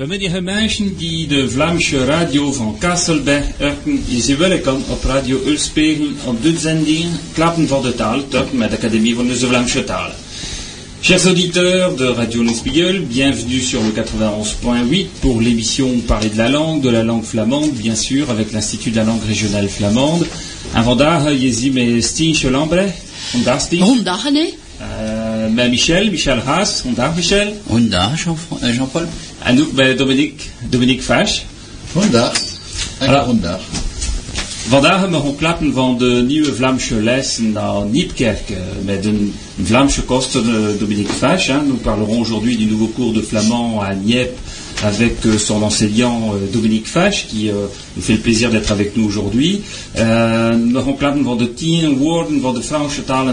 Bemiddige mensen die de Vlaamse radio van Kasselberg is u welkom op Radio Ulspegel op de zending Klappen voor de taal, top met de Académie van de Vlaamse taal. Chers auditeurs de Radio Ulspegel, bienvenue sur le 91.8 pour l'émission Parler de la langue, de la langue flamande, bien sûr, avec l'Institut de la langue régionale flamande. Vandaag Stien. Vandaag, nee. Euh, met Michel, Michel Haas. Vandaag Michel. Euh, Jean-Paul. En ook bij Dominique, Dominique Vache. Vandaag. Voilà. vandaag. Vandaag hebben we klappen van de nieuwe Vlaamse lessen naar Niepkerk met een Vlaamse koster Dominique Vache. hein. Nous parlerons aujourd'hui du nouveau cours de flamand à Nieppe avec euh, son enseignant euh, Dominique Vache qui euh, nous fait le plaisir d'être avec nous aujourd'hui. Euh, we gaan van de tien woorden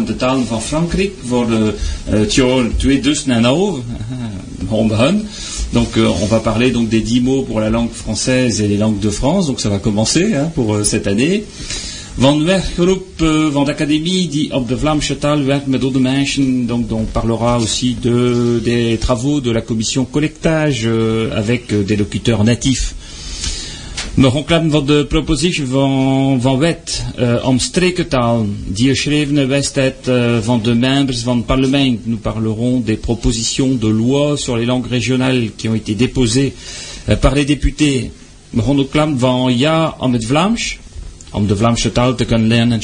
de taal de van Frankrijk voor de het jaar 2011. On begon. Donc euh, on va parler donc des dix mots pour la langue française et les langues de France. Donc ça va commencer hein, pour euh, cette année. Van werkgroep euh, van de académie die op de Vlaamse taal werkt met oude mensen. Donc on parlera aussi de, des travaux de la commission collectage euh, avec euh, des locuteurs natifs. We gaan klappen van de propositie van, van wet uh, om streekentaal die geschreven wedstrijd uh, van de membres van het parlement. Nous parlerons des propositions de loi sur les langues régionales qui ont été déposées uh, par les députés. We gaan ook klappen van ja om het Vlaams, om de Vlaamse taal te kunnen leren.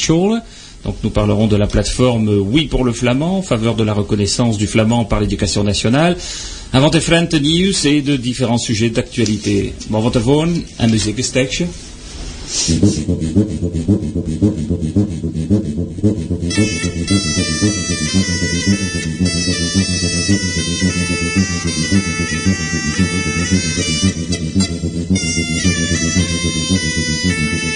Donc nous parlerons de la plateforme Oui pour le flamand, en faveur de la reconnaissance du flamand par l'éducation nationale. Avant different news et de différents sujets d'actualité. Maar wat ervoor, een muziekstekje. Des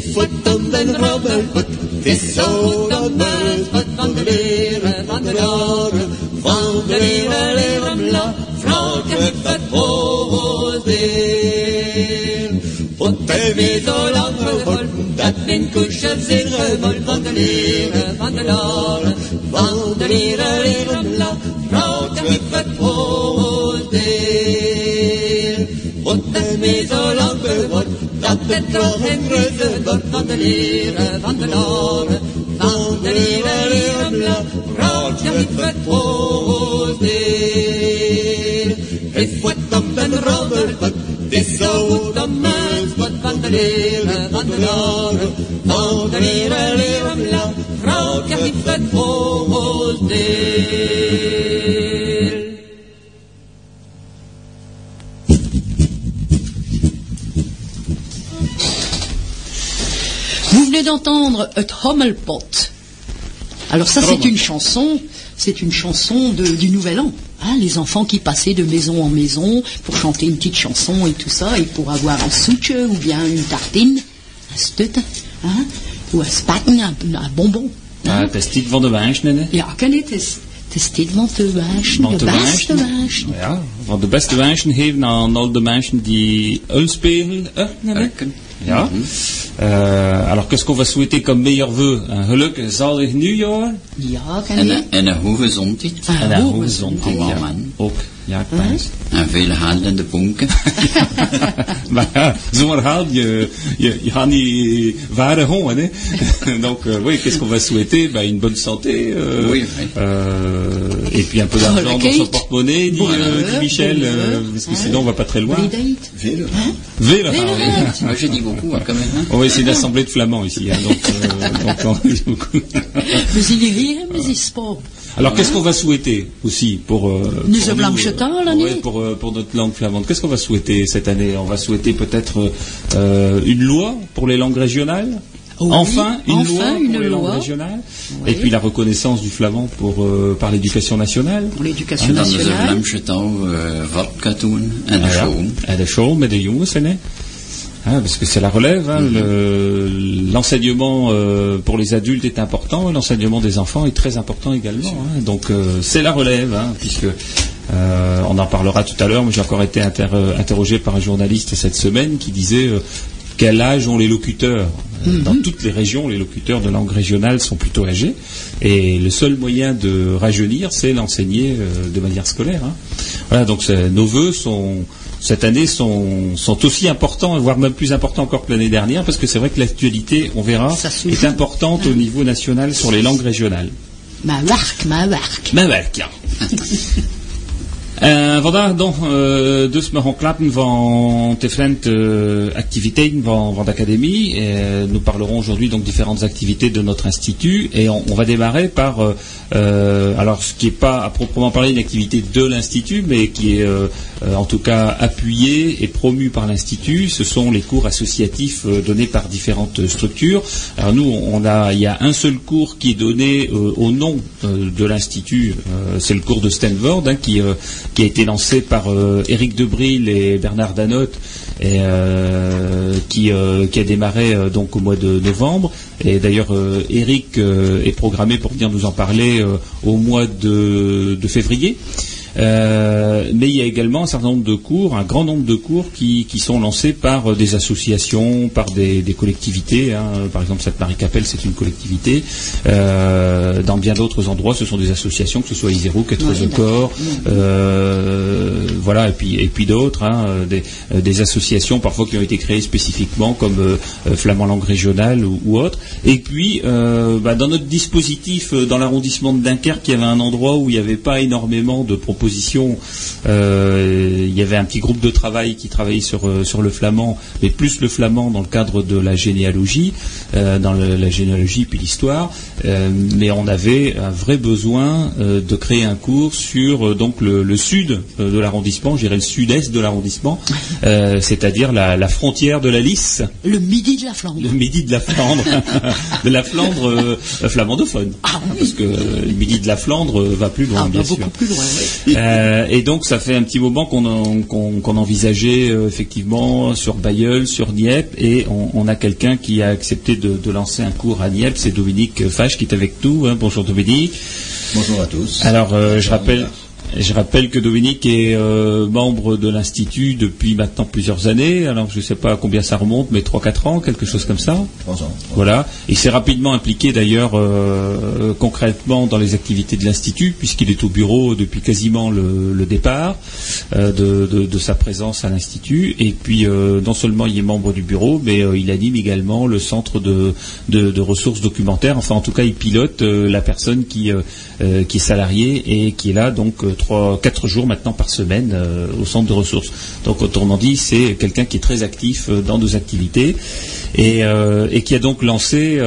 fois dan een rabbelput, het is zo dat muisput van de leren, van de laren, van de leren, leren, la, vrouwtje met het hoofdeel. Want hij weet zo lang geworden, dat mijn kusjes zijn gemol van de leren, van de laren, van de leren, leren, la, vrouwtje met het hoofdeel. Want het is mij zo lang geworden, dat het toch een reuze wordt van de leren, van de laren, van de leren, leren, la, vrouwtje met het hoofdeel. Het wordt op een roddelpad, het is zo de mens wordt van de leren, van de laren, van de leren, leren, la, vrouwtje met het hoofdeel. Venez d'entendre Et Hommelpot. Alors ça, c'est une chanson, c'est une chanson de- du Nouvel An. hein, les enfants qui passaient de maison en maison pour chanter une petite chanson et tout ça, et pour avoir un souche ou bien une tartine, un stut, hein, ou un spatten, un, un bonbon. Ah, het is niet van de wijns, nee, nee. Ja, ken het is. Het is dit de wijsje, Want de beste. Ja, van de beste wijzen geven aan al de mensen die ulspelen. Eh, nee, nee. Urken. Ja. Euh, alors qu'est-ce qu'on va souhaiter comme meilleur vœu? Un gelukkig zalig nieuwjaar. Ja, ken En, je? een- en een hoge gezondheid. Ah, En een hoe goede gezond, zondag. ja. Ja. Ook, ja, ik pijs. En veel handen in de bonken. maar ja, zomaar haal je, je, je gaat niet varen gewoon. Donc, euh, oui, qu'est-ce qu'on va souhaiter? Ben, Une bonne santé. euh, Oui, oui. euh, et puis un peu d'argent dans son porte-monnaie, dit, euh, dit Michel, euh, parce que sinon on va pas très loin. Vele Vele halen. halen. Moi, je dis beaucoup, hein, quand même. hein. On va essayer d'assembler de flamands ici, hein, donc, euh, donc on dit beaucoup. Mais il est mais il is pas. Alors, qu'est-ce qu'on va souhaiter aussi pour, euh, Nous pour nous, euh, Annie. ouais, pour, euh, pour notre langue flamande. Qu'est-ce qu'on va souhaiter cette année? On va souhaiter peut-être euh, une loi pour les langues régionales? Oui, Enfin, une enfin, loi une pour les langues régionales? Oui. Et puis la reconnaissance du flamand pour, euh, par l'éducation nationale. Pour l'éducation En dan is de nationale. En de de jongens, Hein, parce que c'est la relève, hein, le- l'enseignement euh, pour les adultes est important, l'enseignement des enfants est très important également. hein. donc euh, c'est la relève, puisque euh, on en parlera tout à l'heure. mais J'ai encore été inter- interrogé par un journaliste cette semaine qui disait quel âge ont les locuteurs? Dans toutes les régions, les locuteurs de langue régionale sont plutôt âgés. Et le seul moyen de rajeunir, c'est l'enseigner de manière scolaire. Voilà, donc nos voeux sont cette année sont, sont aussi importants, voire même plus importants encore que l'année dernière, parce que c'est vrai que l'actualité, on verra, est importante au niveau national sur les langues régionales. Ma marque, ma marque. Vandaag nog dus we gaan klappen van différentes d'académie. Eh, nous parlerons aujourd'hui donc différentes activités de notre institut et on, va démarrer par euh, euh, alors ce qui n'est pas à proprement parler une activité de l'institut, mais qui est euh, euh, en tout cas appuyée et promue par l'institut. Ce sont les cours associatifs euh, donnés par différentes structures. Alors nous, on a il y a un seul cours qui est donné euh, au nom euh, de l'institut. Euh, c'est le cours de Stanford hein, qui euh, qui a été lancé par euh, Éric Debril et Bernard Danotte et euh, qui, euh, qui a démarré donc au mois de novembre. Et d'ailleurs, Eric euh, est programmé pour venir nous en parler au mois de, de février. Euh, mais il y a également un certain nombre de cours, un grand nombre de cours qui, qui sont lancés par euh, des associations, par des, des collectivités. hein. Par exemple, cette Marie-Capelle, c'est une collectivité. Euh, dans bien d'autres endroits, ce sont des associations, que ce soit Isero, Quatre Oui, de Corps, euh, voilà, et puis, et puis d'autres, hein, des, des associations parfois qui ont été créées spécifiquement comme Flamand Langue Régionale ou, ou autre. Et puis, bah, dans notre dispositif, dans l'arrondissement de Dunkerque, il y avait un endroit où il n'y avait pas énormément de propositions. Euh, il y avait un petit groupe de travail qui travaillait sur, euh, sur le flamand, mais plus le flamand dans le cadre de la généalogie, euh, dans le- la généalogie puis l'histoire. Euh, mais on avait un vrai besoin de créer un cours sur donc le, le sud de l'arrondissement, je dirais le sud-est de l'arrondissement, c'est-à-dire la, la frontière de la Lys, Le midi de la Flandre. le midi de la Flandre, de la Flandre flamandophone. Ah oui. Parce que le midi de la Flandre va plus loin, Ah, bien bah, sûr. beaucoup plus loin, oui. Euh, et donc ça fait un petit moment qu'on en- qu'on- qu'on envisageait euh, effectivement sur Bayeul, sur Nieppe, et on, on a quelqu'un qui a accepté de, de lancer un cours à Nieppe, c'est Dominique Fache qui est avec nous. hein. Bonjour Dominique. Bonjour à tous. Alors euh, je rappelle. Je rappelle que Dominique est euh, membre de l'Institut depuis maintenant plusieurs années. Alors je ne sais pas à combien ça remonte, mais 3-4 ans, quelque chose comme ça. Trois ans. Voilà. Il s'est rapidement impliqué d'ailleurs euh, concrètement dans les activités de l'Institut, puisqu'il est au bureau depuis quasiment le, le départ euh, de, de- de sa présence à l'Institut. Et puis non seulement il est membre du bureau, mais il anime également le centre de, de- ressources documentaires. Enfin en tout cas il pilote la personne qui, euh, qui est salariée et qui est là donc euh, trois, quatre jours maintenant par semaine euh, au centre de ressources. Donc autrement dit, c'est quelqu'un qui est très actif dans nos activités et, et qui a donc lancé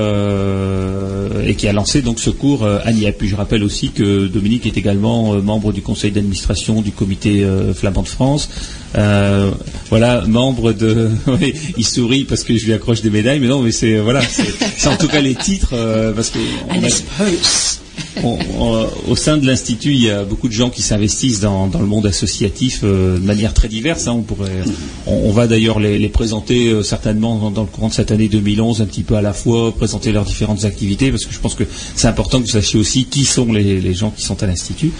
et qui a lancé donc ce cours à Nieppe. Puis je rappelle aussi que Dominique est également membre du conseil d'administration du comité flamand de France. Euh, voilà, membre de. oui, il sourit parce que je lui accroche des médailles, mais non, mais c'est voilà, c'est en tout cas les titres euh, parce que on a- espace. On- on- au sein de l'institut, il y a beaucoup de gens qui s'investissent dans, dans le monde associatif euh, de manière très diverse. hein. On pourrait, on, on va d'ailleurs les, les présenter euh, certainement dans, dans le courant de cette année 2011 un petit peu à la fois, présenter leurs différentes activités, parce que je pense que c'est important que vous sachiez aussi qui sont les, les gens qui sont à l'institut,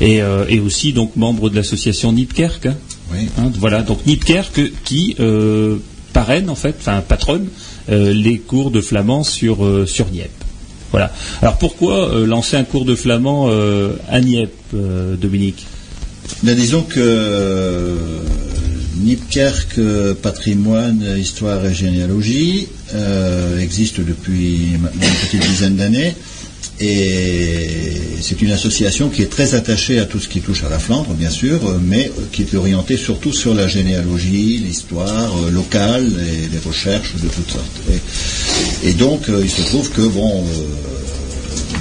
et, euh, et aussi donc membre de l'association Nipkerk. hein. Oui. Hein, voilà, donc Nipkerk qui euh, parraine en fait, enfin patronne euh, les cours de flamand sur euh, sur Nieppe. Voilà. Alors pourquoi euh, lancer un cours de flamand euh, à Nieppe, euh, Dominique? Ben, disons que Nipkerk Patrimoine, Histoire et Généalogie existe depuis une petite dizaine d'années et c'est une association qui est très attachée à tout ce qui touche à la Flandre, bien sûr, euh, mais qui est orientée surtout sur la généalogie, l'histoire euh, locale et les recherches de toutes sortes. Et, donc, euh, il se trouve que, bon,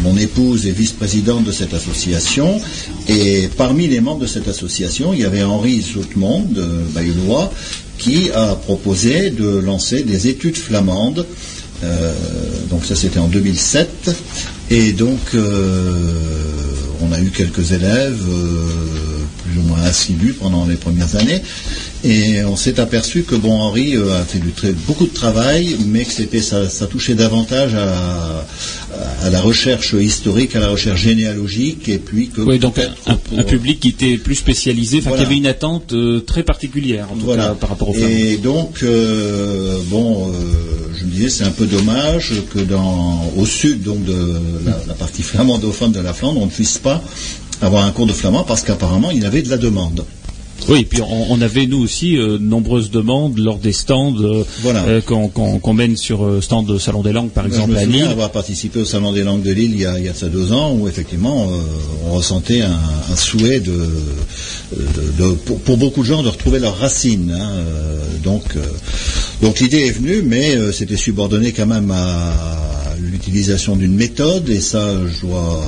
mon épouse est vice-présidente de cette association et parmi les membres de cette association, il y avait Henri Soutemont de Bayeullois qui a proposé de lancer des études flamandes. Donc ça c'était en 2007 et donc euh, on a eu quelques élèves euh, moins assidu pendant les premières années. Et on s'est aperçu que bon Henri euh, a fait du très- beaucoup de travail, mais que c'était ça, ça touchait davantage à, à la recherche historique, à la recherche généalogique, et puis que Oui, donc un, pour- public qui était plus spécialisé, enfin Voilà. qui avait une attente euh, très particulière en tout Voilà. cas par rapport au. Et donc, euh, bon, je me disais, c'est un peu dommage que dans, au sud donc de la, la partie flamandophone de la Flandre, on ne puisse pas avoir un cours de flamand parce qu'apparemment il y avait de la demande. Oui, et puis on, on avait nous aussi euh, de nombreuses demandes lors des stands euh, Voilà. euh, qu'on mène sur euh, stand de Salon des Langues par je exemple me à Lille. avoir participé au Salon des langues de Lille il y a, il y a de ça deux ans, où effectivement on ressentait un, un souhait de, de- de- pour, pour beaucoup de gens de retrouver leurs racines. hein, donc, donc l'idée est venue, mais c'était subordonné quand même à l'utilisation d'une méthode, et ça, je dois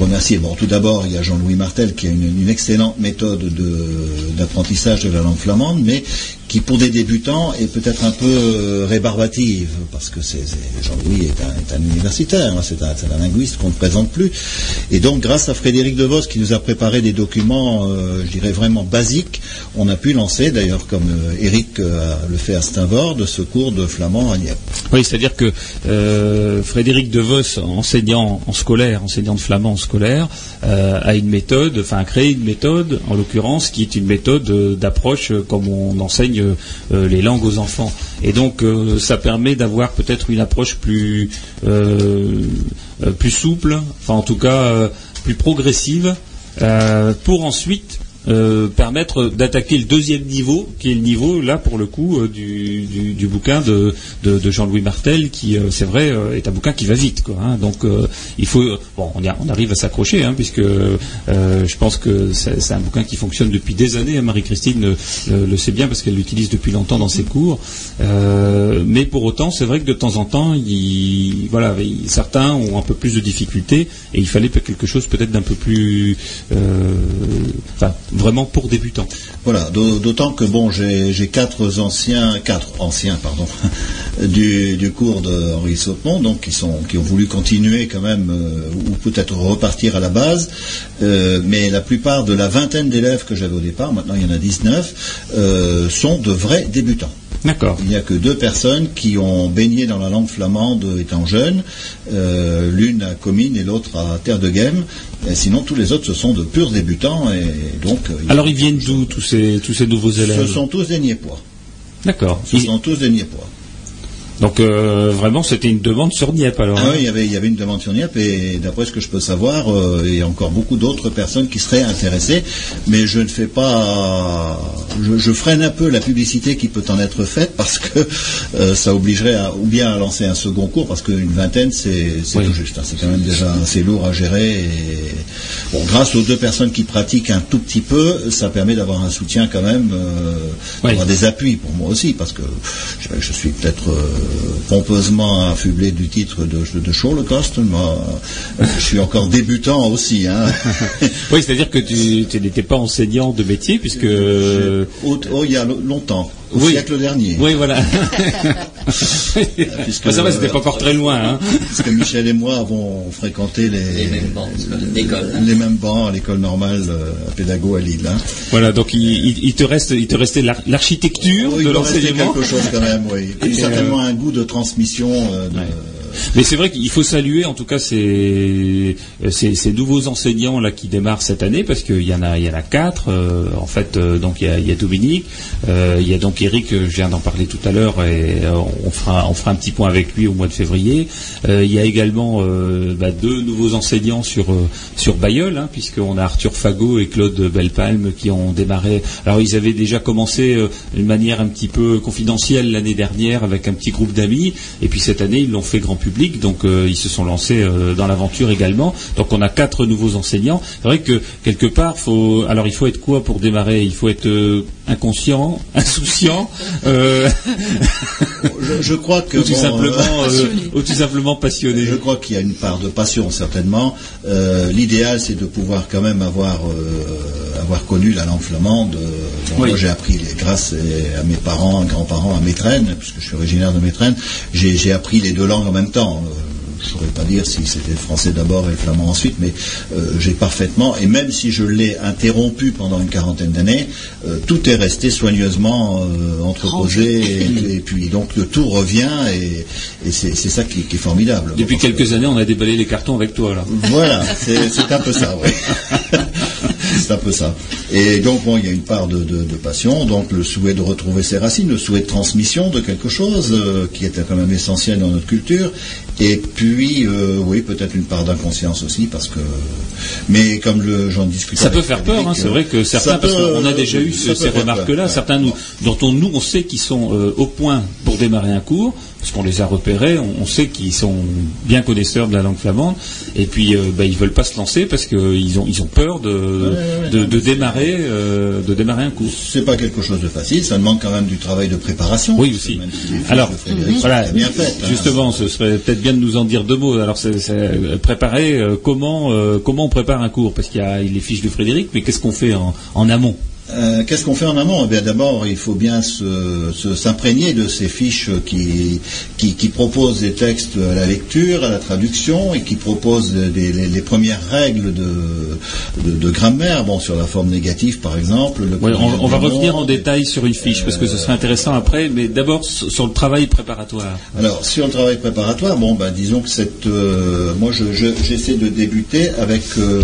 remercier. Bon, tout d'abord, il y a Jean-Louis Martel qui a une, excellente méthode de- d'apprentissage de, la langue flamande, mais qui, pour des débutants, est peut-être un peu euh, rébarbative, parce que Jean-Louis est un, universitaire, hein, c'est un, linguiste qu'on ne présente plus. Et donc, grâce à Frédéric Devos, qui nous a préparé des documents, euh, je dirais vraiment basiques, on a pu lancer, d'ailleurs, comme Eric euh, le fait à Steinvord, ce cours de flamand à Nieppe. Oui, c'est-à-dire que Frédéric Devos, enseignant en scolaire, enseignant de flamand en scolaire, a une méthode, enfin a créé une méthode, en l'occurrence, qui est une méthode d'approche comme on enseigne euh, les langues aux enfants. Et donc, euh, ça permet d'avoir peut-être une approche plus euh, plus souple, enfin en tout cas plus progressive, pour ensuite euh, permettre d'attaquer le deuxième niveau, qui est le niveau, là, pour le coup, euh, du, du- bouquin de, de- Jean-Louis Martel, qui, euh, c'est vrai, est un bouquin qui va vite. Quoi, hein. donc, il faut... Bon, on, arrive à s'accrocher, hein, puisque je pense que c'est un bouquin qui fonctionne depuis des années. hein. Marie-Christine le, sait bien, parce qu'elle l'utilise depuis longtemps dans ses cours. Mais pour autant, c'est vrai que de temps en temps, il, voilà, il- certains ont un peu plus de difficultés, et il fallait quelque chose peut-être d'un peu plus... vraiment pour débutants. Voilà, d'au- d'autant que bon, j'ai quatre anciens, quatre anciens, du, cours de Henri donc qui ont voulu continuer quand même, euh, ou peut-être repartir à la base, Euh, mais la plupart de la vingtaine d'élèves que j'avais au départ, maintenant il y en a 19, euh, sont de vrais débutants. D'accord. Il n'y a que deux personnes qui ont baigné dans la langue flamande étant jeunes, euh, l'une à Comines et l'autre à Terre de. Et sinon, tous les autres, ce sont de purs débutants. Et donc, euh, Alors ils viennent d'où tous ces, tous ces nouveaux élèves? ce sont tous des Niépois. D'accord. Ce Ils- sont tous des Niépois. Donc euh, vraiment c'était une demande sur Nieppe alors. Ah hein. oui, il y avait, il y avait une demande sur Nieppe et d'après ce que je peux savoir, euh, il y a encore beaucoup d'autres personnes qui seraient intéressées, mais je ne fais pas, je, je freine un peu la publicité qui peut en être faite parce que euh, ça obligerait à, ou bien à lancer un second cours parce qu'une vingtaine c'est Oui. tout juste, hein. c'est quand même déjà assez lourd à gérer. Et, bon, grâce aux deux personnes qui pratiquent un tout petit peu, ça permet d'avoir un soutien quand même, euh, Oui. d'avoir des appuis pour moi aussi parce que je, je suis peut-être euh, pompeusement affublé du titre de, de, Holocaust, moi, euh, je suis encore débutant aussi. Hein. Oui, c'est-à-dire que tu, n'étais pas enseignant de métier puisque. Oh, il y a lo- longtemps, au Oui. siècle dernier. Oui, voilà. Puisque- Bah, ça va, c'était pas encore très loin. Hein. Parce que Michel et moi avons fréquenté les, Les mêmes bancs d'école. les mêmes bancs à l'école normale euh, à Pédago à Lille. hein. Voilà, donc il, il- il te reste, il te restait l'ar- l'architecture Oh, il de l'enseignement. quelque chose quand même, oui. Et, Et, certainement un goût de transmission. euh, de- Ouais. Mais c'est vrai qu'il faut saluer en tout cas ces, ces, nouveaux enseignants là qui démarrent cette année parce qu'il y en a il y en a quatre euh, en fait euh, donc il y a, Dominique euh, il y a donc Eric euh, je viens d'en parler tout à l'heure et euh, on fera on fera un petit point avec lui au mois de février. Euh, il y a également euh, bah, deux nouveaux enseignants sur euh, sur Bayeul hein, puisqu'on a Arthur Fagot et Claude Bellepalme qui ont démarré. Alors ils avaient déjà commencé euh, d'une manière un petit peu confidentielle l'année dernière avec un petit groupe d'amis et puis cette année ils l'ont fait grand public donc euh, ils se sont lancés euh, dans l'aventure également donc on a quatre nouveaux enseignants c'est vrai que quelque part faut alors il faut être quoi pour démarrer? Il faut être euh, inconscient insouciant euh, Je, je crois que ou tout bon, simplement euh, ou tout simplement passionné Je crois qu'il y a une part de passion certainement. Euh, L'idéal, c'est de pouvoir quand même avoir avoir connu la langue flamande. Bon, Oui. Moi, j'ai appris les- grâce à mes parents, grands-parents à Métrenne, puisque je suis originaire de Métrenne. J'ai j'ai appris les deux langues en même temps. Euh, je ne saurais pas dire si c'était le français d'abord et le flamand ensuite, mais euh, j'ai parfaitement, et même si je l'ai interrompu pendant une quarantaine d'années, euh, tout est resté soigneusement euh, entreposé, et, et puis donc le tout revient, et, et c'est ça qui, qui est formidable. Depuis quelques années, on a déballé les cartons avec toi, là. voilà, c'est c'est un peu ça, oui. c'est un peu ça. Et donc, bon, il y a une part de, passion, donc le souhait de retrouver ses racines, le souhait de transmission de quelque chose euh, qui était quand même essentiel dans notre culture. Et puis, euh, oui, peut-être une part d'inconscience aussi, parce que. Mais comme j'en discutais. Ça peut faire peur, hein, c'est vrai que certains, parce peut- qu'on a déjà eu ce- ces remarques-là, ouais. certains nous, dont on, nous, on sait qu'ils sont euh, au point pour démarrer un cours, parce qu'on les a repérés, on, on sait qu'ils sont bien connaisseurs de la langue flamande, et puis euh, bah, ils veulent pas se lancer parce qu'ils ont, ils ont peur de, ouais, démarrer, euh, de démarrer un cours. C'est pas quelque chose de facile, ça demande quand même du travail de préparation. Oui parce aussi. même si Alors voilà, bien faites, hein. justement, ce serait peut-être bien de nous en dire deux mots. Alors euh, préparer euh, comment euh, comment on prépare un cours? Parce qu'il y a les fiches de Frédéric, mais qu'est-ce qu'on fait en amont? Euh, Qu'est-ce qu'on fait en amont? Eh d'abord, il faut bien se- se- s'imprégner de ces fiches qui, qui, qui proposent des textes à la lecture, à la traduction, et qui proposent des- les, les premières règles de, de, de grammaire. Bon, sur la forme négative, par exemple. le Ouais, on, on va revenir en détail sur une fiche parce que ce serait intéressant après, mais d'abord sur le travail préparatoire. Alors sur le travail préparatoire, bon ben disons que cette, euh, moi je- je- j'essaie de débuter avec euh,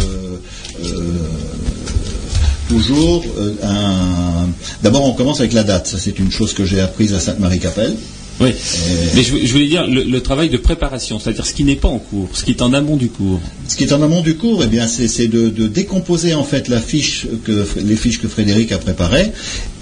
toujours euh, un. D'abord on commence avec la date. Ça c'est une chose que j'ai apprise à Sainte-Marie-Capelle. Oui, mais je, je voulais dire le, le travail de préparation, c'est-à-dire ce qui n'est pas en cours, ce qui est en amont du cours. Ce qui est en amont du cours, eh bien, c'est de, de décomposer en fait la fiche que les fiches que Frédéric a préparées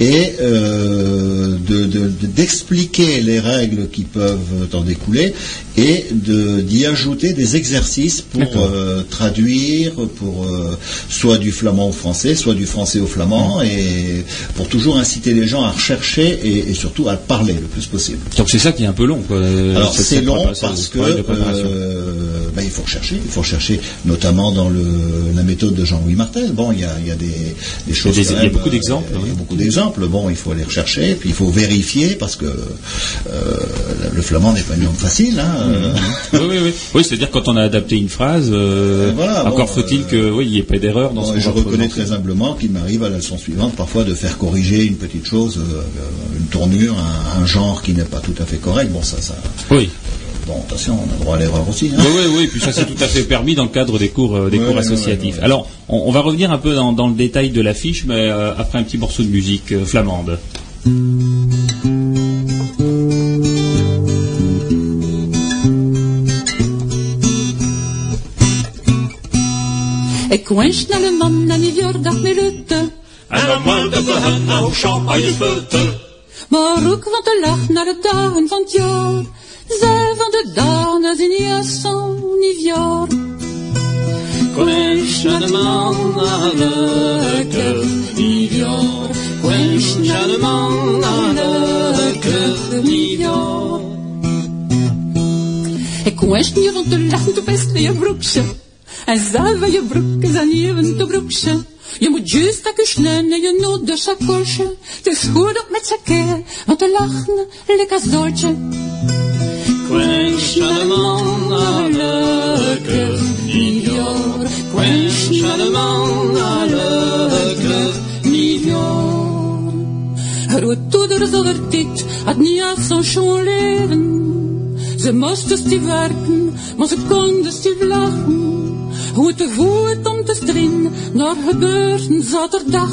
et euh, de- de- de- d'expliquer les règles qui peuvent en découler et de- d'y ajouter des exercices pour euh, traduire, pour euh, soit du flamand au français, soit du français au flamand, et pour toujours inciter les gens à rechercher et, et surtout à parler le plus possible. Donc c'est ça qui est un peu long. Quoi, euh, Alors c'est long parce ce que euh, ben, il faut rechercher, il faut rechercher notamment dans le, la méthode de Jean-Louis Martel. Bon, il y a, il y a des, des choses. des- il y a beaucoup euh, d'exemples, Il y a oui. beaucoup d'exemples. Bon, il faut aller rechercher, puis il faut vérifier parce que euh, le flamand n'est pas une langue facile. Hein, oui, oui, oui. Oui, c'est-à-dire quand on a adapté une phrase, euh, voilà, encore bon, faut-il que, oui, il n'y ait pas d'erreur dans Bon, ce je reconnais présenter. très humblement qu'il m'arrive à la leçon suivante parfois de faire corriger une petite chose, une tournure, un, un genre qui n'est pas tout à fait correct. Bon, ça, ça. Oui. Bon, attention, on a droit à l'erreur aussi. hein. Oui, oui, oui, puis ça c'est tout à fait permis dans le cadre des cours, euh, des cours associatifs. Alors, on, on va revenir un peu dans, dans le détail de l'affiche, mais euh, après un petit morceau de musique euh, flamande. Ik wens naar de man en die lutte. Dan nou. Maar ook van te lachen naar de dagen van het jaar. Zij van de dagen in Jasson, niet jaar. Ik wens naar de man gelukkig nieuwjaar. Ik wens naar de man gelukkig nieuwjaar. Ik wens niet van te lachen te best in je broekje. En zelf van je broek is aan even te broekje. Je moet juist dat kussen en je nood de sakosje. Het is goed op met z'n keer, want te lachen lekker zootje. Ik wens je de man gelukkig nieuwjaar. Ik wens je de man gelukkig nieuwjaar. Er wordt toeder zonder tijd, had niet als zo'n schoon leven. Ze moesten stief werken, maar ze konden stief lachen. Hoe te voet om te stringen, naar gebeurten zaterdag.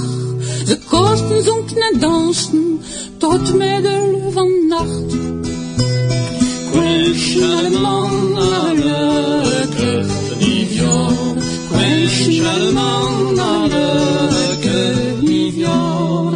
Ze kosten zonken en dansten, tot middel van nacht. Ik wens je de man gelukkig nieuwjaar. Ik wens je de man gelukkig nieuwjaar.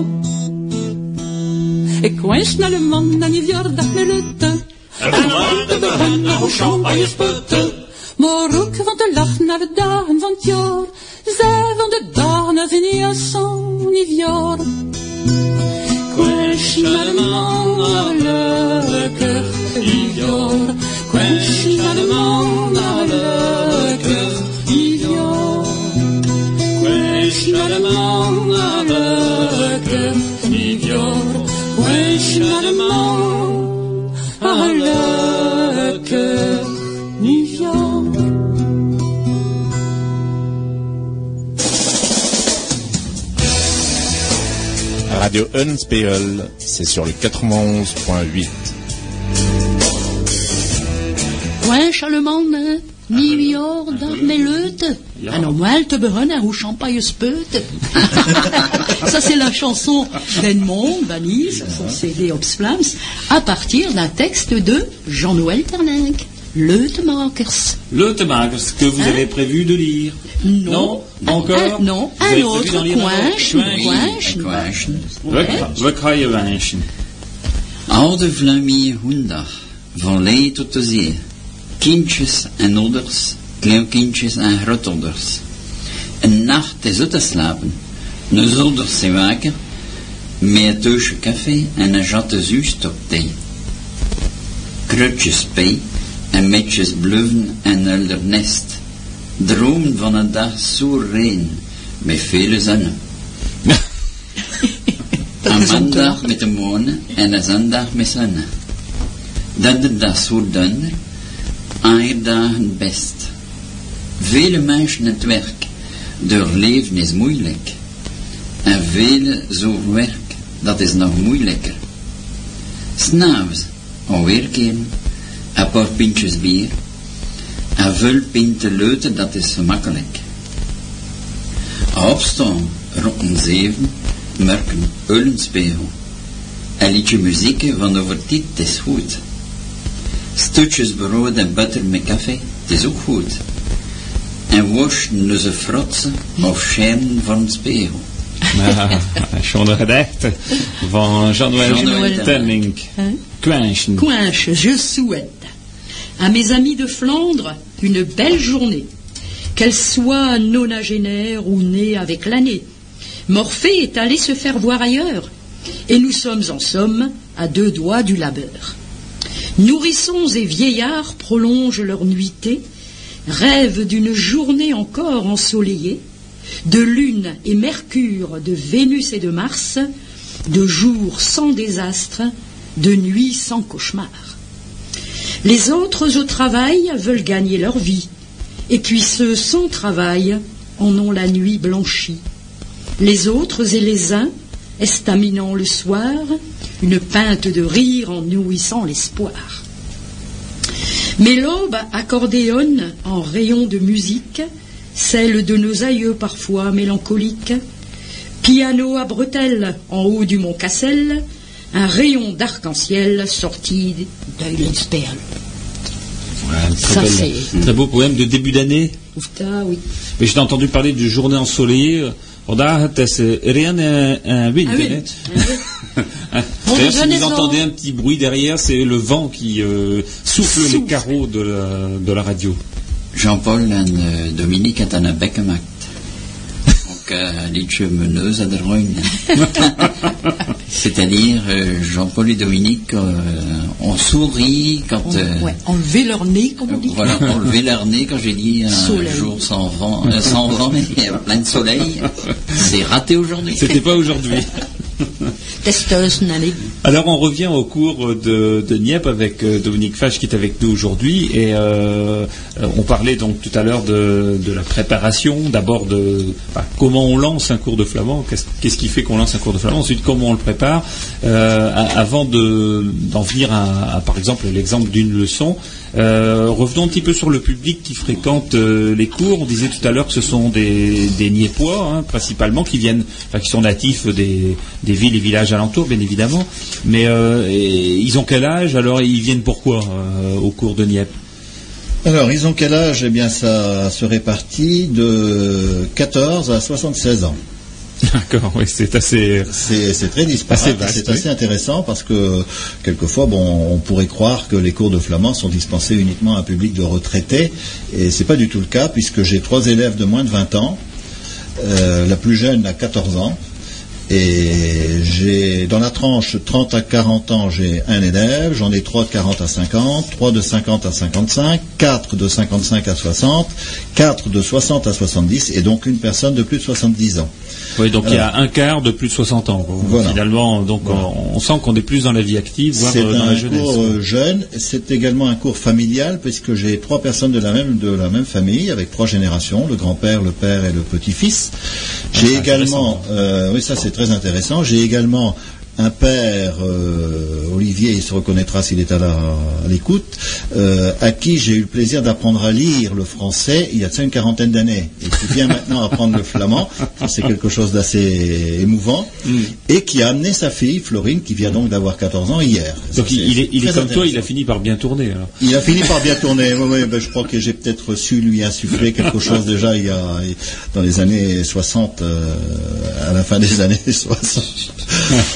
Ik wens naar de man en die verjaardag met lutte. En dan worden we hen nou champagneputten. Maar ook van te lachen naar de dagen van het jaar. Zij van de dagen als in Jasson, niet jaar. Ik wens je de man gelukkig nieuwjaar. Ik wens je de man gelukkig nieuwjaar. Ik wens je de man radio Unspiegel, c'est sur le 91.8. Ouais, Charlemagne, York, mais leute. Ah non, moi, te beronne ou champagne speut. Ça, c'est la chanson d'Edmond Bannis, son CD Obsplams, à partir d'un texte de Jean-Noël Terninck. Leute Markers. Le Temakers que vous Hein? avez prévu de lire. Non. Pas encore? Un- non, Vous un avez autre, prévu d'en lire un Quench, autre Quench. Quash. We kraaien wijntje. Oude Vlamie hoendag, van lee tot de zee. Kindjes en ouders, kleunkindjes en grootouders. Een nacht is uit te slapen. Nos ouders zijn wakker, met een teusje café en een jatte zuurstop thee. Krutjes pij en metjes bluffen en hulder nest. Droom van een dag zo rein, met vele zonnen. Een maandag met de maan en een zondag met zon. Donderdag zo donder, dagen best. Vele mensen het werk, door leven is moeilijk. En vele zo werk, dat is nog moeilijker. S'nachts, alweer keren, een paar pintjes bier. En vul pinten leuten, dat is gemakkelijk. Opstaan, rond een zeven, merken Eulenspiegel. Een liedje muziek van over dit is goed. Stukjes brood en butter met café, het is ook goed. En waschen onze frotsen of schijnen van een spiegel. Ah, Schone gedachten van Temmink. Hein Kwijntje. Coinche, je souhaite à mes amis de Flandre une belle journée, qu'elle soit nonagénaire ou née avec l'année. Morphée est allé se faire voir ailleurs, et nous sommes en somme à deux doigts du labeur. Nourrissons et vieillards prolongent leur nuitée, rêvent d'une journée encore ensoleillée, de lune et mercure, de Vénus et de Mars, de jours sans désastre, de nuits sans cauchemar. Les autres au travail veulent gagner leur vie, et puis ceux sans travail en ont la nuit blanchie. Les autres et les uns, estaminant le soir, une pinte de rire en nourrissant l'espoir. Mais l'aube accordéonne en rayons de musique, celle de nos aïeux parfois mélancoliques. Piano à bretelles en haut du mont Cassel, un rayon d'arc-en-ciel sorti d'Eulenspiegel. Ouais, très, Ça, belle- c'est- très beau poème de début d'année. Oufta, oui. Mais j'ai entendu parler de journée ensoleillée. Is eh, rien un, un wind. hè. Hein. D'ailleurs, si vous entendez un petit bruit derrière, c'est le vent qui euh, souffle les carreaux de la, de la radio. Jean-Paul eh, Dominique het aan het bek gemaakt. Ook eh, een liedje mijn neus aan de ruin. C'est-à-dire, euh, Jean-Paul et Dominique, euh, on sourit quand... On- euh, ouais, enlever leur nez, comme on dit. Voilà, enlever leur nez quand j'ai dit un Soleil. jour sans vent, euh, sans vent mais plein de soleil. C'est raté aujourd'hui. C'était pas aujourd'hui. Alors on revient au cours de, de Nieppe avec euh, Dominique Fage qui est avec nous aujourd'hui et euh, on parlait donc tout à l'heure de, la préparation, d'abord de enfin, comment on lance un cours de flamand, qu'est-ce qui fait qu'on lance un cours de flamand, ensuite comment on le prépare, euh, avant de- d'en venir à, par exemple l'exemple d'une leçon. Euh, revenons un petit peu sur le public qui fréquente euh, les cours. On disait tout à l'heure que ce sont des, des hein, principalement, qui viennent, qui sont natifs des, villes et villages alentours, bien évidemment. Mais euh, ils ont quel âge? Alors, ils viennent pourquoi au cours de Nieppe Alors, ils ont quel âge? Eh bien, ça se répartit de 14 à 76 ans. D'accord, oui, c'est assez. C'est très disparate, c'est assez intéressant parce que quelquefois, bon, on pourrait croire que les cours de flamand sont dispensés uniquement à un public de retraités, et c'est pas du tout le cas puisque j'ai trois élèves de moins de 20 ans. Euh, la plus jeune a 14 ans. Et j'ai dans la tranche 30 à 40 ans, j'ai un élève, j'en ai trois de 40 à 50, trois de 50 à 55, quatre de 55 à 60, quatre de 60 à 70 et donc une personne de plus de 70 ans. Oui, donc il y a un quart de plus de 60 ans. Voilà. Finalement, donc on, on sent qu'on est plus dans la vie active, voire C'est euh, dans la un jeunesse. cours euh, jeune. C'est également un cours familial puisque j'ai trois personnes de la même de la même famille avec trois générations le grand-père, le père et le petit-fils. J'ai c'est également, euh, oui, ça c'est très intéressant. J'ai également un père, euh, Olivier, il se reconnaîtra s'il est à l'écoute, euh, à qui j'ai eu le plaisir d'apprendre à lire le français il y a de ça une quarantaine d'années. Et qui vient maintenant apprendre le flamand, c'est quelque chose d'assez émouvant, Mm. et qui a amené sa fille, Florine, qui vient donc d'avoir 14 ans hier. Donc Ça, il, il est, il est très comme toi, il a fini par bien tourner. Alors. Il a fini par bien tourner. Oui, oui, ben, je crois que j'ai peut-être su lui insuffler quelque chose déjà il y a dans les années 60, euh, à la fin des années 60.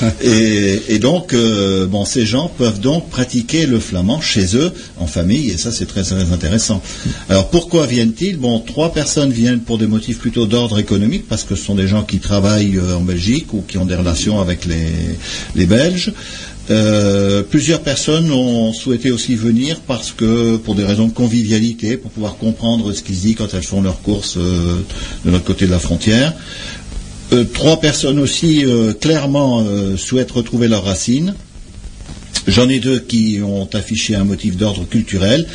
et, donc, euh, bon, ces gens peuvent donc pratiquer le flamand chez eux, en famille, et ça c'est très, très intéressant. Alors pourquoi viennent-ils? Bon, trois personnes viennent pour des motifs plutôt d'ordre économique, parce que ce sont des gens qui travaillent euh, en Belgique ou qui ont des relations avec les, Belges. Euh, plusieurs personnes ont souhaité aussi venir parce que pour des raisons de convivialité, pour pouvoir comprendre ce qu'ils se disent quand elles font leurs courses de l'autre côté de la frontière. Euh, trois personnes aussi euh, clairement euh, souhaitent retrouver leurs racines. J'en ai deux qui ont affiché un motif d'ordre culturel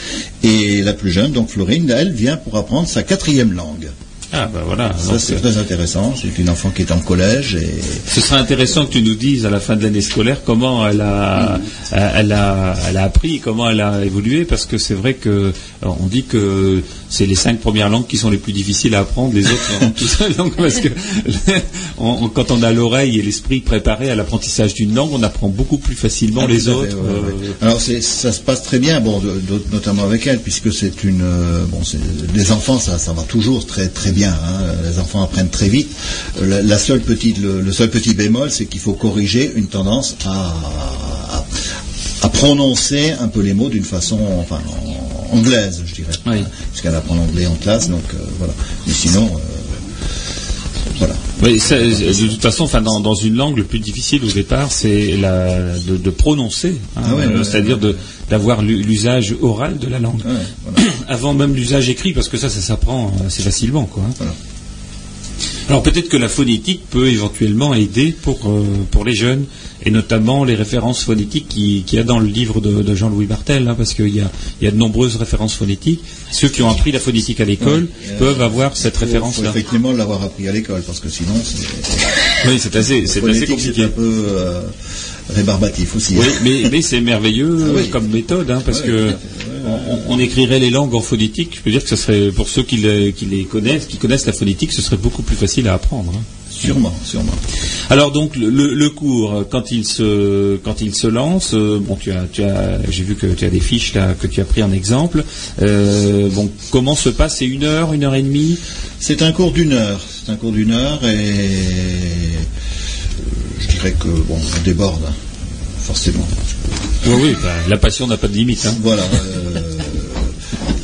et la plus jeune, donc Florine, elle vient pour apprendre sa quatrième langue. Ah ben voilà. Ça c'est très intéressant. C'est une enfant qui est en collège et Ce serait intéressant que tu nous dises à la fin de l'année scolaire comment elle a, elle a, elle a appris, comment elle a évolué, parce que c'est vrai que on dit que c'est les cinq premières langues qui sont les plus difficiles à apprendre, les autres sont toutes seules langues, parce que on- on- quand on a l'oreille et l'esprit préparé à l'apprentissage d'une langue, on apprend beaucoup plus facilement les à fait, autres. ouais. Alors c'est- ça se passe très bien, bon, de- de- notamment avec elle, puisque c'est une, euh, bon, c'est- les enfants, ça, ça va toujours très très bien. hein. Les enfants apprennent très vite. La, la seule petite, le, le seul petit bémol, c'est qu'il faut corriger une tendance à, à, à prononcer un peu les mots d'une façon, enfin, en- anglaise, je dirais, Oui. puisqu'elle apprend l'anglais en classe, donc euh, voilà. Mais sinon, euh, voilà. Oui, ça, de toute façon, enfin, dans, dans une langue, le plus difficile au départ, c'est de, de prononcer, hein, Ah ouais, euh, ouais, c'est-à-dire de- d'avoir l'u- l'usage oral de la langue, Ouais, voilà. avant même l'usage écrit, parce que ça, ça s'apprend euh, assez facilement, quoi. hein. Voilà. Alors peut-être que la phonétique peut éventuellement aider pour euh, pour les jeunes, et notamment les références phonétiques qui- qu'il y a dans le livre de, de Jean-Louis Bartel, hein, parce qu'il y a, il y a de nombreuses références phonétiques. Ceux qui ont appris la phonétique à l'école Ouais. peuvent avoir cette référence-là. effectivement l'avoir appris à l'école, parce que sinon, c'est Oui, c'est assez, c'est assez phonétique, compliqué. c'est un peu euh, rébarbatif aussi. Oui, hein. mais, mais c'est merveilleux Ah oui. comme méthode, hein, parce Ouais, que ouais, on, on écrirait les langues en phonétique. Je peux dire que ce serait pour ceux qui les, qui les connaissent, qui connaissent la phonétique, ce serait beaucoup plus facile à apprendre. hein. Sûrement, sûrement. Alors donc le, cours quand il se quand il se lance, euh, bon tu as tu as j'ai vu que tu as des fiches là que tu as pris en exemple. Euh, bon comment se passe C'est une heure, une heure et demie? C'est un cours d'une heure. C'est un cours d'une heure et je dirais que bon, on déborde forcément. Oui oui, bah, la passion n'a pas de limite. Hein. Voilà, euh,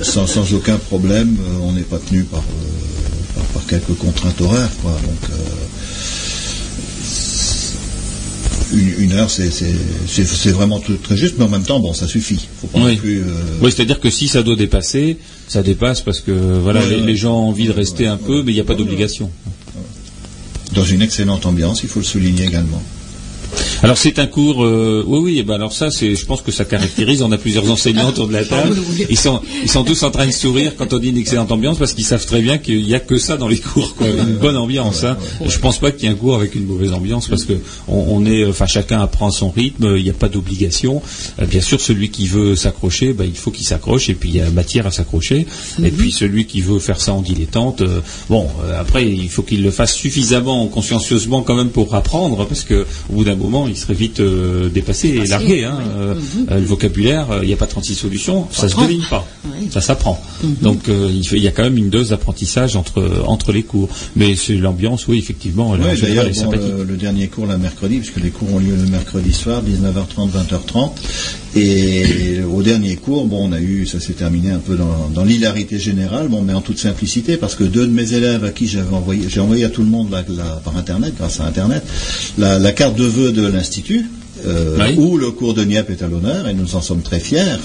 sans, sans aucun problème, euh, on n'est pas tenu par, euh, par, par quelques contraintes horaires, quoi. Donc une, une heure, c'est vraiment tout- très juste, mais en même temps, bon, ça suffit. Faut pas Oui. euh, Oui, c'est-à-dire que si ça doit dépasser, ça dépasse parce que voilà, Ouais, les, gens ont envie de rester un peu, mais il n'y a pas d'obligation. Dans une excellente ambiance, il faut le souligner également. Alors c'est un cours, euh, oui oui, eh ben alors ça c'est, je pense que ça caractérise. On a plusieurs enseignants autour de la table. Ils sont, ils sont tous en train de sourire quand on dit une excellente ambiance parce qu'ils savent très bien qu'il n'y a que ça dans les cours, quoi, une bonne ambiance. Hein. Je pense pas qu'il y ait un cours avec une mauvaise ambiance parce que on, on est, enfin chacun apprend à son rythme. Il n'y a pas d'obligation. Euh, bien sûr, celui qui veut s'accrocher, ben, il faut qu'il s'accroche et puis il y a matière à s'accrocher. Et puis celui qui veut faire ça en dilettante, euh, bon, euh, après il faut qu'il le fasse suffisamment consciencieusement quand même pour apprendre parce que au bout d'un moment il serait vite euh, dépassé et largué. Hein. Euh, euh, le vocabulaire, euh, il n'y a pas 36 solutions, ça, se s'apprend. devine pas, Oui. ça s'apprend. Donc euh, il, y a quand même une dose d'apprentissage entre entre les cours. Mais c'est l'ambiance, oui, effectivement, Oui, d'ailleurs, bon, le, le dernier cours, le mercredi, puisque les cours ont lieu le mercredi soir, 19h30, 20h30. Et au dernier cours, bon, on a eu, ça s'est terminé un peu dans, dans l'hilarité générale, bon, mais en toute simplicité, parce que deux de mes élèves à qui j'avais envoyé, j'ai envoyé à tout le monde la- la- par Internet, grâce à Internet, la, la carte de vœux de l'Institut. euh, Oui. où le cours de Niep est à l'honneur et nous en sommes très fiers.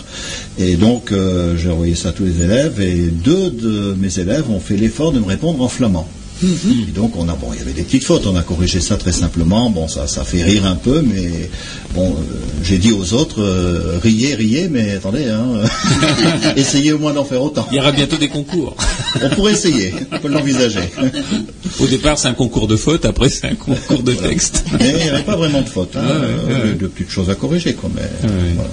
Et donc euh, j'ai envoyé ça à tous les élèves et deux de mes élèves ont fait l'effort de me répondre en flamand. Et donc on a bon, il y avait des petites fautes, on a corrigé ça très simplement. Bon, ça, ça fait rire un peu, mais bon, euh, j'ai dit aux autres, euh, riez, riez, mais attendez, hein, essayez au moins d'en faire autant. Il y aura bientôt des concours. On pourrait essayer, on peut l'envisager. Au départ, c'est un concours de fautes, après, c'est un concours de texte. Mais il n'y avait pas vraiment de faute, hein, Ah ouais, euh, ouais. de petites choses à corriger, quoi. Mais, ouais. voilà.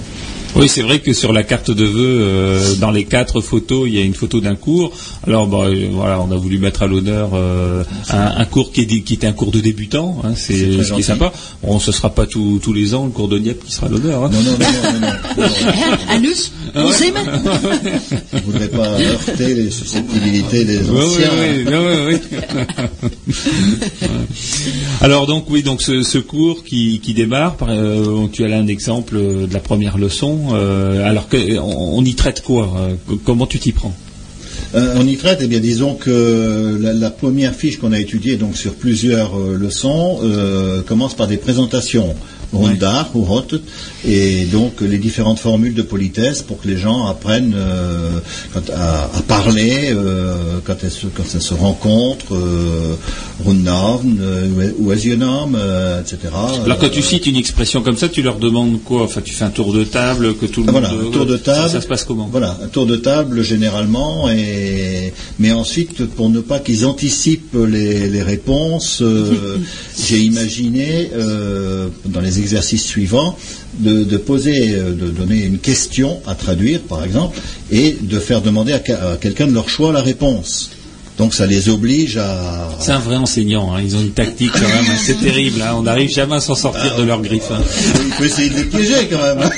Oui, c'est vrai que sur la carte de vœux, euh, dans les quatre photos, il y a une photo d'un cours. Alors, bah, euh, voilà, on a voulu mettre à l'honneur euh, un, un cours qui, est, qui était un cours de débutant. Hein, c'est ce qui est gentil. sympa. Bon, ce sera pas tous tous les ans le cours de Dieppe qui sera à l'honneur. Hein. Non, non, non, non, non, non. Anus, on s'aime Je ne voudrais pas heurter les susceptibilités des anciens. ouais, ouais, ouais. Alors donc oui, donc ce, ce cours qui, qui démarre, par- euh, tu as là un exemple de la première leçon. Euh, alors on, y traite quoi euh, co- Comment tu t'y prends? Euh, on y traite, eh bien, disons que la, première fiche qu'on a étudiée donc sur plusieurs leçons commence par des présentations rondar ou hot, et donc les différentes formules de politesse pour que les gens apprennent euh, quand- à, à parler euh, quand elles se, quand elles se rencontrent, euh, rundnavn, euh, ou etc. Alors quand tu cites une expression comme ça, tu leur demandes quoi? Enfin, tu fais un tour de table, que tout le Ah, monde. voilà, un tour de ça- table. Ça, se passe comment? Voilà, un tour de table généralement, et mais ensuite pour ne pas qu'ils anticipent les, les réponses, j'ai imaginé dans les exercices suivants de, de poser, euh, de donner une question à traduire par exemple, et de faire demander à, quelqu'un de leur choix la réponse. Donc ça les oblige à. C'est un vrai enseignant. hein, Ils ont une tactique quand même. hein, C'est terrible. hein, On n'arrive jamais à s'en sortir de leur griffe. hein. Il faut essayer de les piéger quand même.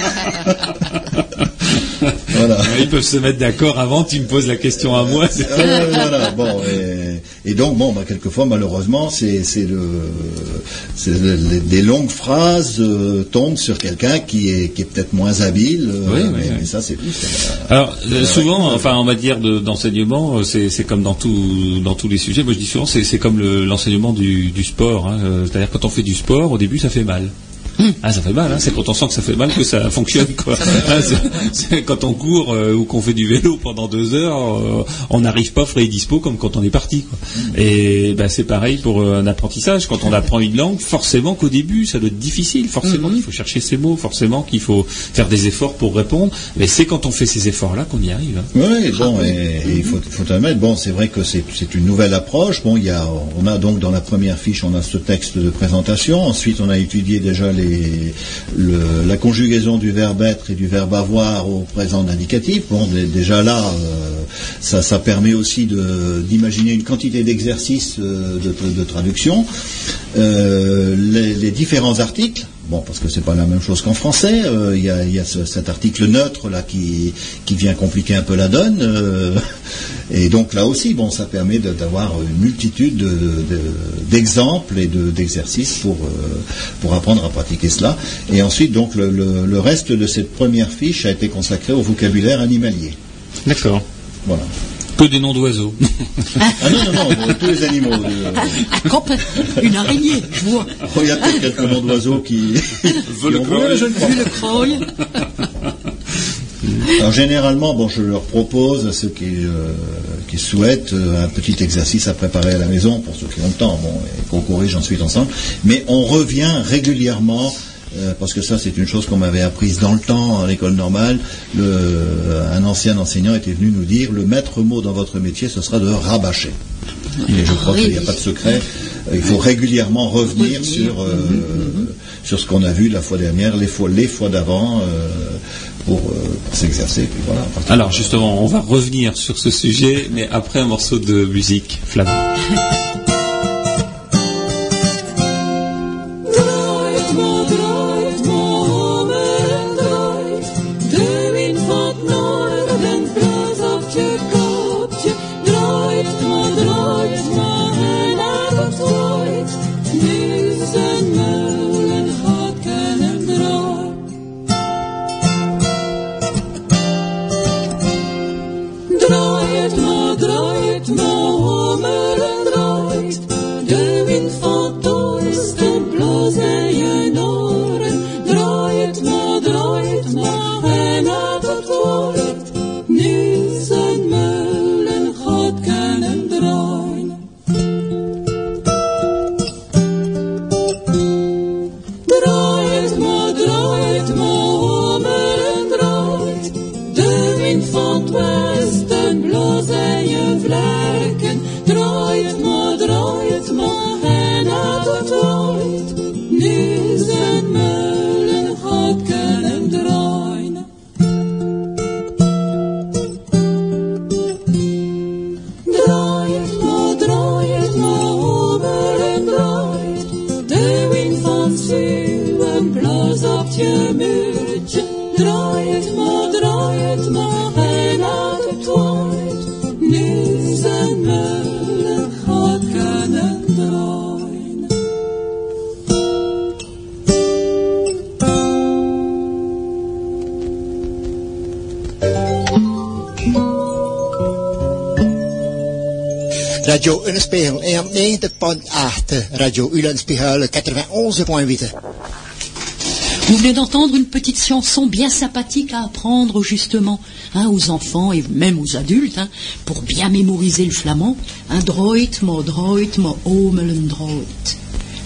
voilà. Ils peuvent se mettre d'accord avant. Tu me poses la question à moi. Euh, voilà, bon, et, et donc, bon, bah, quelquefois, malheureusement, c'est le, le- des longues phrases euh, tombent sur quelqu'un qui est, qui est peut-être moins habile, euh, Oui, oui, mais, oui. ça, c'est ça va. Alors euh, souvent, enfin en matière de- d'enseignement, euh, c'est c'est comme dans tout dans tous les sujets. Moi je dis souvent, c'est comme le- l'enseignement du, du sport. hein, euh, C'est-à-dire quand on fait du sport, au début ça fait mal. Ah, ça fait mal, hein, c'est quand on sent que ça fait mal que ça fonctionne. Quoi. Quand on court euh, ou qu'on fait du vélo pendant deux heures, euh, on n'arrive pas frais et dispo comme quand on est parti. Quoi. Et ben, c'est pareil pour euh, un apprentissage. Quand on apprend une langue, forcément qu'au début, ça doit être difficile. Forcément qu'il faut chercher ses mots, forcément qu'il faut faire des efforts pour répondre. Mais c'est quand on fait ces efforts-là qu'on y arrive. hein. Oui, bon, et, et il faut, faut admettre, bon, c'est vrai que c'est c'est une nouvelle approche. Bon, il y a, on a donc dans la première fiche, on a ce texte de présentation. Ensuite, on a étudié déjà les, la conjugaison du verbe être et du verbe avoir au présent d'indicatif. Bon, dé- déjà là, euh, ça, permet aussi d'imaginer une quantité d'exercices euh, de, traduction. Euh, les différents articles. Bon, parce que c'est pas la même chose qu'en français. euh, Il y a, il y a ce- cet article neutre là qui, qui vient compliquer un peu la donne. euh, et donc là aussi, bon, ça permet d'avoir une multitude de- de- d'exemples et de- d'exercices pour euh, pour apprendre à pratiquer cela. Et ensuite, donc le, le- le reste de cette première fiche a été consacré au vocabulaire animalier. D'accord. Voilà. Que des noms d'oiseaux. Ah non, non, non, tous les animaux. euh, une araignée, je vois. oh, il y a peut-être quelques noms d'oiseaux qui, Vu pas. le croy. Alors généralement, bon, je leur propose à ceux qui, euh, qui souhaitent euh, un petit exercice à préparer à la maison pour ceux qui ont le temps, bon, et qu'on corrige ensuite ensemble. Mais on revient régulièrement. Euh, parce que ça, c'est une chose qu'on m'avait apprise dans le temps à l'école normale. Le- un ancien enseignant était venu nous dire le maître mot dans votre métier, ce sera de rabâcher. Et je crois qu'il n'y a pas de secret. Euh, Il faut régulièrement revenir sur, euh, sur ce qu'on a vu la fois dernière, les fois, les fois d'avant, euh, pour, euh, pour s'exercer. Voilà, Alors justement, on va revenir sur ce sujet, mais après un morceau de musique, Flavie. Radio Ulenspiegel 91.8. Vous venez d'entendre une petite chanson bien sympathique à apprendre justement hein, aux enfants et même aux adultes hein, pour bien mémoriser le flamand. Un droit, mo droit, mo droit.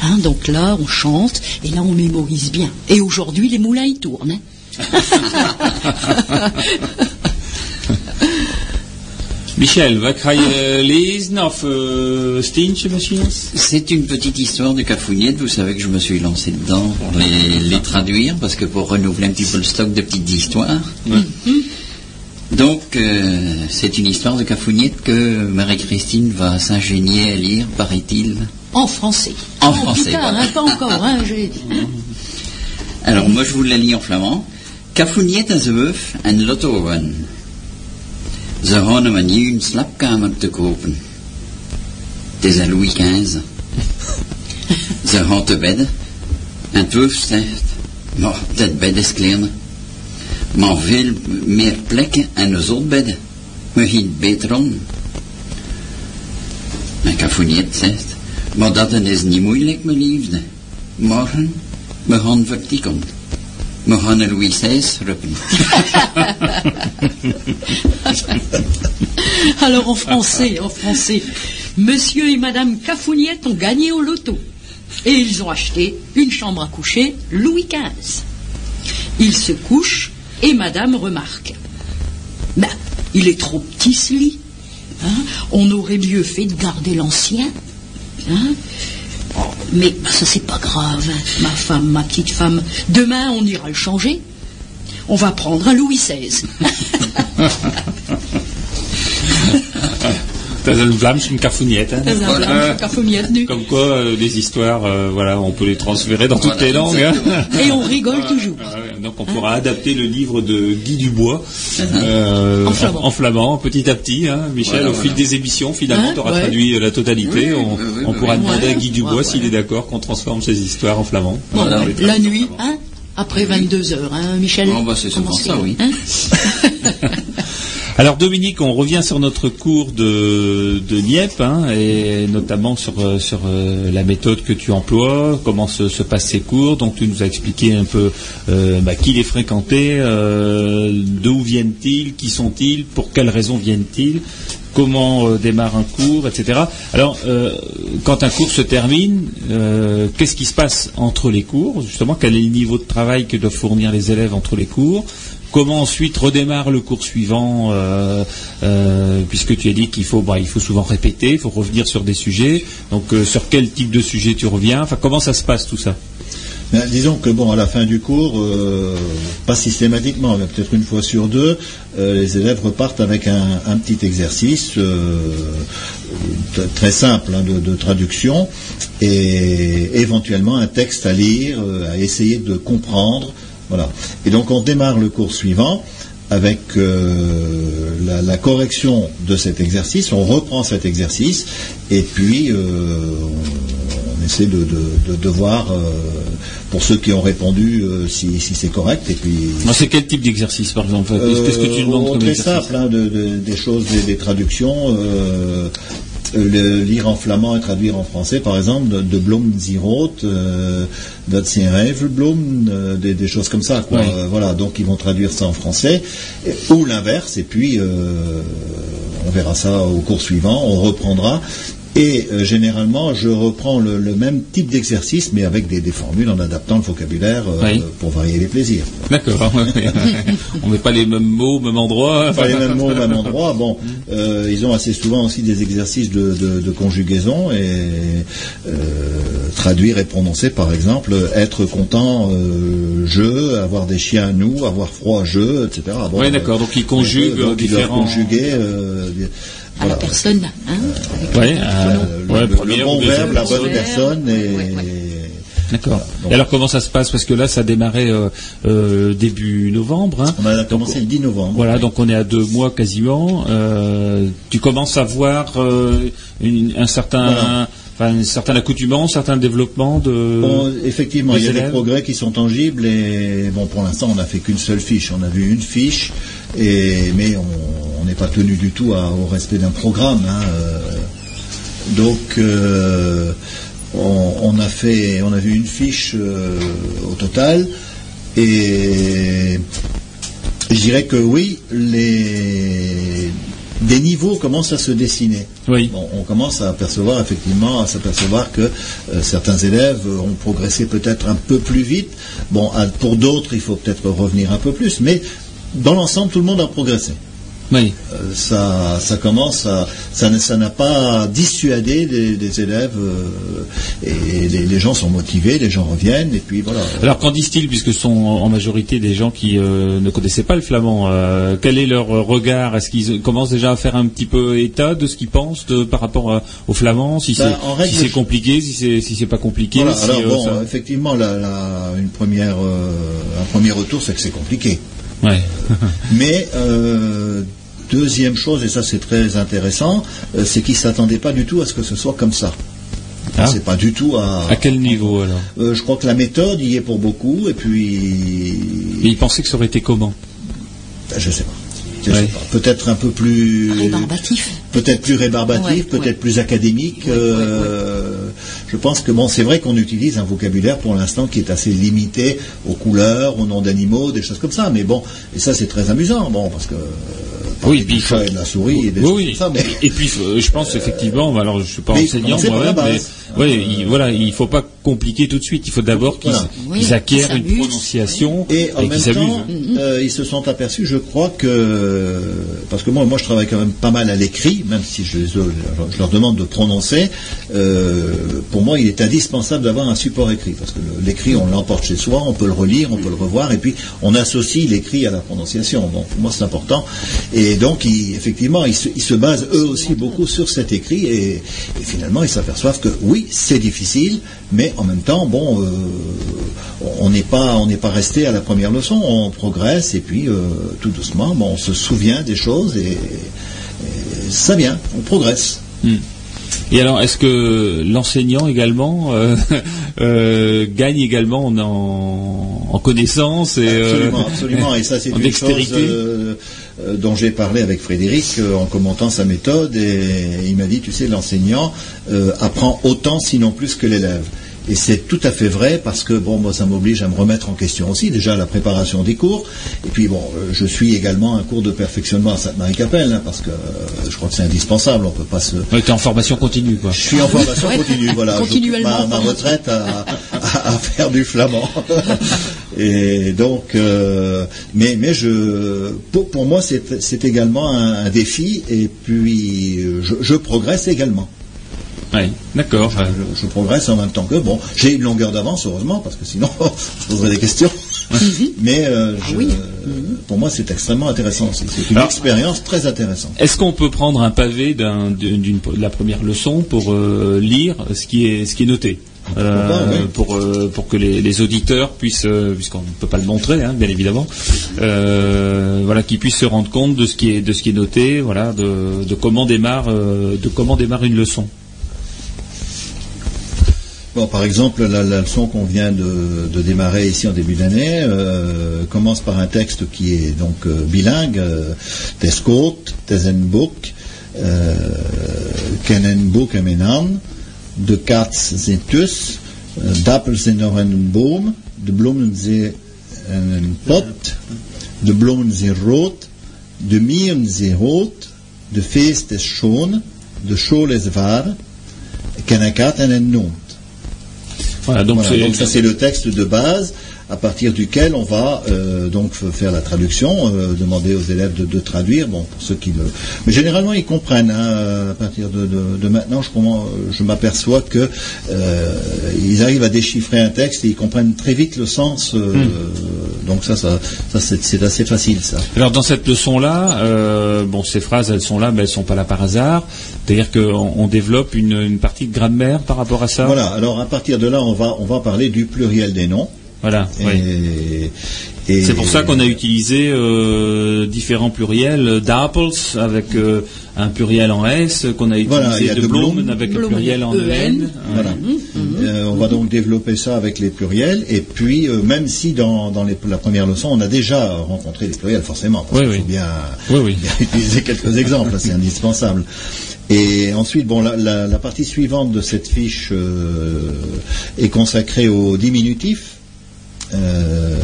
Hein, donc là, on chante et là, on mémorise bien. Et aujourd'hui, les moulins, ils tournent. Michel, wat ga je lezen of uh, Steentje misschien? C'est une petite histoire de Cafougnette. Vous savez que je me suis lancé dedans pour les, les traduire, parce que pour renouveler un petit peu le stock de petites histoires. Donc, euh, c'est une histoire de Cafougnette que Marie-Christine va s'ingénier à lire, paraît-il. En français. En Oh, français, putain, voilà. hein, pas encore, hein, j'ai dit. Alors, moi, je vous la lis en flamand. En zijn wuf en lotto run. Ze hem een nieuwe slaapkamer te kopen. Het is een Louis XV. Ze gaan te bedden. En het zegt, maar dat bed is kleiner. Maar veel meer plekken en een zotbedden. We gaan beter om. En Cafougnette zegt, maar dat is niet moeilijk, mijn liefde. Morgen, we gaan. Een Louis XVI ruppen. Alors en français, en français, Monsieur et Madame Cafougnette ont gagné au loto. Et ils ont acheté une chambre à coucher Louis XV. Ils se couchent et Madame remarque. Ben, il est trop petit ce lit. hein. On aurait mieux fait de garder l'ancien. hein. Mais ça c'est pas grave, ma femme, ma petite femme. Demain on ira le changer. On va prendre un Louis XVI. Dat is een Vlaamse cafouillette. Hein? Dat is een Vlaamse cafouillette nu. Comme quoi, euh, les histoires, euh, voilà, on peut les transférer dans toutes les langues. hein. Et on rigole toujours. Ah Donc on pourra adapter le livre de Guy Dubois euh, En flamand. en flamand, petit à petit. Hein, Michel, Voilà, au fil des émissions, finalement, Hein, tu auras ouais. traduit euh, la totalité. Oui, on oui, oui, on oui, pourra oui. demander à Guy Dubois s'il ouais. est d'accord qu'on transforme ses histoires en flamand. Bon, la nuit, hein Après 22 heures, hein, Michel? Oh, bah, c'est souvent ça, oui. hein? Alors Dominique, on revient sur notre cours de, de Nieppe, hein, et notamment sur, euh, euh, la méthode que tu emploies, comment se, se passent ces cours. Donc tu nous as expliqué un peu euh, bah, qui les fréquentait, euh, d'où viennent-ils, qui sont-ils, pour quelles raisons viennent-ils, comment démarre un cours, etc. Alors quand un cours se termine, qu'est-ce qui se passe entre les cours? Justement, quel est le niveau de travail que doivent fournir les élèves entre les cours? Comment ensuite redémarre le cours suivant, euh, euh, puisque tu as dit qu'il faut, bah, faut souvent répéter, il faut revenir sur des sujets. Donc, euh, sur quel type de sujet tu reviens? Enfin, comment ça se passe tout ça? Ben, disons que bon, à la fin du cours, pas systématiquement, mais peut-être une fois sur deux, les élèves repartent avec un, petit exercice très simple hein, de, traduction et éventuellement un texte à lire, à essayer de comprendre. Voilà. Et donc on démarre le cours suivant avec euh, la, la correction de cet exercice, on reprend cet exercice et puis euh, on, on essaie de, de- de- de voir euh, pour ceux qui ont répondu si, si c'est correct et puis Non, C'est quel type d'exercice, par exemple? Qu'est-ce que tu demandes comme simple, hein, de- de- des choses, des, des traductions. Euh, le lire en flamand et traduire en français, par exemple, de, de Blom Zirot, euh, Revelblom, euh, des, des choses comme ça. Quoi. Oui. Euh, voilà, donc ils vont traduire ça en français, et- ou l'inverse, et puis euh, on verra ça au cours suivant, on reprendra. Et euh, généralement, je reprends le, le même type d'exercice, mais avec des, des formules en adaptant le vocabulaire euh, Oui. pour varier les plaisirs. D'accord. on met pas les mêmes mots au même endroit. pas les mêmes mots au même endroit. Bon, euh, ils ont assez souvent aussi des exercices de, de- de conjugaison et euh, traduire et prononcer, par exemple, être content, euh, je, avoir des chiens, nous, avoir froid, je, etc. Bon, Oui, euh, d'accord. Donc ils conjuguent donc, ils doivent différents. conjuguer. À la personne, hein avec Ouais, le euh, le, Ouais, le première bon verbe, la bonne personne. et Ouais, ouais, D'accord. Et alors comment ça se passe? Parce que là, ça a démarré euh, euh, début novembre. hein. On a Donc, commencé le 10 novembre. Voilà, donc on est à deux mois quasiment. Euh, tu commences à voir euh, une- un certain, Voilà. Enfin, une certaine accoutumance, un certain développement de. Bon, effectivement, il y a des progrès qui sont tangibles et bon, pour l'instant, on n'a fait qu'une seule fiche. On a vu une fiche, et mais on on n'est pas tenu du tout à- au respect d'un programme. hein, euh. donc, euh, on, on a fait, on a vu une fiche euh, au total, et je dirais que oui, les des niveaux commencent à se dessiner. Oui. Bon, on commence à apercevoir effectivement, à s'apercevoir que euh, certains élèves euh, ont progressé peut-être un peu plus vite. Bon, à- pour d'autres, il faut peut-être revenir un peu plus, mais dans l'ensemble, tout le monde a progressé. Oui. Euh, ça, ça commence à, ça ne- ça n'a pas dissuadé des, des élèves euh, et les, les gens sont motivés, les gens reviennent et puis voilà. Alors qu'en disent-ils, puisque ce sont en majorité des gens qui euh, ne connaissaient pas le flamand euh, Quel est leur regard? Est-ce qu'ils commencent déjà à faire un petit peu état de ce qu'ils pensent de- par rapport au flamand Si Ben, c'est si compliqué, si c'est si c'est pas compliqué Voilà, si, alors bon, ça- effectivement, la, la- une première, un premier retour, c'est que c'est compliqué. Ouais. Mais euh, deuxième chose, et ça c'est très intéressant, euh, c'est qu'ils ne s'attendaient pas du tout à ce que ce soit comme ça. Ah. C'est pas du tout à. à quel niveau alors? Euh, je crois que la méthode y est pour beaucoup, et puis. Et ils pensaient que ça aurait été comment? Ben, je sais pas. Ouais. pas. Peut-être un peu plus. Rébarbatif. Peut-être plus rébarbatif, Ouais, peut-être ouais. plus académique. Ouais, euh, Je pense que bon, c'est vrai qu'on utilise un vocabulaire pour l'instant qui est assez limité aux couleurs, aux noms d'animaux, des choses comme ça. Mais bon, et ça c'est très amusant, bon, parce que euh, Oui, puis chat et de la souris et des Oui, choses oui. comme ça. Mais Et puis, euh, je pense effectivement, bah, alors je suis pas Mais enseignant moi-même, mais ouais, il, voilà, il faut pas compliquer tout de suite. Il faut d'abord qu'ils Voilà. Oui, qu'ils acquièrent une prononciation Et en qu'ils même s'amusent. temps, euh, ils se sont aperçus, je crois que, parce que moi, moi, je travaille quand même pas mal à l'écrit, même si je, leur demande de prononcer. euh, pour moi, il est indispensable d'avoir un support écrit, parce que l'écrit, on l'emporte chez soi, on peut le relire, on peut le revoir, et puis on associe l'écrit à la prononciation. Donc, pour moi, c'est important. Et donc, effectivement, ils se, basent eux aussi beaucoup sur cet écrit, et, finalement, ils s'aperçoivent que oui, c'est difficile, mais en même temps, bon. euh, on n'est pas pas resté à la première leçon, on progresse et puis euh, tout doucement, bon, on se souvient des choses ça vient, on progresse. Et alors, est-ce que l'enseignant également euh, euh, gagne également en, en, connaissance et euh, Absolument, absolument. Et ça, c'est une chose dextérité dont j'ai parlé avec Frédéric en commentant sa méthode. Et il m'a dit, tu sais, l'enseignant apprend autant, sinon plus que l'élève. Et c'est tout à fait vrai parce que bon, moi, ça m'oblige à me remettre en question aussi. Déjà la préparation des cours, et puis bon, euh, je suis également un cours de perfectionnement à Sainte-Marie-Capelle, hein, parce que euh, je crois que c'est indispensable. On peut pas se, Ouais, t'es en formation continue, quoi. je suis en formation continue, voilà. Continuellement J'occupe ma, retraite à, à- à faire du flamand. Et donc, euh, mais, mais je, pour, pour moi, c'est c'est également un, un défi. Et puis, je, je progresse également. Ouais, d'accord. Je, je progresse en même temps que bon. J'ai une longueur d'avance, heureusement, parce que sinon, je poserais des questions. Mais euh, je- oui. pour moi, c'est extrêmement intéressant. C'est une Alors- expérience très intéressante. Est-ce qu'on peut prendre un pavé d'un- d'une, de la première leçon pour euh, lire ce qui est, ce qui est noté Euh, pas, oui. pour, euh, pour que les, les auditeurs puissent, euh, puisqu'on ne peut pas le montrer, hein, bien évidemment, voilà, qu'ils puissent se rendre compte de ce qui est, de ce qui est noté, voilà, de, de comment démarre, de comment démarre une leçon. Bon, par exemple, la, la leçon qu'on vient de, de démarrer ici en début d'année euh, commence par un texte qui est donc euh, bilingue, euh, Tes Kot, Tes en Boek, euh, Ken en Boek en Menan, De Kat zijn tus, euh, D'appels zijn nog een boom, De bloemen zijn een pot, De bloemen zijn rood, De rood, De feest is schoon, De school is waar, Ken een Voilà, donc, Voilà, c'est- donc ça c'est le texte de base à partir duquel on va euh, donc faire la traduction, euh, demander aux élèves de, de traduire, bon pour ceux qui le, mais généralement ils comprennent. hein, à partir de, de- de maintenant, je, m'aperçois que euh, ils arrivent à déchiffrer un texte et ils comprennent très vite le sens. euh, Donc ça, ça, ça, c'est assez facile ça. Alors dans cette leçon-là, euh, bon, ces phrases, elles sont là, mais elles sont pas là par hasard. C'est-à-dire qu'on on développe une, une partie de grammaire par rapport à ça. Voilà, alors à partir de là, on va, on va parler du pluriel des noms. Voilà. Et, oui. Et- C'est pour ça qu'on a utilisé euh, différents pluriels d'apples avec euh, un pluriel en S, qu'on a utilisé Voilà, il y a de, de avec un pluriel en EN. EN. Voilà. Euh, on va donc développer ça avec les pluriels. Et puis, euh, même si dans, dans les- la première leçon, on a déjà rencontré les pluriels, forcément, parce Oui, qu'il oui. faut bien, Oui, oui. bien utiliser quelques exemples, c'est indispensable. Et ensuite, bon, la, la- la partie suivante de cette fiche euh, est consacrée au diminutif. Euh,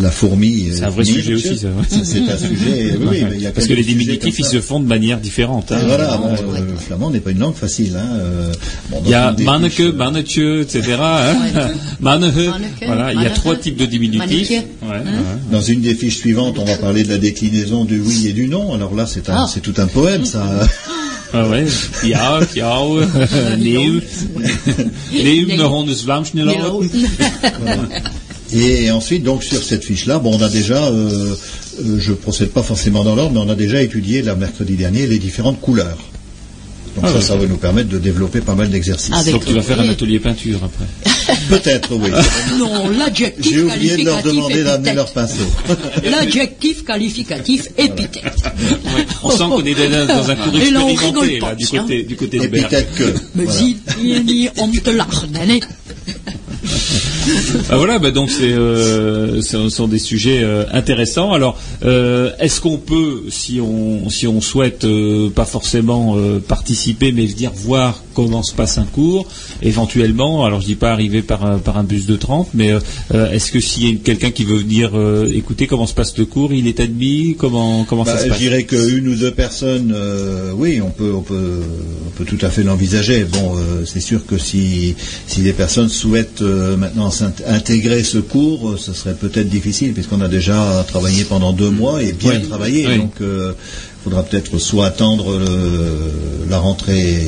la fourmi. C'est euh, un vrai fourmi, sujet aussi, ça. C'est un sujet. oui, oui, mais il y a Parce que les diminutifs, ils se font de manière différente. hein. Et voilà, bon, ouais. euh, le flamand n'est pas une langue facile. Hein, euh, bon, Il y a manneke, mannetje, etc. Hein. Mannehe. Manneke, Voilà, il y a trois types de diminutifs. Ouais, ouais. Dans une des fiches suivantes, on va parler de la déclinaison du oui et du non. Alors là, c'est Ah. c'est tout un poème, ça. Ah ouais. Ja, Kiao, me. Et ensuite, donc sur cette fiche-là, bon, on a déjà, euh, euh, je procède pas forcément dans l'ordre, mais on a déjà étudié la mercredi dernier les différentes couleurs. Donc Ah ça, ça va nous permettre de développer pas mal d'exercices. Avec- Donc tu vas faire un atelier peinture après. Peut-être, oui. Non, l'adjectif J'ai oublié de leur qualificatif demander d'amener leur épithète. pinceau. L'adjectif qualificatif épithète. On sent qu'on est dans, dans un cours expérimenté pas, là, du côté du côté de peut-être que. Mais voilà. si, il dit, on te Ah, voilà, bah donc c'est euh, ce sont des sujets euh, intéressants. Alors, euh, est-ce qu'on peut, si on si on souhaite pas forcément participer, mais venir voir comment se passe un cours, éventuellement, alors je dis pas arriver par un, par un bus de 30, mais euh, euh, est-ce que s'il y a quelqu'un qui veut venir euh, écouter comment se passe le cours, il est admis Comment comment Bah, ça se je passe? dirais qu'une ou deux personnes, euh, oui, on peut, on peut, on peut tout à fait l'envisager. Bon, c'est sûr que si, si des personnes souhaitent maintenant intégrer ce cours, ce serait peut-être difficile puisqu'on a déjà travaillé pendant deux mois et bien Oui. travaillé. Oui. Donc, il faudra peut-être soit attendre le- la rentrée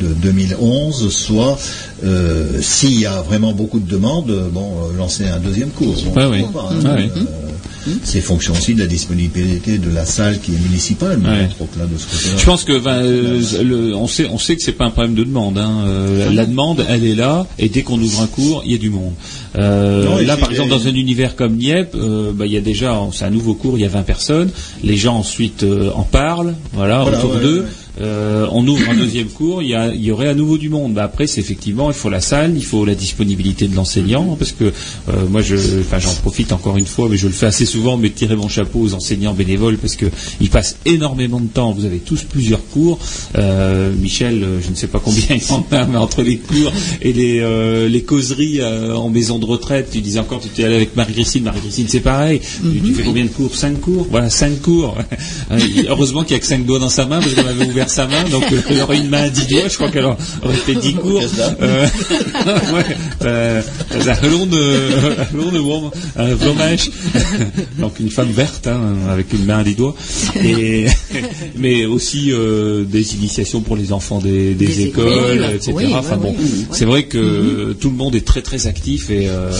de 2011, soit euh, s'il y a vraiment beaucoup de demandes, euh, bon, euh, lancer un deuxième cours. Oui. pas, hein. Oui. Euh, c'est fonction aussi de la disponibilité de la salle qui est municipale, mais Ouais. trop que là de ce côté-là. Je pense que ben, euh, le- on sait on sait que c'est pas un problème de demande. hein. Euh, la demande, elle est là, et dès qu'on ouvre un cours, il y a du monde. Euh, Non, là, par exemple, dans un univers comme Nieppe, euh, ben, il y a déjà, c'est un nouveau cours, il y a 20 personnes. Les gens ensuite euh, en parlent, voilà, Voilà, autour ouais, d'eux. ouais. Euh, on ouvre un deuxième cours, il y, a- il y aurait à nouveau du monde. Ben, après, c'est effectivement, il faut la salle, il faut la disponibilité de l'enseignant, parce que euh, moi, je, j'en profite encore une fois, mais je le fais assez souvent, mais tirer mon chapeau aux enseignants bénévoles, parce que ils passent énormément de temps. Vous avez tous plusieurs cours. Euh, Michel, euh, je ne sais pas combien il en a, mais entre les cours et les, euh, les causeries euh, en maison de retraite, tu disais encore, tu étais allé avec Marie-Christine. Marie-Christine, c'est pareil. Tu- tu, fais combien de cours? Cinq cours Voilà, cinq cours. Euh, Heureusement qu'il n'y a que cinq doigts dans sa main, parce qu'on avait ouvert sa main, donc euh, elle aurait une main à dix doigts, je crois qu'elle aurait fait dix cours. Euh, ouais, t'as un long de, un long de worm, un fromage. donc une femme verte, hein, avec une main à dix doigts. Et, mais aussi euh, des initiations pour les enfants des, des Des écoles, écoles, etc. oui, enfin oui, bon, oui. c'est vrai que tout le monde est très très actif et euh,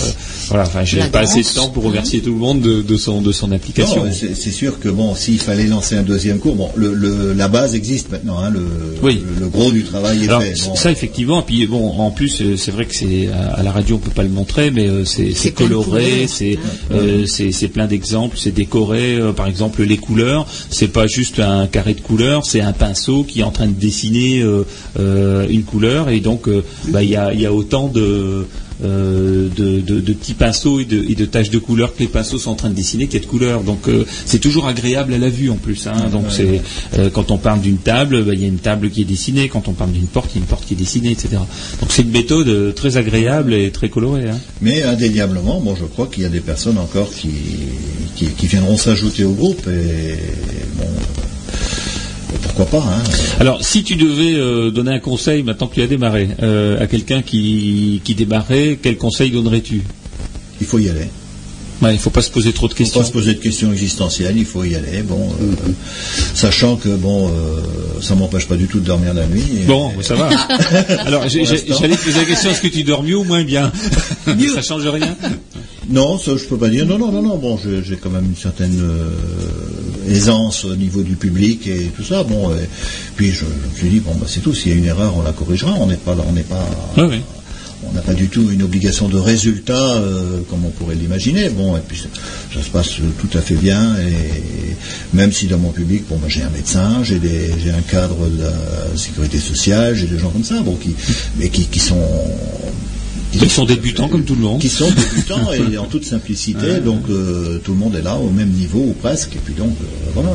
voilà. Enfin, j'ai pas assez de temps pour remercier tout le monde de, de son de son application. C'est sûr que bon, s'il fallait lancer un deuxième cours, bon, le, le- la base existe maintenant, hein, le, Oui. le, le gros du travail est Alors fait. Bon. ça effectivement, et puis bon, en plus euh, c'est vrai que c'est à, à la radio on peut pas le montrer, mais euh, c'est coloré, couleurs. c'est euh, c'est plein d'exemples, c'est décoré. euh, par exemple les couleurs, c'est pas juste un carré de couleurs, c'est un pinceau qui est en train de dessiner euh, euh, une couleur, et donc euh, bah, il y a il y a autant de euh, de, de- de petits pinceaux et de, et de taches de couleurs que les pinceaux sont en train de dessiner qu'il y a de couleurs. Donc euh, c'est toujours agréable à la vue en plus. hein. Donc c'est euh, quand on parle d'une table, bah, il y a une table qui est dessinée. Quand on parle d'une porte, il y a une porte qui est dessinée, etc. Donc c'est une méthode très agréable et très colorée. hein. Mais indéniablement, bon, je crois qu'il y a des personnes encore qui, qui, qui viendront s'ajouter au groupe et bon, pourquoi pas. Hein. Alors, si tu devais euh, donner un conseil maintenant que tu as démarré euh, à quelqu'un qui, qui démarrait, quel conseil donnerais-tu? Il faut y aller. Ouais, Il ne faut pas se poser trop de Il ne faut questions. pas se poser de questions existentielles, il faut y aller. Bon, euh, sachant que bon, euh, ça m'empêche pas du tout de dormir la nuit. et- Bon, ça va. Alors, j'allais te poser la question est-ce que tu dors mieux ou moins bien Mieux. Ça change rien Non, ça je peux pas dire. Non, non, non, non. Bon, j'ai quand même une certaine euh, aisance au niveau du public et tout ça. Bon, et puis je, je me suis dit bon, bah, c'est tout. S'il y a une erreur, on la corrigera. On n'est pas, là- on n'est pas, Oui, oui. On n'a pas du tout une obligation de résultat euh, comme on pourrait l'imaginer. Bon, et puis ça, ça se passe tout à fait bien. Et même si dans mon public, bon, bah, j'ai un médecin, j'ai un cadre de la sécurité sociale, j'ai des gens comme ça, bon, qui, mais qui, qui sont Ils sont débutants comme tout le monde. qui sont débutants et en toute simplicité, donc euh, tout le monde est là au même niveau ou presque, et puis donc euh, voilà.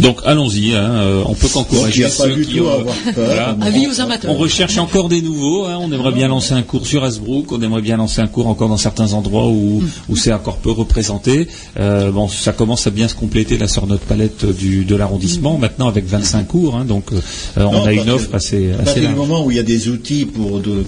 Donc allons-y, hein, euh, on peut qu'encourager ceux du qui tout ont- à avoir peur. Voilà. Avis aux amateurs. On recherche encore des nouveaux. hein. On aimerait bien lancer un cours sur Hasbrook. On aimerait bien lancer un cours encore dans certains endroits où, où c'est encore peu représenté. Euh, bon, ça commence à bien se compléter là sur notre palette du, de l'arrondissement. Maintenant avec 25 cours, hein, donc euh, on Non, a une offre assez, À assez partir du large. moment où il y a des outils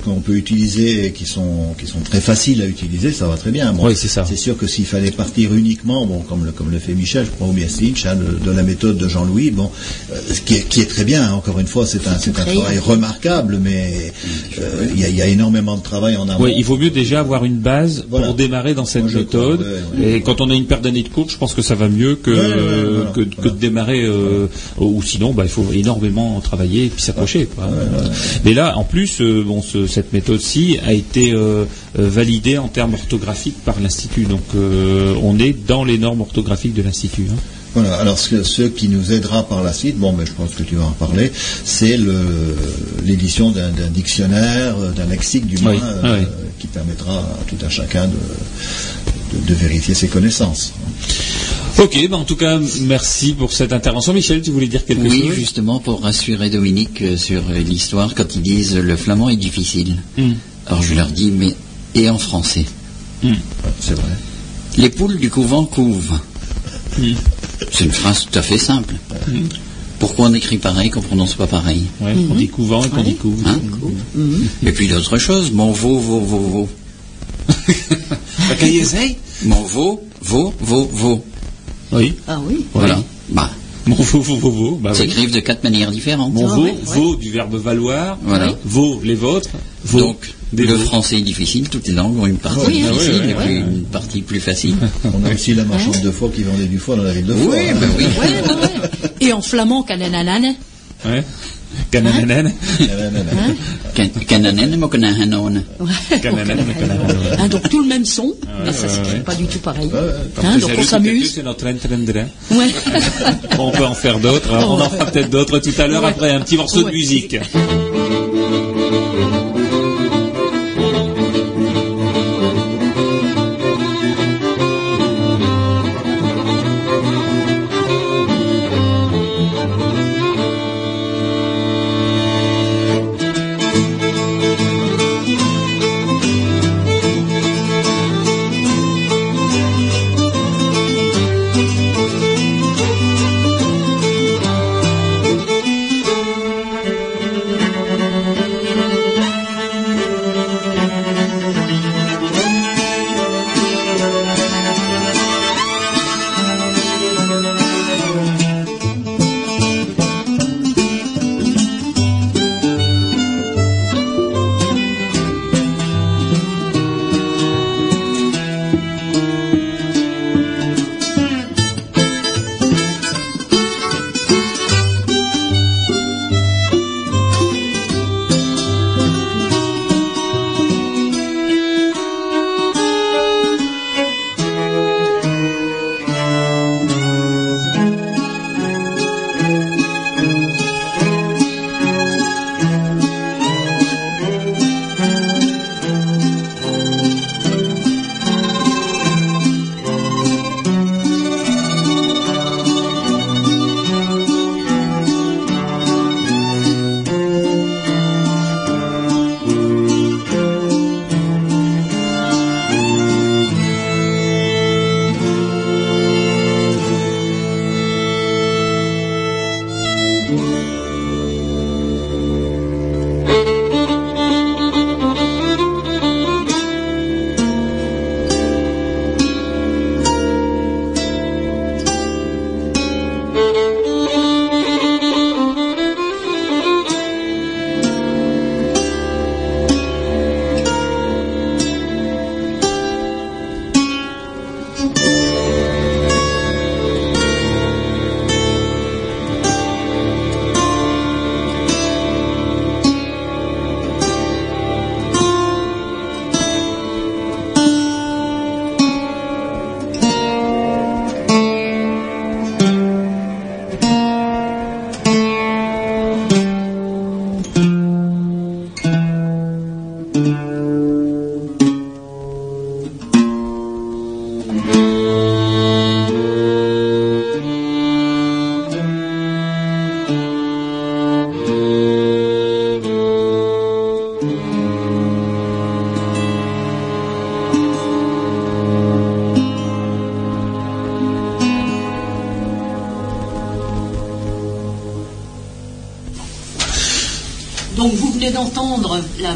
qu'on peut utiliser et qui sont qui sont très faciles à utiliser, ça va très bien. Bon, Oui, c'est ça. C'est sûr que s'il fallait partir uniquement, bon, comme le comme le fait Michel, je prends bien Lynch, hein, de, de la méthode de Jean-Louis, bon, euh, qui est qui est très bien. hein, encore une fois, c'est un travail remarquable, mais euh, il y, a, il y a énormément de travail en amont. Oui, il vaut mieux déjà avoir une base Voilà. pour démarrer dans cette Moi, méthode. crois, ouais, ouais. Et quand on a une paire d'années de cours, je pense que ça va mieux que, Ouais, ouais, ouais, voilà, que, que voilà. de démarrer. euh, ou sinon, bah, il faut énormément travailler et puis s'accrocher. quoi. Mais là, en plus, euh, bon, ce- cette méthode-ci a été validée en termes orthographiques par l'Institut. Donc, euh, on est dans les normes orthographiques de l'Institut. hein. Voilà, alors ce, ce qui nous aidera par la suite, bon, mais je pense que tu vas en parler, c'est le- l'édition d'un dictionnaire, euh, d'un lexique du moins, Oui, euh, ah oui. qui permettra à tout un chacun de, de- de vérifier ses connaissances. Ok, bah, en tout cas, merci pour cette intervention. Michel, tu voulais dire quelque Oui, chose? justement, pour rassurer Dominique euh, sur l'histoire, quand ils disent le flamand est difficile. Hmm. Alors je leur dis, mais et en français? Ouais, c'est vrai. Les poules du couvent couvent. Hmm. C'est une phrase tout à fait simple. Pourquoi on écrit pareil qu'on prononce pas pareil Ouais, On dit couvent et qu'on dit couvent. Hein Et puis d'autres choses, mon veau, veau, veau, veau. Mon veau, veau, veau, veau. Oui. Ah oui. Voilà. Bah, Mon vaut, vaut, vaut, vaut. Bah, oui. s'écrivent de quatre manières différentes. Mon Ah vaut, ouais, ouais. vaut du verbe valoir. Voilà. Vaut les vôtres. Vaut Donc, des le français est difficile, toutes les langues ont une partie Oui, hein. difficile Ah oui, et oui, puis une partie plus facile. On a aussi la marchande de foie qui vendait du foie dans la ville de Foix. Oui, hein. ben oui. Ouais, ouais, ouais. Et en flamand, canananane. Ouais. Canananen. Can- Cananen, mo canahanon. Ouais. Cananane, cananane. Hein, donc tout le même son, mais ça ouais, s'écrit ouais. pas du tout pareil. Hein, donc on s'amuse. On peut en faire d'autres. hein. On en fera peut-être d'autres tout à l'heure après un petit morceau de musique.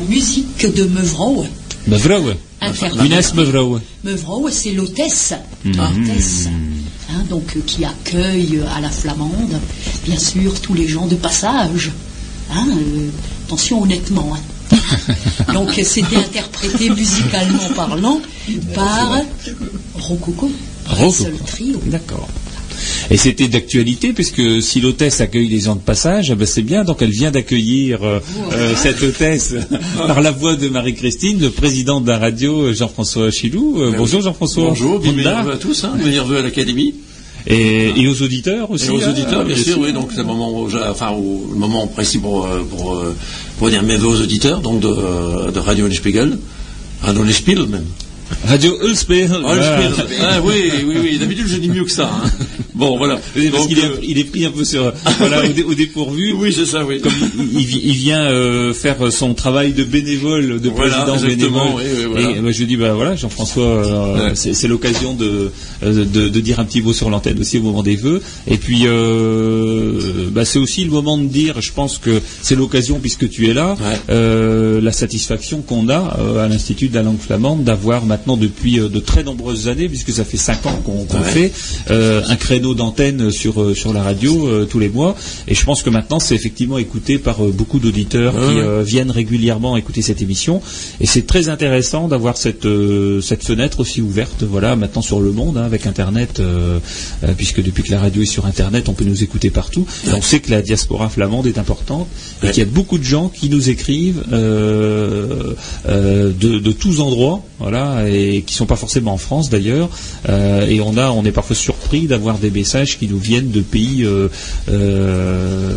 Musique de Mevrouw. Mevrouw. Inès Mevrouw. Mevrouw, c'est l'hôtesse. L'hôtesse, hein, donc, euh, qui accueille euh, à la flamande, bien sûr, tous les gens de passage. Hein, euh, attention honnêtement. hein. donc, c'était interprété musicalement parlant par Rococo. Rococo. Seul trio. D'accord. Et c'était d'actualité, puisque si l'hôtesse accueille les gens de passage, eh ben c'est bien, donc elle vient d'accueillir euh, euh, cette hôtesse par la voix de Marie-Christine, le président de la radio, euh, Jean-François Chilou. Euh, bonjour Jean-François. Bonjour, bienvenue Bonjour. à tous, hein, bienvenue à l'Académie. Et, et aux auditeurs aussi. Et aux hein, auditeurs, bien sûr, oui, donc c'est le moment, enfin, le précis pour, pour, pour dire mes vœux aux auditeurs, donc de, de Radio Spiegel, Radio Spiel même. Radio Ulspel. Ah. Ah, oui, oui, oui, d'habitude je dis mieux que ça. hein. Bon, voilà. Parce Donc, est, euh, il est pris un peu sur, voilà, au, dé- au dépourvu. oui, c'est ça, oui. Comme il, vient euh, faire son travail de bénévole, de Voilà, président bénévole. oui, oui, voilà. Et bah, je dis, bah voilà, Jean-François, euh, Ouais. c'est, l'occasion de, de, de dire un petit mot sur l'antenne aussi au moment des vœux. Et puis, bah, c'est aussi le moment de dire, je pense que c'est l'occasion, puisque tu es là, Ouais. la satisfaction qu'on a à l'Institut de la langue flamande d'avoir maintenant depuis euh, de très nombreuses années, puisque ça fait cinq ans qu'on, Ouais. fait, euh, un créneau d'antenne sur, euh, sur la radio euh, tous les mois. Et je pense que maintenant, c'est effectivement écouté par euh, beaucoup d'auditeurs Ouais, qui viennent régulièrement écouter cette émission. Et c'est très intéressant d'avoir cette, cette fenêtre aussi ouverte, voilà, maintenant sur le monde, hein, avec Internet, puisque depuis que la radio est sur Internet, on peut nous écouter partout. Et on sait que la diaspora flamande est importante et Ouais. qu'il y a beaucoup de gens qui nous écrivent de, de tous endroits, voilà, et qui sont pas forcément en France d'ailleurs. Euh, et on a, on est parfois surpris d'avoir des messages qui nous viennent de pays euh, euh,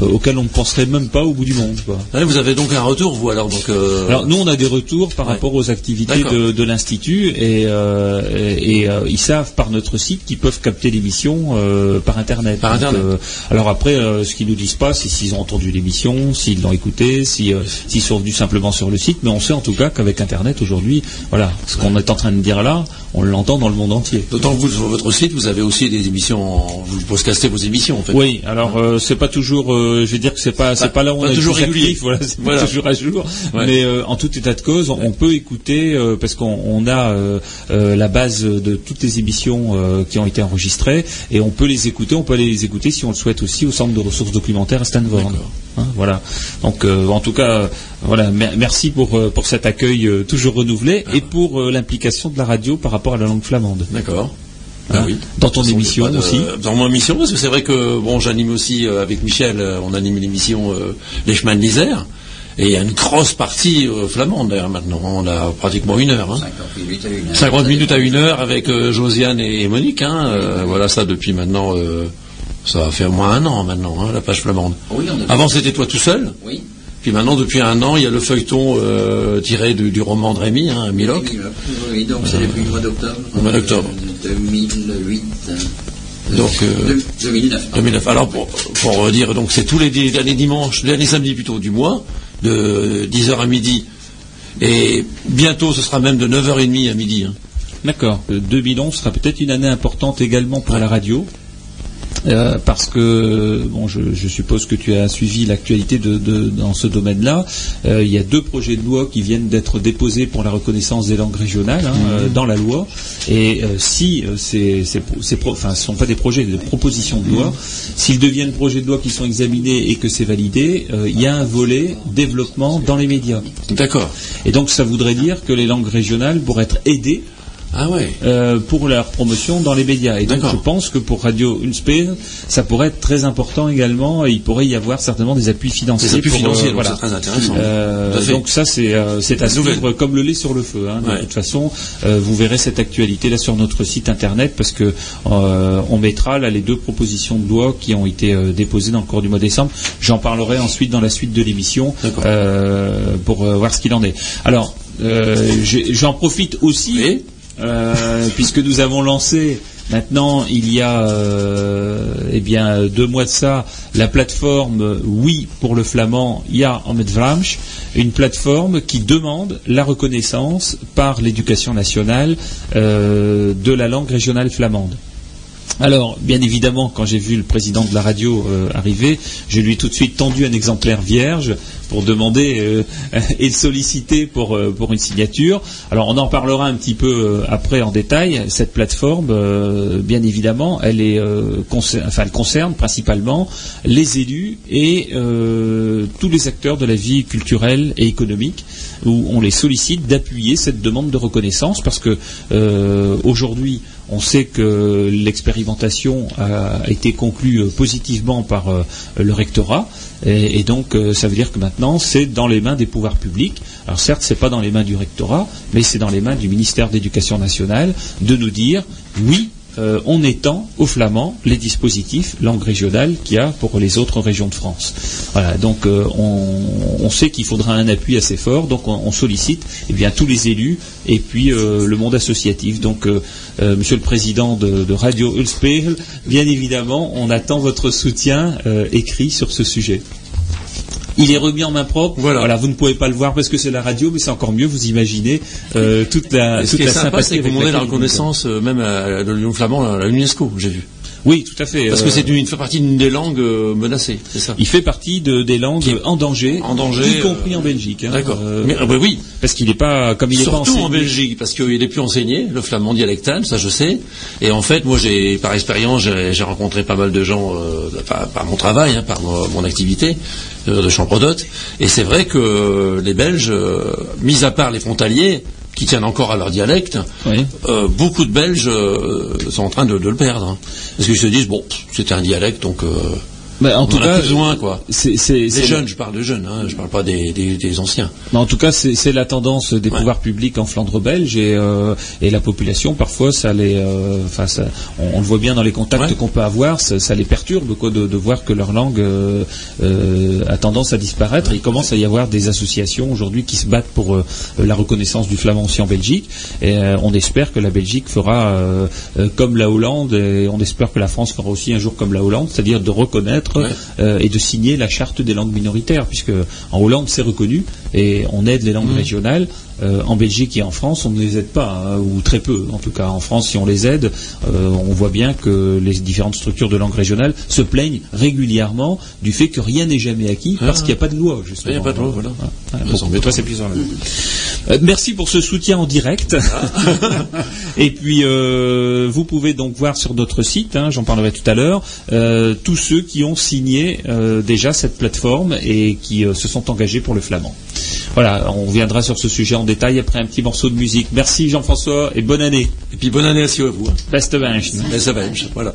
auxquels on ne penserait même pas au bout du monde. Quoi. vous avez donc un retour, vous, alors, donc, Alors nous on a des retours par Ouais. rapport aux activités de, de l'institut et, et, et, ils savent par notre site qu'ils peuvent capter l'émission par internet. Par Internet. alors après ce qu'ils nous disent pas c'est s'ils ont entendu l'émission, s'ils l'ont écouté, si, euh, s'ils sont venus simplement sur le site, mais on sait en tout cas qu'avec internet aujourd'hui, voilà, ce qu'on est en train de dire là, on l'entend dans le monde entier. D'autant que vous, sur votre site, vous avez aussi des émissions, vous podcastez vos émissions, en fait. Oui, alors euh, c'est pas toujours, euh, je vais dire que c'est pas, c'est Pas- pas là où on est toujours actif, voilà, c'est Voilà. pas toujours à jour. Ouais. Mais euh, en tout état de cause, on, on peut écouter euh, parce qu'on on a la base de toutes les émissions qui ont été enregistrées et on peut les écouter. On peut aller les écouter si on le souhaite aussi au centre de ressources documentaires à Stanford. Hein, voilà. Donc euh, en tout cas, voilà, mer- merci pour pour cet accueil euh, toujours renouvelé et pour euh, l'implication de la radio par rapport à la langue flamande. D'accord. Hein, Ah oui. Dans ton émission de- aussi. Dans mon émission, parce que c'est vrai que bon, j'anime aussi euh, avec Michel, euh, on anime l'émission euh, Les chemins de l'Isère. Et il y a une grosse partie euh, flamande d'ailleurs maintenant. On a pratiquement une heure. Hein. 50 minutes à une heure. 50 minutes à une heure avec euh, Josiane et Monique. Hein. Euh, voilà ça depuis maintenant. euh, ça va faire au moins un an maintenant, hein, la page flamande. Oui, on a- Avant c'était toi tout seul. Oui. Puis maintenant, depuis un an, il y a le feuilleton euh, tiré du, du roman de Rémy, hein, Miloc. Oui, oui, donc c'est depuis le mois d'octobre. Le mois d'octobre. Euh, 2008. Donc, euh, De- 2009. pardon. 2009. Alors pour, pour dire, donc c'est tous les, les dimanches, les derniers samedis plutôt du mois, de 10h à midi. Et bientôt, ce sera même de 9h30 à midi. hein. D'accord. Euh, 2011 sera peut-être une année importante également pour la radio. Euh, parce que bon, je, je suppose que tu as suivi l'actualité de, de- dans ce domaine-là. Euh, il y a deux projets de loi qui viennent d'être déposés pour la reconnaissance des langues régionales hein, euh, dans la loi. Et euh, si ces, ces, pro- ces pro- enfin, ce sont pas des projets, des propositions de loi, s'ils deviennent projets de loi qui sont examinés et que c'est validé, euh, il y a un volet développement dans les médias. D'accord. Et donc ça voudrait dire que les langues régionales pourraient être aidées Ah ouais. euh, pour leur promotion dans les médias. Et donc je pense que pour Radio Unspace, ça pourrait être très important également. Et il pourrait y avoir certainement des appuis financiers. Des appuis pour, financiers, euh, donc voilà. c'est très intéressant. Euh, donc ça c'est c'est à suivre comme le lait sur le feu. hein. De Ouais. toute façon, vous verrez cette actualité là sur notre site internet parce que on mettra là les deux propositions de loi qui ont été déposées dans le cours du mois de décembre. J'en parlerai ensuite dans la suite de l'émission pour voir ce qu'il en est. Alors j'en profite aussi. Euh, puisque nous avons lancé maintenant, il y a euh, eh deux mois de ça, la plateforme Oui pour le flamand, Ja het Vlaams, une plateforme qui demande la reconnaissance par l'éducation nationale euh, de la langue régionale flamande. Alors, bien évidemment, quand j'ai vu le président de la radio euh, arriver, je lui ai tout de suite tendu un exemplaire vierge pour demander euh, et solliciter pour, euh, pour une signature. Alors, on en parlera un petit peu après en détail. Cette plateforme, bien évidemment, elle, est, enfin, elle concerne principalement les élus et tous les acteurs de la vie culturelle et économique, où on les sollicite d'appuyer cette demande de reconnaissance parce que aujourd'hui, on sait que l'expérimentation a été conclue euh, positivement par euh, le rectorat et, donc euh, ça veut dire que maintenant c'est dans les mains des pouvoirs publics. Alors certes, c'est pas dans les mains du rectorat, mais c'est dans les mains du ministère d'Éducation nationale de nous dire oui. Euh, on étend aux Flamands les dispositifs langue régionale qu'il y a pour les autres régions de France. Voilà, donc euh, on, sait qu'il faudra un appui assez fort, donc on, sollicite eh bien, tous les élus et puis euh, le monde associatif. Donc, Monsieur le Président de, de Radio Ulspegel, bien évidemment, on attend votre soutien écrit sur ce sujet. Il est remis en main propre. Voilà. vous ne pouvez pas le voir parce que c'est la radio, mais c'est encore mieux. Vous imaginez euh, toute la, ce toute qui est la sympa, c'est que vous demandez la reconnaissance euh, même à, de l'Union flamande à l'UNESCO, j'ai vu. Oui, tout à fait. Parce euh, que c'est une, il fait partie d'une des langues euh, menacées, c'est ça? Il fait partie de, des langues Qui est en danger, en danger, y compris euh, en Belgique. hein. D'accord. Euh, Mais, ah bah oui, parce qu'il n'est pas, comme il n'est pas Surtout enseigné. en Belgique, parce qu'il est plus enseigné, le flamand dialectal, ça je sais. Et en fait, moi, j'ai, par expérience, j'ai rencontré pas mal de gens euh, par, par mon travail, hein, par mon, mon activité euh, de chambre d'hôte. Et c'est vrai que euh, les Belges, euh, mis à part les frontaliers, qui tiennent encore à leur dialecte, Oui. euh, beaucoup de Belges euh, sont en train de, de le perdre. hein. Parce qu'ils se disent, bon, c'était un dialecte, donc en on tout en cas, plus besoin, quoi. c'est, Les jeunes, je parle de jeunes, hein, je parle pas des, des- des anciens. Mais en tout cas, c'est la tendance des Ouais. pouvoirs publics en Flandre belge et, euh, et la population, parfois, ça les, euh, enfin, on, on le voit bien dans les contacts Ouais. qu'on peut avoir, ça, ça les perturbe quoi, de, de voir que leur langue euh, a tendance à disparaître. Il commence à y avoir des associations aujourd'hui qui se battent pour la reconnaissance du flamand aussi en Belgique. Et on espère que la Belgique fera comme la Hollande et on espère que la France fera aussi un jour comme la Hollande, c'est-à-dire de reconnaître Ouais. euh, et de signer la charte des langues minoritaires, puisque en Hollande c'est reconnu et on aide les langues Mmh. régionales. Euh, en Belgique et en France, on ne les aide pas, hein, ou très peu. En tout cas, en France, si on les aide, euh, on voit bien que les différentes structures de langue régionale se plaignent régulièrement du fait que rien n'est jamais acquis parce Ah. qu'il n'y a pas de loi. Justement. Il n'y a pas de loi, voilà. Ah, Ils bon, Euh, merci pour ce soutien en direct. Et puis, vous pouvez donc voir sur notre site, hein, j'en parlerai tout à l'heure, tous ceux qui ont signé déjà cette plateforme et qui se sont engagés pour le flamand. Voilà, on reviendra sur ce sujet en détail après un petit morceau de musique. Merci Jean-François et bonne année. Et puis bonne année aussi à vous. Hein. Beste va, voilà.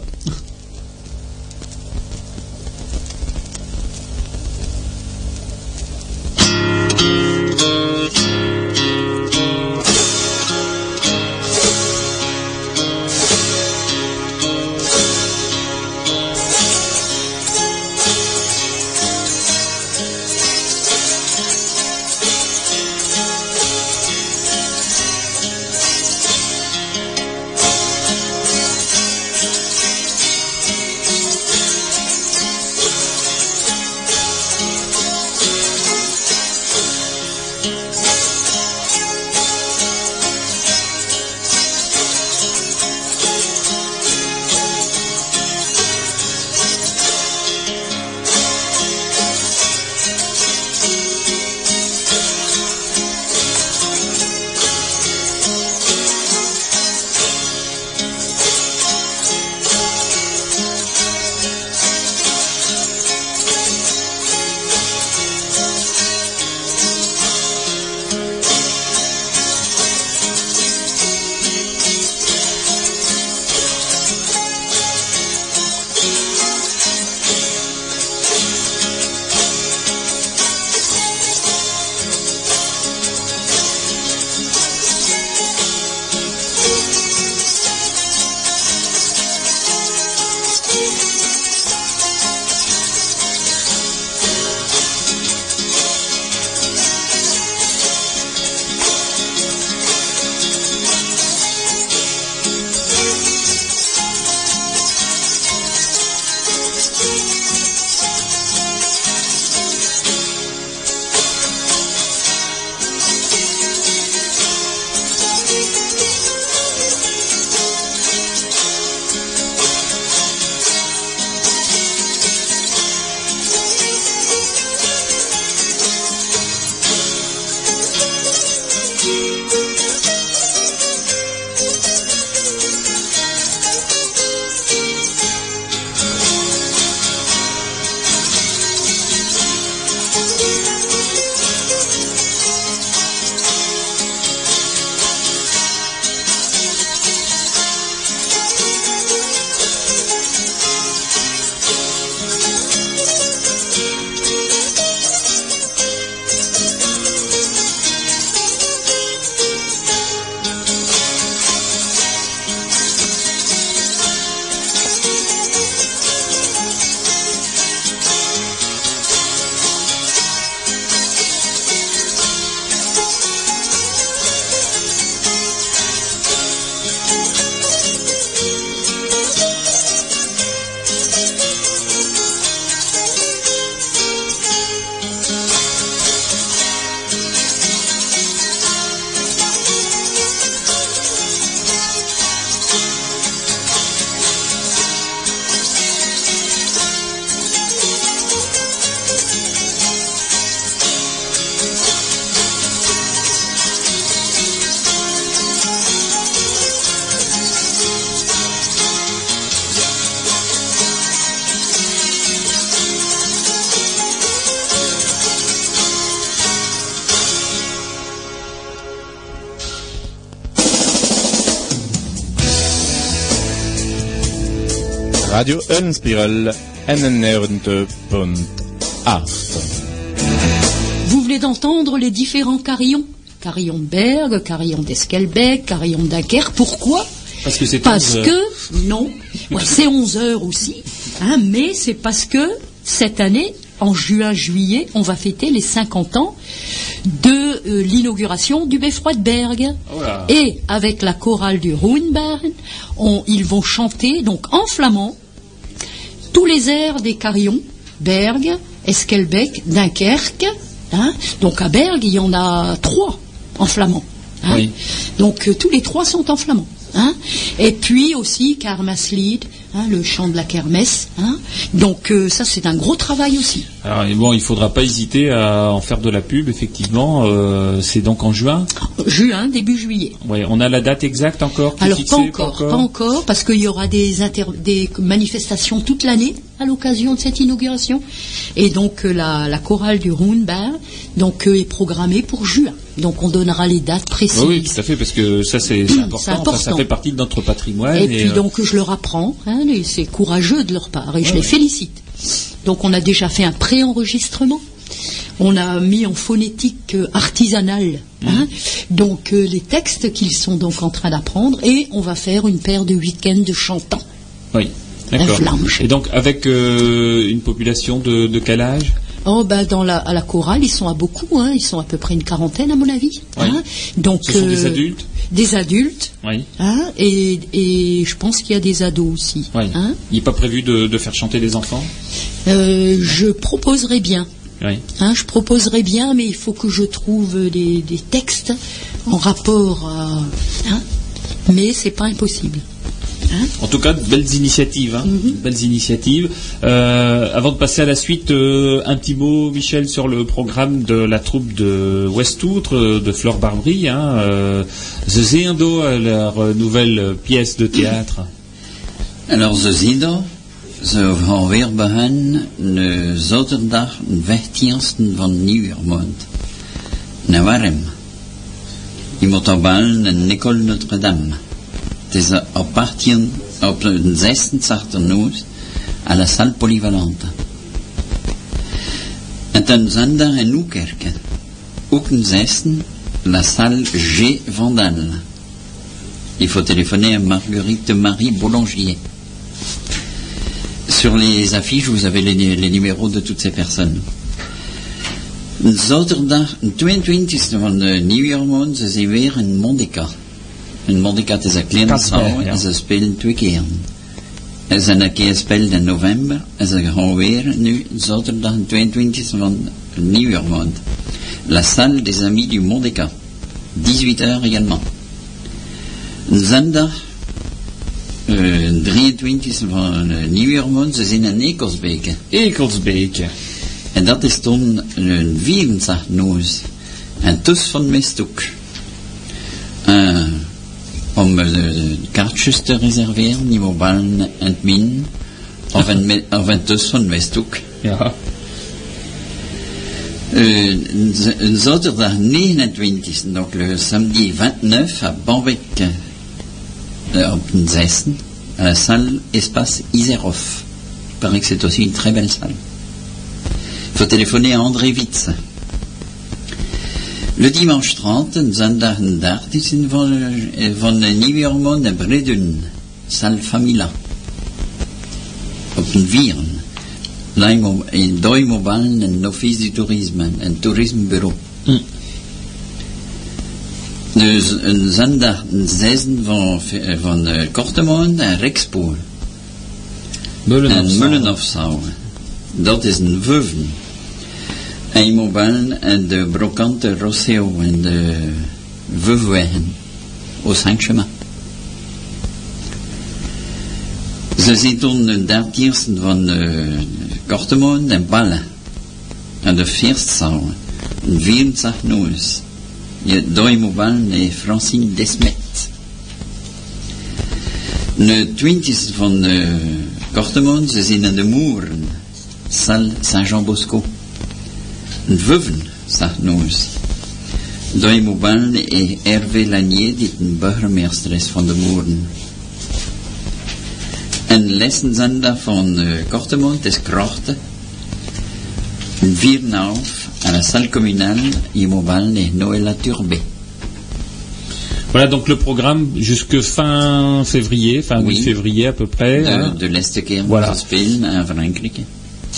Vous venez d'entendre les différents carillons. Carillon de Bergue, carillon d'Esquelbec, carillon de Dunkerque. Pourquoi? Parce que c'est Parce 11 heures. que, non, ouais, c'est 11 heures aussi, hein, mais c'est parce que cette année, en juin-juillet, on va fêter les 50 ans de euh, l'inauguration du Beffroi de Bergue. Oh. Et avec la chorale du Ruhnbahn, on- ils vont chanter, donc en flamand, tous les airs des carillons, Bergue, Esquelbec, Dunkerque. hein. Donc à Bergue, il y en a trois en flamand. hein. Oui. Donc euh, tous les trois sont en flamand. hein. Et puis aussi Karmaslied, hein, le chant de la kermesse. hein. Donc euh, ça c'est un gros travail aussi. Alors, et bon, il faudra pas hésiter à en faire de la pub, effectivement. euh, c'est donc en juin. Juin, début juillet. Ouais, on a la date exacte encore Alors fixée, pas encore, pas encore, parce qu'il y aura des, inter- des manifestations toute l'année à l'occasion de cette inauguration. Et donc euh, la, la chorale du Ruhnbahn donc euh, est programmée pour juin. Donc on donnera les dates précises. Oui, oui, tout à fait, parce que ça c'est important, Ça, fait partie de notre patrimoine. Et puis euh, donc je leur apprends, hein, et c'est courageux de leur part, et je les félicite. Donc on a déjà fait un pré-enregistrement. On a mis en phonétique euh, artisanale hein, donc euh, les textes qu'ils sont donc en train d'apprendre et on va faire une paire de week-ends de chantants. oui, d'accord. Et donc avec euh, une population de, de quel âge? Oh ben dans la, à la chorale ils sont à beaucoup, hein, ils sont à peu près une quarantaine à mon avis. Oui. hein. Donc Ce sont des adultes? Des adultes, Oui. hein, et, et je pense qu'il y a des ados aussi. Oui. hein. Il n'est pas prévu de, de faire chanter des enfants? Euh, je proposerai bien. Oui. Hein, je proposerai bien, mais il faut que je trouve des, des textes en rapport à. Hein, mais c'est pas impossible. Hein En tout cas, de belles initiatives. Hein, Mhm. Belles initiatives. Euh, avant de passer à la suite, euh, un petit mot, Michel, sur le programme de la troupe de Westoutre, euh, de Fleur Barbry. Hein, euh, The euh, leur nouvelle pièce de théâtre. Alors, ze zido, ze gaan weer beginnen de zaterdag, de 15e van Nieuwjaarsmaand. Naar warm. Je moet op bellen in Nicole Notre-Dame. Eh, op 18, op de 16 noos, à la salle polyvalente. En ten zondag in Oekerke. Ook een 16, la salle G. Vandal. Il faut téléphoner à Marguerite Marie Boulanger. Sur les affiches, vous avez les, les numéros de toutes ces personnes. Zaterdag, de 22e van de nieuwjaarmaand, ze zijn weer in Mondica. Mondica het is een kleine ja. en ze spelen twee keer. Er zijn een keer gespeeld in november en ze gaan weer nu zaterdag de 22e van de nieuwjaarmaand. La salle des amis du Mondica. 18h également. Zondag, eh, 23 van nieuwjaarmaand, ze zijn in Ekelsbeke. Ekelsbeek. En dat is toen een 64 noos. En tus van Mestoek. Uh, om uh, de kaartjes te reserveren, je moet bellen in het min. Of een, of een tus van Mestoek. Ja. Euh, een zaterdag 29, donc le samedi 29 à Banbeck, euh, op een 6, à la salle Espace Iserov. Il paraît que c'est aussi une très belle salle. Il faut téléphoner à André Witz. Le dimanche 30, een zondag 30 van, eh, van Nieuwjaarsmaand naar Bredun, salle Famila. Op een vieren. M'ont bellen een office du tourisme, een toerismebureau. Mm. Dus een zondag een zesde van, van uh, Kortemond en Rexpoor. En Mullenhofzauer. Dat is een veuven. Moet bellen en de brokante Rosseo en de Veuvewegen. Au Saint-Chemin. Ze zijn toen de dertiende van uh, Kortemond en Ballen. En de Vierstzauer. Een 24 noos. Je daar je moet bellen en Francine Desmet. De 20 van uh, Kortemond, ze zijn in de Moeren. Salle Saint-Jean-Bosco. Hervé Lanier, van de Moeren. Een lessenzender van uh, Kortemond is Krochte. Viernauf à la salle communale Imobal et Noëlla Turbé. Voilà donc le programme jusque fin février, fin Oui. février à peu près. De, hein. de l'Estekeer Voilà. à Frankrijk.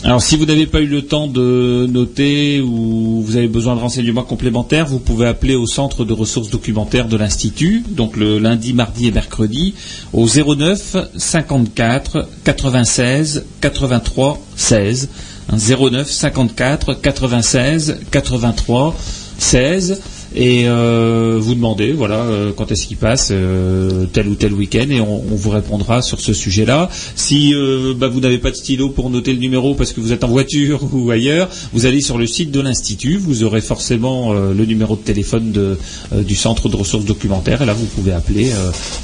Alors si vous n'avez pas eu le temps de noter ou vous avez besoin de renseignements complémentaires, vous pouvez appeler au centre de ressources documentaires de l'Institut, donc le lundi, mardi et mercredi, au 09 54 96 83 16. Hein, 09 54 96 83 16 et euh, vous demandez voilà euh, quand est-ce qu'il passe euh, tel ou tel week-end et on, vous répondra sur ce sujet-là. Si bah, vous n'avez pas de stylo pour noter le numéro parce que vous êtes en voiture ou ailleurs, vous allez sur le site de l'institut, vous aurez forcément le numéro de téléphone du centre de ressources documentaires et là vous pouvez appeler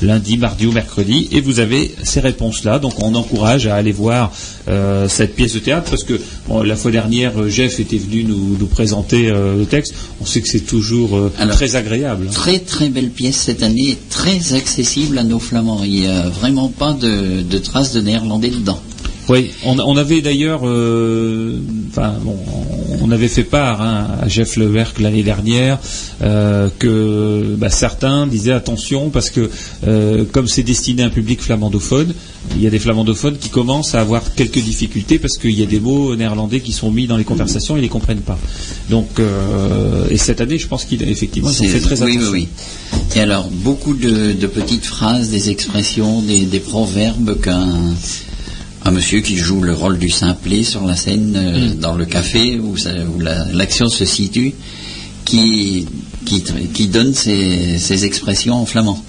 lundi, mardi ou mercredi et vous avez ces réponses-là. Donc on encourage à aller voir cette pièce de théâtre parce que la fois dernière Jeff était venu nous, présenter le texte. On sait que c'est toujours euh, Alors, très agréable. hein. Très très belle pièce cette année, très accessible à nos flamands. Il n'y a vraiment pas de, de traces de néerlandais dedans. Oui, on, on avait d'ailleurs, euh, enfin, bon, on avait fait part hein, à Jeff Lewerk l'année dernière euh, que bah, certains disaient attention parce que euh, comme c'est destiné à un public flamandophone, il y a des flamandophones qui commencent à avoir quelques difficultés parce qu'il y a des mots néerlandais qui sont mis dans les conversations et ils les comprennent pas. Donc, et cette année, je pense qu'il effectivement ils ont fait très oui, attention. oui, oui. Et alors, beaucoup de, de petites phrases, des expressions, des, des proverbes qu'un un monsieur qui joue le rôle du simplet sur la scène, euh, Mm. dans le café où, la- l'action se situe, qui, qui, tr- qui donne ces expressions en flamand.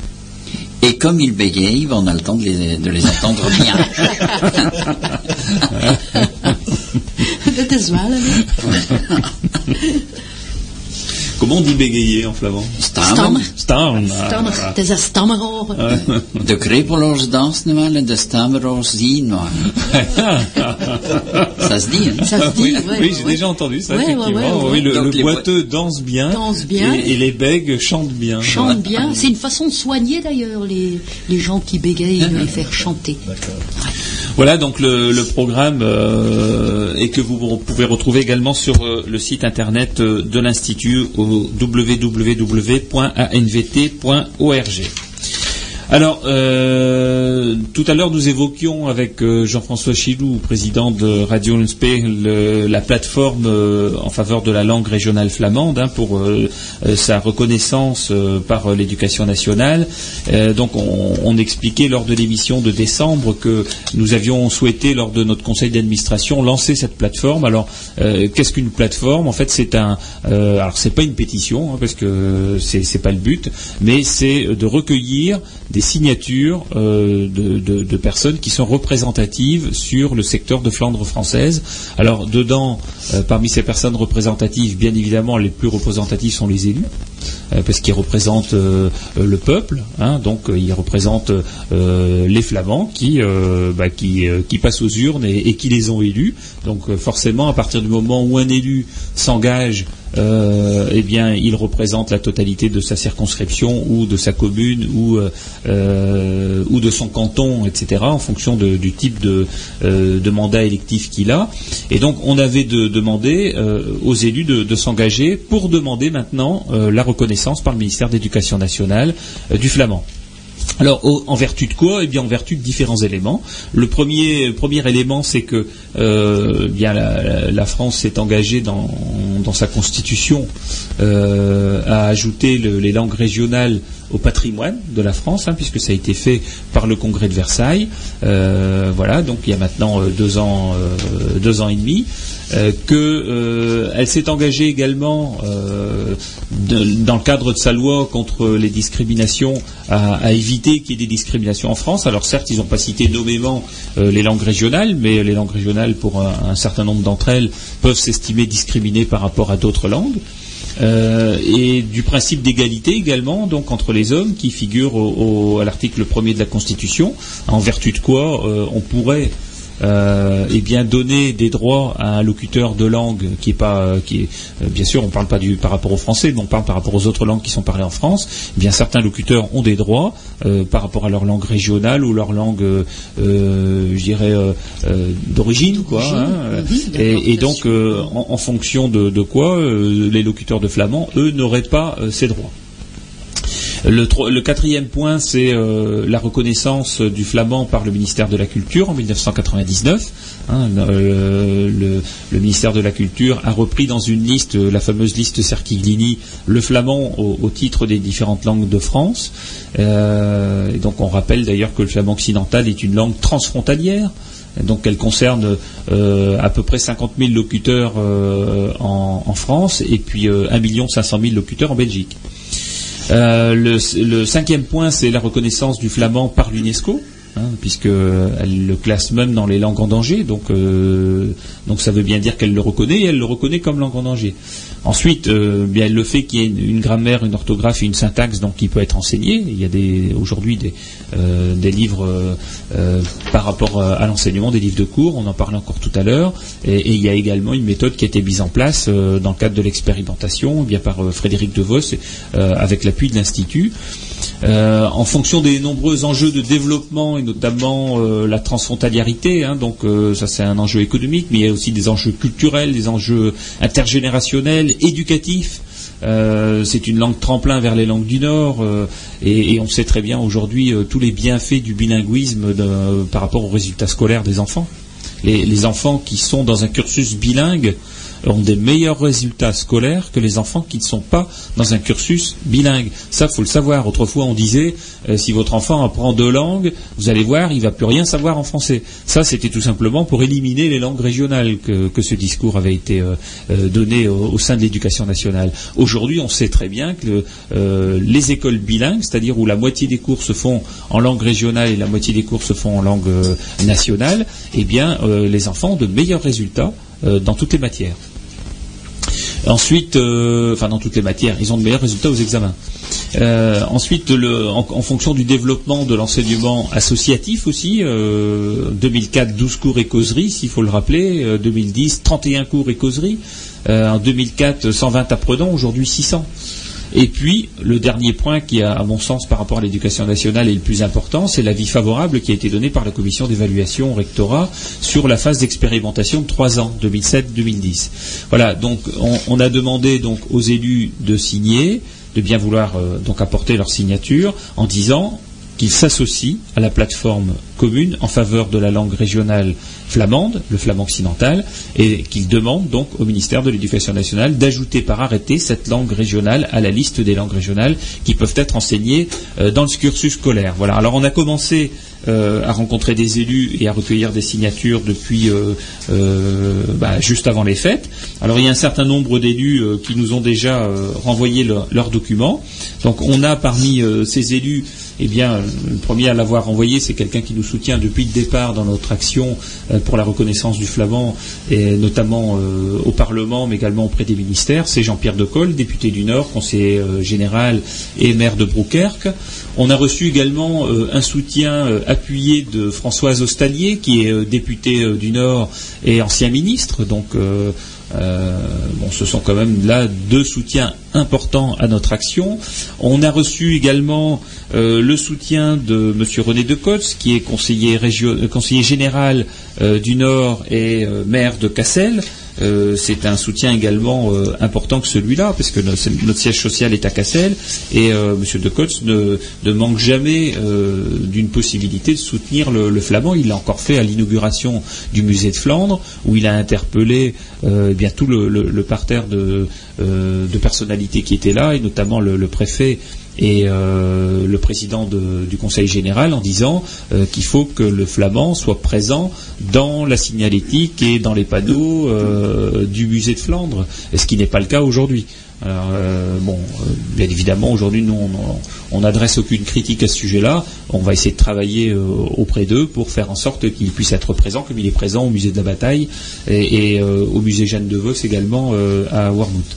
Et comme il bégaye, ben, on a le temps de les, de les entendre bien. Comment on dit bégayer en flamand ah, stammer. ah. Het is een. De krepeloos dansen wel en de stammeroos zien. Ça se dit, hein Ça se dit, oui, ouais, oui, ouais, j'ai ouais. déjà entendu ça, Ouais, ouais, effectivement. ouais, Oui, le, le boiteux danse bien, Danse bien. Et, et les bègues chantent bien. Chante bien. C'est une façon de soigner d'ailleurs les, les gens qui bégayent, de les faire chanter. Voilà donc le, programme euh, et que vous pouvez retrouver également sur euh, le site internet euh, de l'Institut au www.anvt.org. Alors, euh, tout à l'heure, nous évoquions avec euh, Jean-François Chilou, président de Radio Unspé, le- la plateforme euh, en faveur de la langue régionale flamande hein, pour euh, sa reconnaissance par l'éducation nationale. Donc, on, on expliquait lors de l'émission de décembre que nous avions souhaité, lors de notre conseil d'administration, lancer cette plateforme. Alors, qu'est-ce qu'une plateforme? En fait, c'est un. Alors, c'est pas une pétition hein, parce que c'est pas le but, mais c'est de recueillir des signatures euh, de, de- de personnes qui sont représentatives sur le secteur de Flandre française. Alors dedans, euh, parmi ces personnes représentatives, bien évidemment, les plus représentatives sont les élus, euh, parce qu'ils représentent euh, le peuple, hein, donc euh, ils représentent euh, les Flamands qui, bah, qui, qui passent aux urnes et, et qui les ont élus. Donc forcément, à partir du moment où un élu s'engage euh, eh bien, il représente la totalité de sa circonscription ou de sa commune ou, euh, euh, ou de son canton, etc., en fonction de- du type de, euh, de mandat électif qu'il a. Et donc, on avait de, demandé aux élus de, de s'engager pour demander maintenant la reconnaissance par le ministère d'éducation nationale euh, du flamand. Alors, en vertu de quoi? Eh bien, en vertu de différents éléments. Le premier, premier élément, c'est que euh, bien la, France s'est engagée dans, dans sa constitution euh, à ajouter le- les langues régionales au patrimoine de la France, hein, puisque ça a été fait par le Congrès de Versailles. Euh, voilà, donc il y a maintenant euh, deux ans, euh, deux ans et demi. Euh, que euh, s'est engagée également euh, dans le cadre de sa loi contre les discriminations à, éviter qu'il y ait des discriminations en France. Alors certes, ils n'ont pas cité nommément les langues régionales, mais les langues régionales, pour un, certain nombre d'entre elles, peuvent s'estimer discriminées par rapport à d'autres langues. Et du principe d'égalité également, donc entre les hommes, qui figure au- au- à l'article 1er de la Constitution, en vertu de quoi on pourrait euh, eh bien donner des droits à un locuteur de langue qui est pas, euh, qui est, euh, bien sûr, on parle pas du par rapport au français, mais on parle par rapport aux autres langues qui sont parlées en France. Eh bien, certains locuteurs ont des droits euh, par rapport à leur langue régionale ou leur langue, je dirais, d'origine, quoi. hein, et, et donc, euh, en, en fonction de, de quoi, euh, les locuteurs de flamand, eux, n'auraient pas euh, ces droits. Le, quatrième point, c'est euh, la reconnaissance du flamand par le ministère de la Culture en 1999. Hein, le, le- le ministère de la Culture a repris dans une liste, la fameuse liste Cerchiglini, le flamand au, titre des différentes langues de France. Euh, donc on rappelle d'ailleurs que le flamand occidental est une langue transfrontalière. Donc elle concerne euh, à peu près 50 000 locuteurs en, en France et puis euh, 1 500 000 locuteurs en Belgique. Euh, le, cinquième point, c'est la reconnaissance du flamand par l'UNESCO, hein, puisque elle le classe même dans les langues en danger. Donc, euh, donc ça veut bien dire qu'elle le reconnaît et elle le reconnaît comme langue en danger. Ensuite, euh, bien le fait qu'il y ait une, grammaire, une orthographe et une syntaxe, donc qui peut être enseignée. Il y a aujourd'hui des, euh, des livres euh, euh, par rapport euh, à l'enseignement, des livres de cours. On en parlait encore tout à l'heure. Et, il y a également une méthode qui a été mise en place euh, dans le cadre de l'expérimentation, bien par Frédéric DeVos, avec l'appui de l'institut. Euh, en fonction des nombreux enjeux de développement et notamment euh, la transfrontaliarité, hein, donc euh, ça c'est un enjeu économique, mais il y a aussi des enjeux culturels, des enjeux intergénérationnels, éducatifs. C'est une langue tremplin vers les langues du Nord et, on sait très bien aujourd'hui tous les bienfaits du bilinguisme par rapport aux résultats scolaires des enfants. Les enfants qui sont dans un cursus bilingue ont des meilleurs résultats scolaires que les enfants qui ne sont pas dans un cursus bilingue. Ça, faut le savoir. Autrefois, on disait euh, si votre enfant apprend deux langues, vous allez voir, il va plus rien savoir en français. Ça, c'était tout simplement pour éliminer les langues régionales que, ce discours avait été euh, euh, donné au, sein de l'éducation nationale. Aujourd'hui, on sait très bien que les écoles bilingues, c'est-à-dire où la moitié des cours se font en langue régionale et la moitié des cours se font en langue nationale, eh bien, les enfants ont de meilleurs résultats dans toutes les matières. Ensuite, euh, enfin dans toutes les matières, ils ont de meilleurs résultats aux examens. Euh, ensuite, le- en, en fonction du développement de l'enseignement associatif aussi, euh, 2004, 12 cours et causeries, s'il faut le rappeler, euh, 2010, 31 cours et causeries, euh, en 2004, 120 apprenants, aujourd'hui 600. Et puis, le dernier point qui, a, à mon sens, par rapport à l'éducation nationale est le plus important, c'est l'avis favorable qui a été donné par la commission d'évaluation au rectorat sur la phase d'expérimentation de trois ans, 2007-2010. Voilà, donc on, on a demandé donc aux élus de signer, de bien vouloir euh, donc apporter leur signature en disant qu'ils s'associent à la plateforme commune en faveur de la langue régionale flamande, le flamand occidental, et qu'ils demandent donc au ministère de l'Éducation nationale d'ajouter par arrêté cette langue régionale à la liste des langues régionales qui peuvent être enseignées euh, dans le cursus scolaire. Voilà. Alors on a commencé euh, à rencontrer des élus et à recueillir des signatures depuis euh, euh, bah, juste avant les fêtes. Alors il y a un certain nombre d'élus qui nous ont déjà renvoyé leur- leurs documents. Donc on a parmi ces élus, eh bien, le premier à l'avoir envoyé, c'est quelqu'un qui nous soutient depuis le départ dans notre action pour la reconnaissance du flamand, et notamment au Parlement, mais également auprès des ministères. C'est Jean-Pierre Decolle, député du Nord, conseiller général et maire de Brouquerque. On a reçu également un soutien appuyé de Françoise Ostalier, qui est euh, députée euh, du Nord et ancien ministre. Donc, euh, bon, ce sont quand même là deux soutiens importants à notre action. On a reçu également le soutien de M. René Decotz, qui est conseiller, général du Nord et maire de Cassel. Euh, c'est un soutien également euh, important que celui-là, parce que notre, siège social est à Cassel, et euh, M. Decotz ne, ne manque jamais euh, d'une possibilité de soutenir le, le flamand. Il l'a encore fait à l'inauguration du musée de Flandre, où il a interpellé eh bien tout le, parterre de, de personnalités qui étaient là, et notamment le préfet et euh, le président de- du Conseil général en disant euh, qu'il faut que le flamand soit présent dans la signalétique et dans les panneaux euh, du musée de Flandre, ce qui n'est pas le cas aujourd'hui. Bon, bien évidemment, aujourd'hui, nous, on- n'adresse aucune critique à ce sujet-là. On va essayer de travailler auprès d'eux pour faire en sorte qu'il puisse être présent, comme il est présent au musée de la bataille et, au musée Jeanne de Vos également à Warmouth.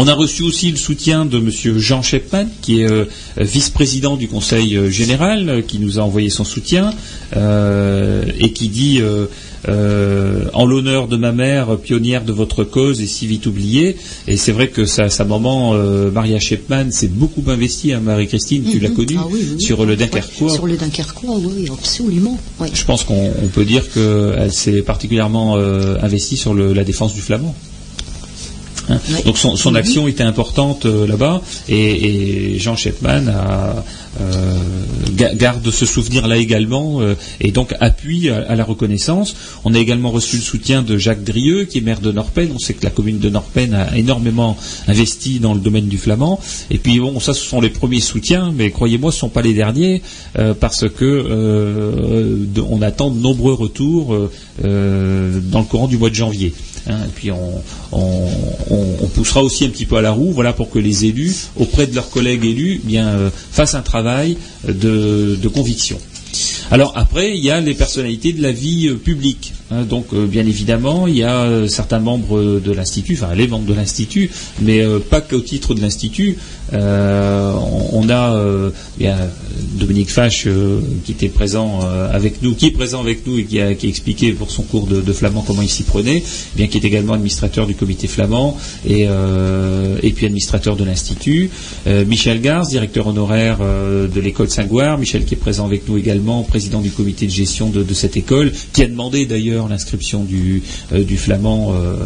On a reçu aussi le soutien de Monsieur Jean Shepman, qui est euh, vice-président du Conseil euh, général, euh, qui nous a envoyé son soutien euh, et qui dit euh, euh, en l'honneur de ma mère, pionnière de votre cause et si vite oubliée. Et c'est vrai que sa, sa maman, Maria Shepman, s'est beaucoup investie, hein, Marie-Christine, tu l'as Mhm. connue, Ah oui, oui, oui. sur le Dunkerquois. Sur le Dunkerquois, oui, absolument. Je pense qu'on on peut dire qu'elle s'est particulièrement investie sur le- la défense du flamand. Hein. Donc son, son action était importante euh, là-bas et, et Jean Shepman a, euh, ga- garde ce souvenir-là également euh, et donc appuie à, à la reconnaissance. On a également reçu le soutien de Jacques Drieux qui est maire de Norpen. On sait que la commune de Norpen a énormément investi dans le domaine du flamand. Et puis bon, ça ce sont les premiers soutiens, mais croyez-moi, ce ne sont pas les derniers euh, parce que euh, de- on attend de nombreux retours dans le courant du mois de janvier. Hein. et puis on, on- poussera aussi un petit peu à la roue, voilà, pour que les élus, auprès de leurs collègues élus, bien euh, fassent un travail de, de conviction. Alors après, il y a les personnalités de la vie euh, publique. hein. donc, euh, bien évidemment, il y a euh, certains membres de l'Institut, enfin les membres de l'Institut, mais pas qu'au titre de l'Institut. On, a Dominique Fache qui était présent avec nous, qui est présent avec nous et qui a, expliqué pour son cours de, flamand comment il s'y prenait, bien qui est également administrateur du comité flamand et, puis administrateur de l'Institut. Michel Gars, directeur honoraire de l'école Saint-Gouard, Michel qui est présent avec nous également, du comité de gestion de, cette école, qui a demandé d'ailleurs l'inscription du, euh, flamand euh,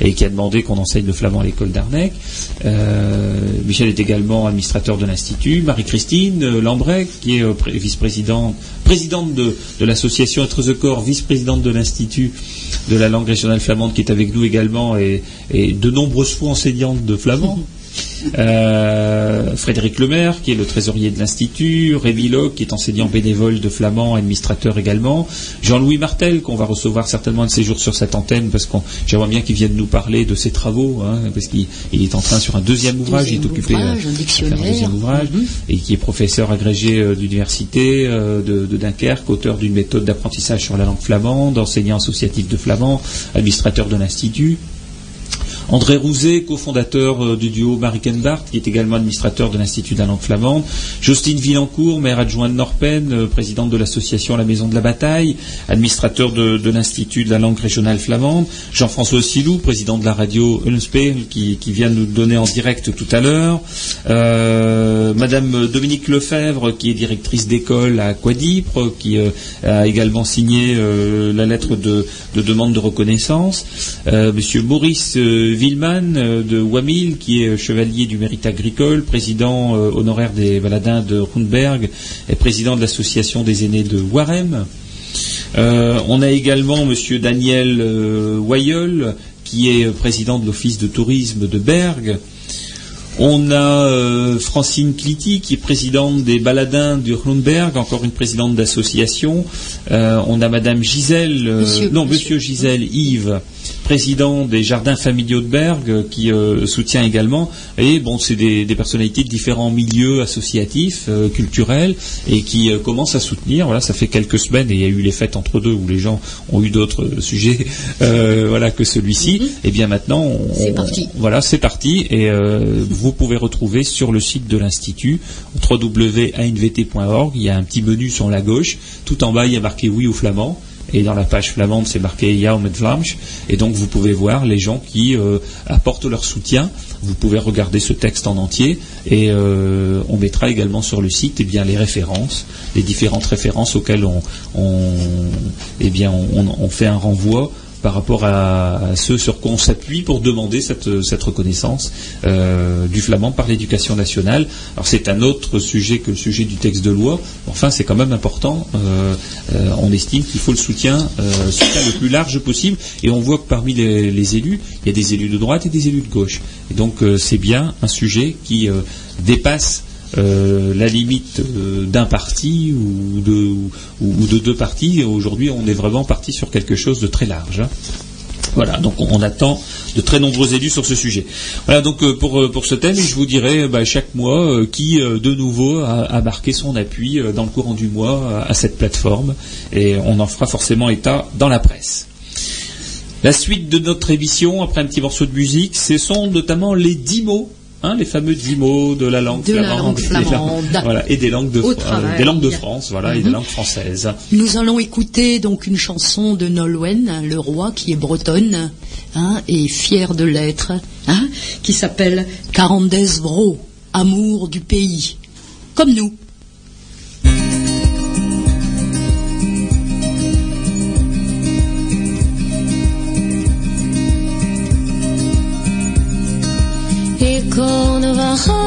et qui a demandé qu'on enseigne le flamand à l'école d'Arnec. Euh, Michel est également administrateur de l'Institut. Marie-Christine Lambrec, qui est pré- vice-présidente présidente de, de l'association Être the Corps, vice-présidente de l'Institut de la langue régionale flamande, qui est avec nous également, et, et de nombreuses fois enseignante de flamand. Euh, Frédéric Lemaire, qui est le trésorier de l'Institut, Rémi Locke, qui est enseignant bénévole de flamand, administrateur également, Jean-Louis Martel, qu'on va recevoir certainement un de ces jours sur cette antenne, parce qu'on j'aimerais bien qu'il vienne nous parler de ses travaux, hein, parce qu'il il est en train sur un deuxième ouvrage, il est occupé ouvrage, un à faire dictionnaire. un deuxième ouvrage, Mhm. et qui est professeur agrégé euh, d'université euh, de, de Dunkerque, auteur d'une méthode d'apprentissage sur la langue flamande, enseignant associatif de flamand, administrateur de l'Institut. André Rouzet, cofondateur euh, du duo Marikenbart, qui est également administrateur de l'Institut de la langue flamande. Justine Villancourt, maire adjointe de Norpen, euh, présidente de l'association La Maison de la Bataille, administrateur de, l'Institut de la langue régionale flamande. Jean-François Silou, président de la radio Ulmspeel, qui, vient nous donner en direct tout à l'heure. Euh, Madame Dominique Lefebvre, qui est directrice d'école à Quadipre, qui a également signé la lettre de, de demande de reconnaissance. Monsieur Maurice Villeman euh, de Wamil, qui est chevalier du mérite agricole, président euh, honoraire des Baladins de Rundberg et président de l'association des aînés de Warem. Euh, on a également Monsieur Daniel euh, Wayol, qui est euh, président de l'office de tourisme de Berg. On a euh, Francine Clity, qui est présidente des Baladins du Rundberg, encore une présidente d'association. Euh, on a Madame Gisèle, euh, Monsieur- non, monsieur. Monsieur Gisèle Yves, président des Jardins familiaux de Berg, euh, qui euh, soutient également. Et bon, c'est des, des personnalités de différents milieux associatifs, euh, culturels, et qui euh, commencent à soutenir. Voilà, ça fait quelques semaines, et il y a eu les fêtes entre deux où les gens ont eu d'autres euh, sujets, euh, voilà, que celui-ci. Et bien maintenant, on- parti. voilà, c'est parti. Et euh, vous pouvez retrouver sur le site de l'Institut, www.anvt.org, il y a un petit menu sur la gauche. Tout en bas, il y a marqué oui ou flamand. Et dans la page flamande, c'est marqué Ja met Vlaams. Et donc, vous pouvez voir les gens qui euh, apportent leur soutien. Vous pouvez regarder ce texte en entier. Et euh, on mettra également sur le site eh les références, les différentes références auxquelles on, eh fait un renvoi par rapport à, à ce sur quoi on s'appuie pour demander cette, reconnaissance euh, du flamand par l'éducation nationale. Alors c'est un autre sujet que le sujet du texte de loi. Enfin, c'est quand même important. Euh, euh, on estime qu'il faut le soutien, soutien le plus large possible. Et on voit que parmi les, les élus, il y a des élus de droite et des élus de gauche. Et donc c'est bien un sujet qui dépasse euh, la limite euh, d'un parti ou de, ou, ou de deux partis. Aujourd'hui, on est vraiment parti sur quelque chose de très large. hein. Voilà, donc on, attend de très nombreux élus sur ce sujet. Voilà, donc euh, pour, ce thème, je vous dirai bah, chaque mois qui de nouveau a, a marqué son appui dans le courant du mois à cette plateforme, et on en fera forcément état dans la presse. La suite de notre émission, après un petit morceau de musique, ce sont notamment les dix mots. Hein, les fameux dix mots de la langue De la flamande, voilà, et des langues de, Au euh, travail. des langues de France, voilà, et des Mhm. langues françaises. Nous allons écouter donc une chanson de Nolwenn, hein, le roi qui est bretonne hein, et fier de l'être, hein, qui s'appelle Carandes Vro, amour du pays, comme nous. Ik kon we halen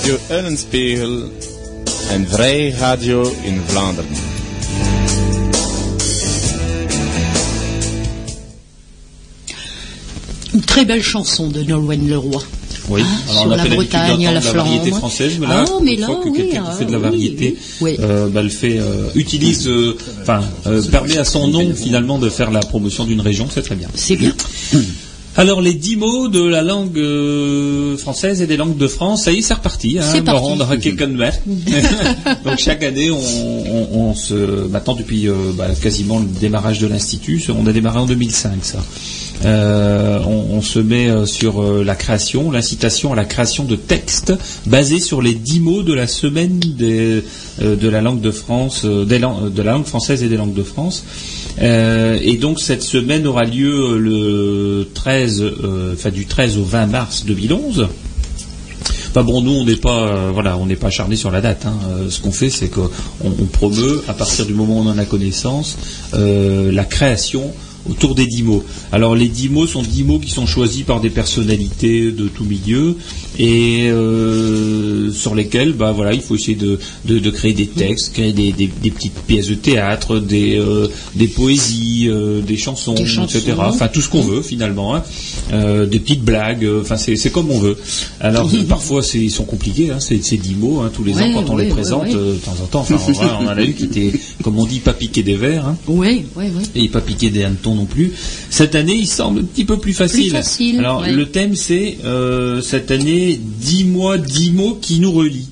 Radio Eulenspiegel, een vrij radio in Vlaanderen. Une très belle chanson de Nolwenn Leroy. Oui, Ah, alors sur on a la Bretagne, d'entendre la la variété Flandre. française, mais là, Ah, mais une fois là, que oui, quelqu'un ah, qui fait de la oui, variété, oui, oui. euh, bah, le fait, euh, utilise, euh, enfin, euh, permet à son nom finalement de faire la promotion d'une région, c'est très bien. C'est bien. Alors les dix mots de la langue euh, française et des langues de France, ça y est, c'est reparti. Hein, C'est parti. Donc chaque année, on, on- on se, maintenant depuis euh, bah, quasiment le démarrage de l'institut, on a démarré en 2005 ça. Euh, on, on se met sur la création, l'incitation à la création de textes basés sur les dix mots de la semaine des- de la langue de France, des de la langue française et des langues de France. Euh, et donc cette semaine aura lieu le 13, euh, enfin du 13 au 20 mars 2011. Enfin bon, nous on n'est pas, euh, voilà, on n'est pas acharné sur la date. hein. Euh, ce qu'on fait, c'est qu'on on promeut à partir du moment où on en a connaissance la création autour des dix mots. Alors les dix mots sont dix mots qui sont choisis par des personnalités de tout milieu et euh, sur lesquels, bah voilà, il faut essayer de, de, de créer des textes, créer des, des, des petites pièces de théâtre, des, euh, des poésies, euh, des chansons, Des chansons. etc. Enfin tout ce qu'on veut finalement, hein. Des petites blagues. Enfin c'est comme on veut. Alors parfois ils sont compliqués, hein, c'est dix mots hein, tous les Ouais, ans quand on ouais, les présente ouais. de temps en temps. Enfin on, on en a eu qui étaient, comme on dit, pas piquer des verres. Oui, oui, oui. et pas piquer des hannetons non plus. Cette année, il semble un petit peu plus facile. facile, Alors, ouais. le thème, c'est euh, cette année, 10 mois, 10 mots qui nous relient.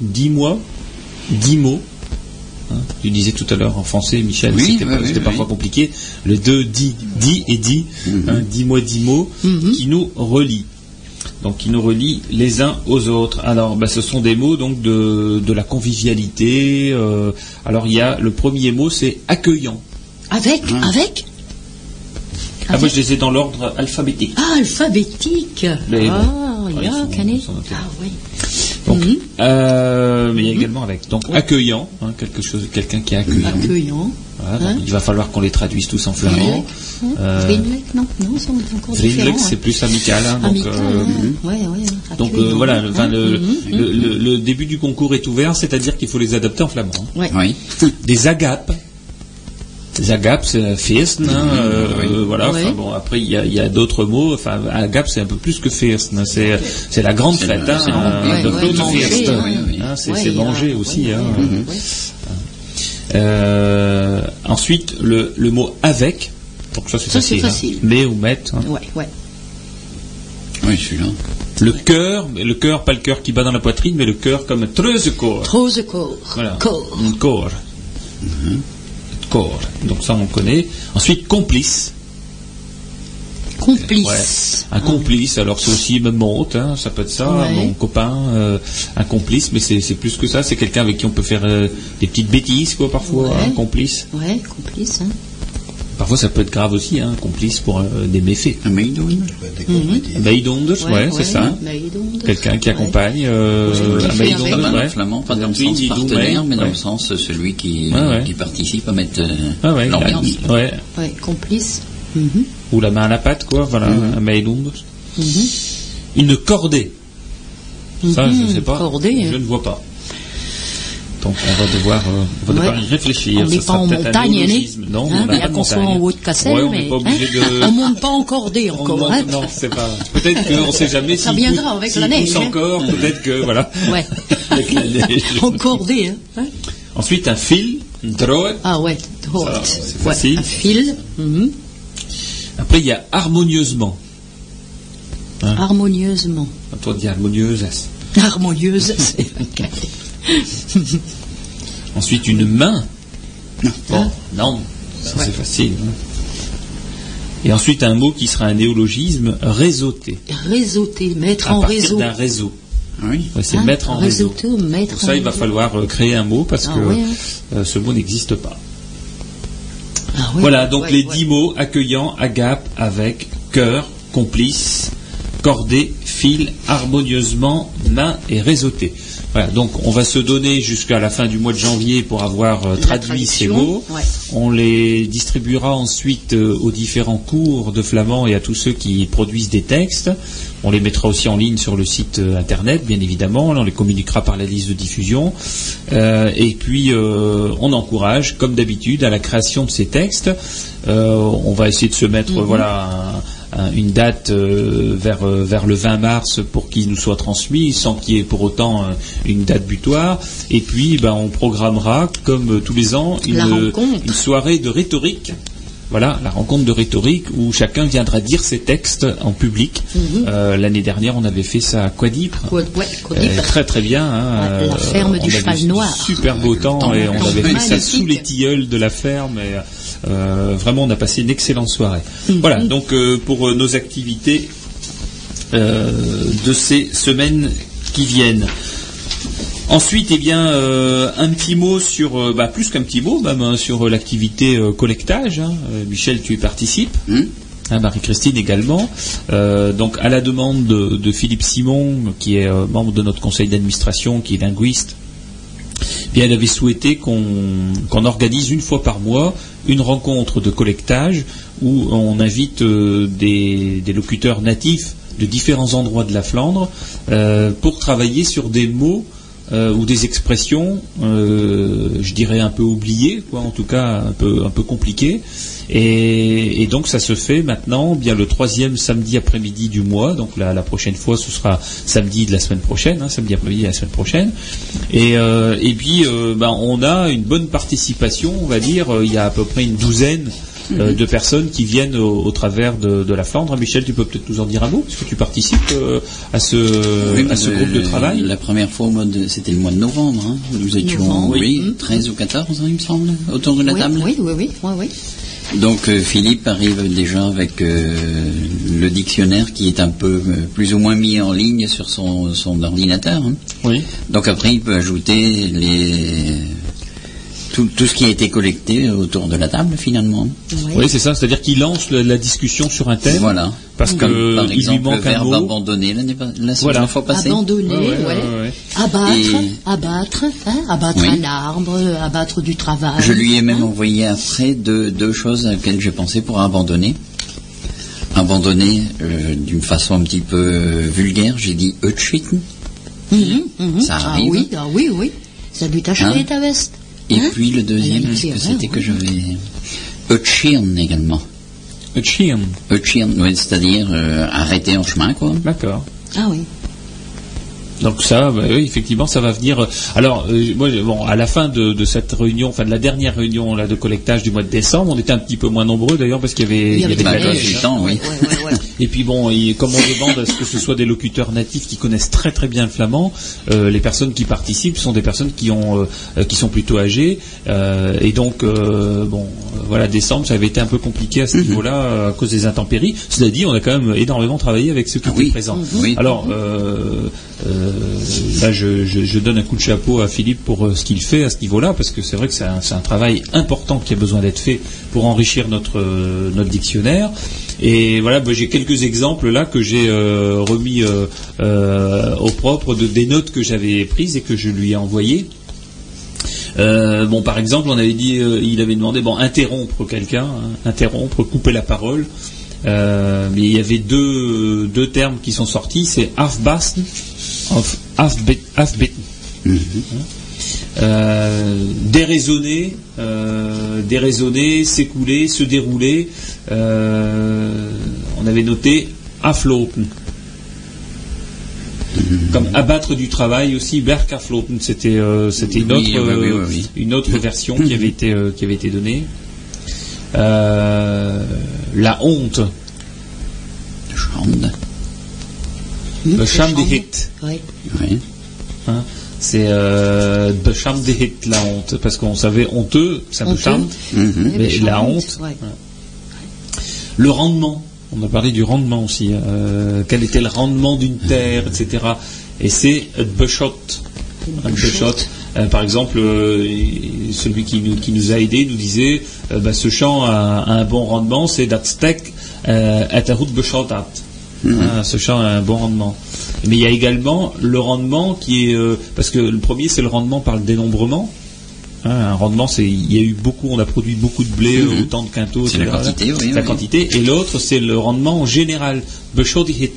10 mois, 10 mots. Hein, tu disais tout à l'heure en français, Michel, Oui, c'était oui, pas- oui, c'était oui. parfois compliqué. Le 2, 10, 10 et 10. hein, 10 mois, 10 mots Mhm. qui nous relient. Donc qui nous relient les uns aux autres. Alors, bah, ce sont des mots donc de, de la convivialité. euh, alors il y a le premier mot, c'est accueillant. Avec, avec Ah, moi je les ai dans l'ordre alphabétique. Ah, alphabétique. Ah, il y a notés. Ah, oui. Donc, Mhm. euh, mais il y a également avec. Donc accueillant, hein, quelque chose, quelqu'un qui est accueillant. Accueillant. Voilà, donc Hein il va falloir qu'on les traduise tous en flamand. Hein Euh, Vriendelijk, non, non, c'est encore Vriendelijk, différent. c'est hein. plus amical. hein, donc, Amical, euh, hein. ouais, ouais, donc euh, voilà, le, enfin, hein. le, Mhm, le- le- le début du concours est ouvert, c'est-à-dire qu'il faut les adapter en flamand. hein. Ouais. Oui. Des agapes. Agapes, c'est hein, euh, oui. euh, voilà. Ouais. enfin, bon, après, il y a, il y a d'autres mots. Enfin, agape, c'est un peu plus que feesten. hein, C'est, c'est la grande fête, hein, ouais, de ouais, Claude hein. Oui, oui. Hein, c'est, Ouais, c'est manger aussi. ouais, hein. ouais, ouais. Euh, ensuite, le, le mot avec. Donc ça, c'est facile. hein. facile. Mais ou mettre. hein. Ouais, ouais. Oui, celui-là. Le cœur, mais le cœur, pas le cœur qui bat dans la poitrine, mais le cœur comme treusecorps. Trose corps. Voilà. Corps. Un corps. Corps. Donc ça, on connaît. Ensuite, complice. Complice. Un complice, alors c'est aussi même mon hôte, hein, ça peut être ça, Ouais. mon copain, euh, un complice, mais c'est c'est plus que ça, c'est quelqu'un avec qui on peut faire euh, des petites bêtises, quoi, parfois, Ouais. un complice. Ouais, complice. Hein. Parfois, ça peut être grave aussi, hein, un complice pour euh, des méfaits. Un Meidon Un Meidonders, ouais, c'est ça. Quelqu'un qui Ouais. accompagne, euh, un ouais. en flamand, pas dans le sens partenaire, ouais, mais dans le sens euh, celui qui, Ouais, ouais. qui participe à mettre euh, Ah ouais, l'ambiance. ouais. Ouais, complice. Mhm. Ou la main à la pâte, quoi, voilà, Mhm. un. Mhm. Une cordée. Ça, je Mhm, ne sais pas. cordée, Je ne vois pas. Donc, on va devoir, euh, on va Ouais. devoir y réfléchir. On Ça n'est pas en peut-être un montagne, hein, néologisme. Non, hein, on bien de qu'on soit montagne. en haut de Cassel, Ouais, on mais hein, de. on monte pas en cordée On encore. hein. non, c'est pas. Peut-être qu'on ne sait jamais Ça s'il viendra pousse- avec la neige, hein. encore, peut-être que voilà. Ouais. Avec la neige. en cordée. Hein. hein. Ensuite, un fil, un droit. Ah ouais, droite. Ça, c'est Ouais, facile. un fil. Mhm. Après, il y a harmonieusement. Hein. Harmonieusement. Toi, dis harmonieuse. Harmonieuse, c'est. Ensuite, une main. Bon, Ah. non, ça Ouais. c'est facile. hein. Et ensuite, un mot qui sera un néologisme, réseauté. Réseauter, mettre À en partir réseau. d'un réseau. Oui. Ouais, c'est Hein, mettre en réseau. réseauter, mettre Pour ça, en il va réseau. falloir euh, créer un mot parce Ah que ouais, hein. euh, ce mot n'existe pas. Ah Voilà, donc ouais, les dix mots accueillant, agape, avec, cœur, complice, cordé, fil, harmonieusement, main et réseauté. Voilà, donc on va se donner jusqu'à la fin du mois de janvier pour avoir euh, traduit ces mots. ouais. On les distribuera ensuite euh, aux différents cours de flamand et à tous ceux qui produisent des textes. On les mettra aussi en ligne sur le site euh, internet, bien évidemment. On les communiquera par la liste de diffusion. Euh, et puis, euh, on encourage, comme d'habitude, à la création de ces textes. Euh, on va essayer de se mettre, Mhm. voilà, une date euh, vers, euh, vers le 20 mars pour qu'il nous soit transmis, sans qu'il y ait pour autant euh, une date butoir. Et puis, ben, on programmera, comme tous les ans, une, soirée de rhétorique. Voilà, la rencontre de rhétorique où chacun viendra dire ses textes en public. Mhm. Euh, L'année dernière, on avait fait ça à Quadipre. Ouais. Euh, très très bien. hein. La ferme du cheval noir. Super beau temps temps et on avait fait ça sous les tilleuls de la ferme. Et, vraiment, on a passé une excellente soirée. Voilà, donc euh, pour euh, nos activités euh, de ces semaines qui viennent. Ensuite, eh bien, euh, un petit mot sur, euh, bah, plus qu'un petit mot, même hein, sur euh, l'activité euh, collectage. hein. Euh, Michel, tu y participes. Hmm Hein, Marie-Christine également. Euh, donc, à la demande de, de Philippe Simon, qui est euh, membre de notre conseil d'administration, qui est linguiste, bien, elle avait souhaité qu'on organise une fois par mois une rencontre de collectage où on invite euh, des, des locuteurs natifs de différents endroits de la Flandre euh, pour travailler sur des mots euh, ou des expressions, euh, je dirais un peu oubliées, quoi, en tout cas un peu un peu compliquées. Et, et donc ça se fait maintenant bien le troisième samedi après-midi du mois. Donc la, la prochaine fois ce sera samedi de la semaine prochaine, hein, samedi après-midi de la semaine prochaine. Et, euh, et puis ben, on a une bonne participation, on va dire. Il y a à peu près une douzaine euh, de personnes qui viennent au, au travers de, de la Flandre. Michel, tu peux peut-être nous en dire un mot, parce que tu participes euh, à ce, Oui, à ce mais groupe de travail. La première fois, c'était le mois de novembre. hein. Nous étions, Novembre, oui, oui. 13 ou 14, hein, il me semble, autour de la oui, table. oui, oui, oui, oui, oui. Donc euh, Philippe arrive déjà avec le dictionnaire qui est un peu plus ou moins mis en ligne sur son, son ordinateur. hein. Oui. Donc après, il peut ajouter les tout, tout ce qui a été collecté autour de la table finalement. Oui. Oui, c'est ça. C'est-à-dire qu'il lance le- la discussion sur un thème. Voilà. Parce Comme, que par il lui exemple manque le un verbe mot. abandonner la Voilà. fois passée. Abandonner, Ouais, ouais, ouais, ouais, ouais. Abattre, Et- abattre, hein, abattre Oui. un arbre, abattre du travail. Je lui ai même hein. envoyé après deux, deux choses à laquelle j'ai pensé pour abandonner. Abandonner euh, d'une façon un petit peu euh, vulgaire, j'ai dit Utschitten. Mhm, mhm. Ça Ah arrive. oui, ah oui, oui. Ça lui t'a Hein ta veste. Et Hein? puis le deuxième, que c'était que je vais. Utschirn également. Le chien. Utschirn, oui, c'est-à-dire euh, arrêter en chemin, quoi. D'accord. Ah oui. Donc ça, bah oui, effectivement, ça va venir. euh, Alors, euh, moi, bon, à la fin de, de cette réunion, enfin de la dernière réunion là de collectage du mois de décembre, on était un petit peu moins nombreux d'ailleurs parce qu'il y avait, Il y avait de Bah, la de le temps, oui. Ouais, ouais, ouais. Et puis bon, et comme on demande à ce que ce soit des locuteurs natifs qui connaissent très très bien le flamand, euh, les personnes qui participent sont des personnes qui ont euh, qui sont plutôt âgées euh, et donc euh, bon, voilà, décembre ça avait été un peu compliqué à ce niveau-là euh, à cause des intempéries. Cela dit, on a quand même énormément travaillé avec ceux qui Ah étaient oui. présents. Oui. Alors euh, là, je, donne un coup de chapeau à Philippe pour euh, ce qu'il fait à ce niveau-là, parce que c'est vrai que c'est un, travail important qui a besoin d'être fait pour enrichir notre euh, dictionnaire. Et voilà, j'ai quelques exemples là que j'ai remis au propre de des notes que j'avais prises et que je lui ai envoyées. Bon, par exemple, on avait dit, il avait demandé, bon, interrompre quelqu'un, hein, interrompre, couper la parole. Mais il y avait deux, deux termes qui sont sortis, c'est afbasten, Euh, déraisonner, euh, déraisonner, s'écouler, se dérouler. Euh, on avait noté aflopen. Comme abattre du travail aussi, bergaflopen, c'était c'était une autre Oui, oui, oui, oui, oui. une autre version qui avait été qui avait été donnée. La honte. Des charmant. hits. Oui. Oui. Hein, c'est euh, des hits, la honte, parce qu'on savait honteux, ça. Mhm. Oui, Mais la honte, ouais. Le rendement, on a parlé du rendement aussi. euh, quel était le rendement d'une terre, etc. Et c'est Bushot. Euh, par exemple, euh, celui qui nous, qui nous a aidés nous disait euh, bah, ce champ a, a un bon rendement, c'est dat stek euh, at a route beschotat. Hein, ce champ a un bon rendement. Mais il y a également le rendement qui est euh, parce que le premier c'est le rendement par le dénombrement. Hein, un rendement, c'est il y a eu beaucoup, on a produit beaucoup de blé, Mhm. autant de quintaux, C'est la quantité, oui, La oui. quantité. Et l'autre, c'est le rendement en général. Beschodigit.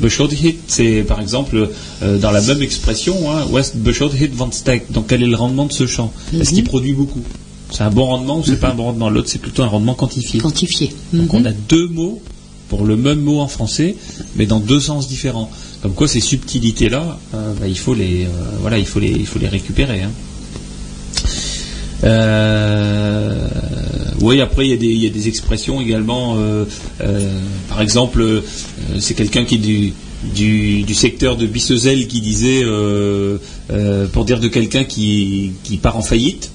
Beschodigit, c'est par exemple euh, dans la même expression, hein, West Beschodigit van Stek. Donc quel est le rendement de ce champ Est-ce qu'il produit beaucoup? C'est un bon rendement ou c'est pas un bon rendement? L'autre, c'est plutôt un rendement quantifié. Quantifié. Donc Mhm. on a deux mots pour le même mot en français, mais dans deux sens différents. Comme quoi ces subtilités-là, euh, bah, il faut les, euh, voilà, il récupérer. hein. Euh, oui, après il y, a des- expressions également. par exemple, c'est quelqu'un qui est du, secteur de Bissezel qui disait, pour dire de quelqu'un qui part en faillite,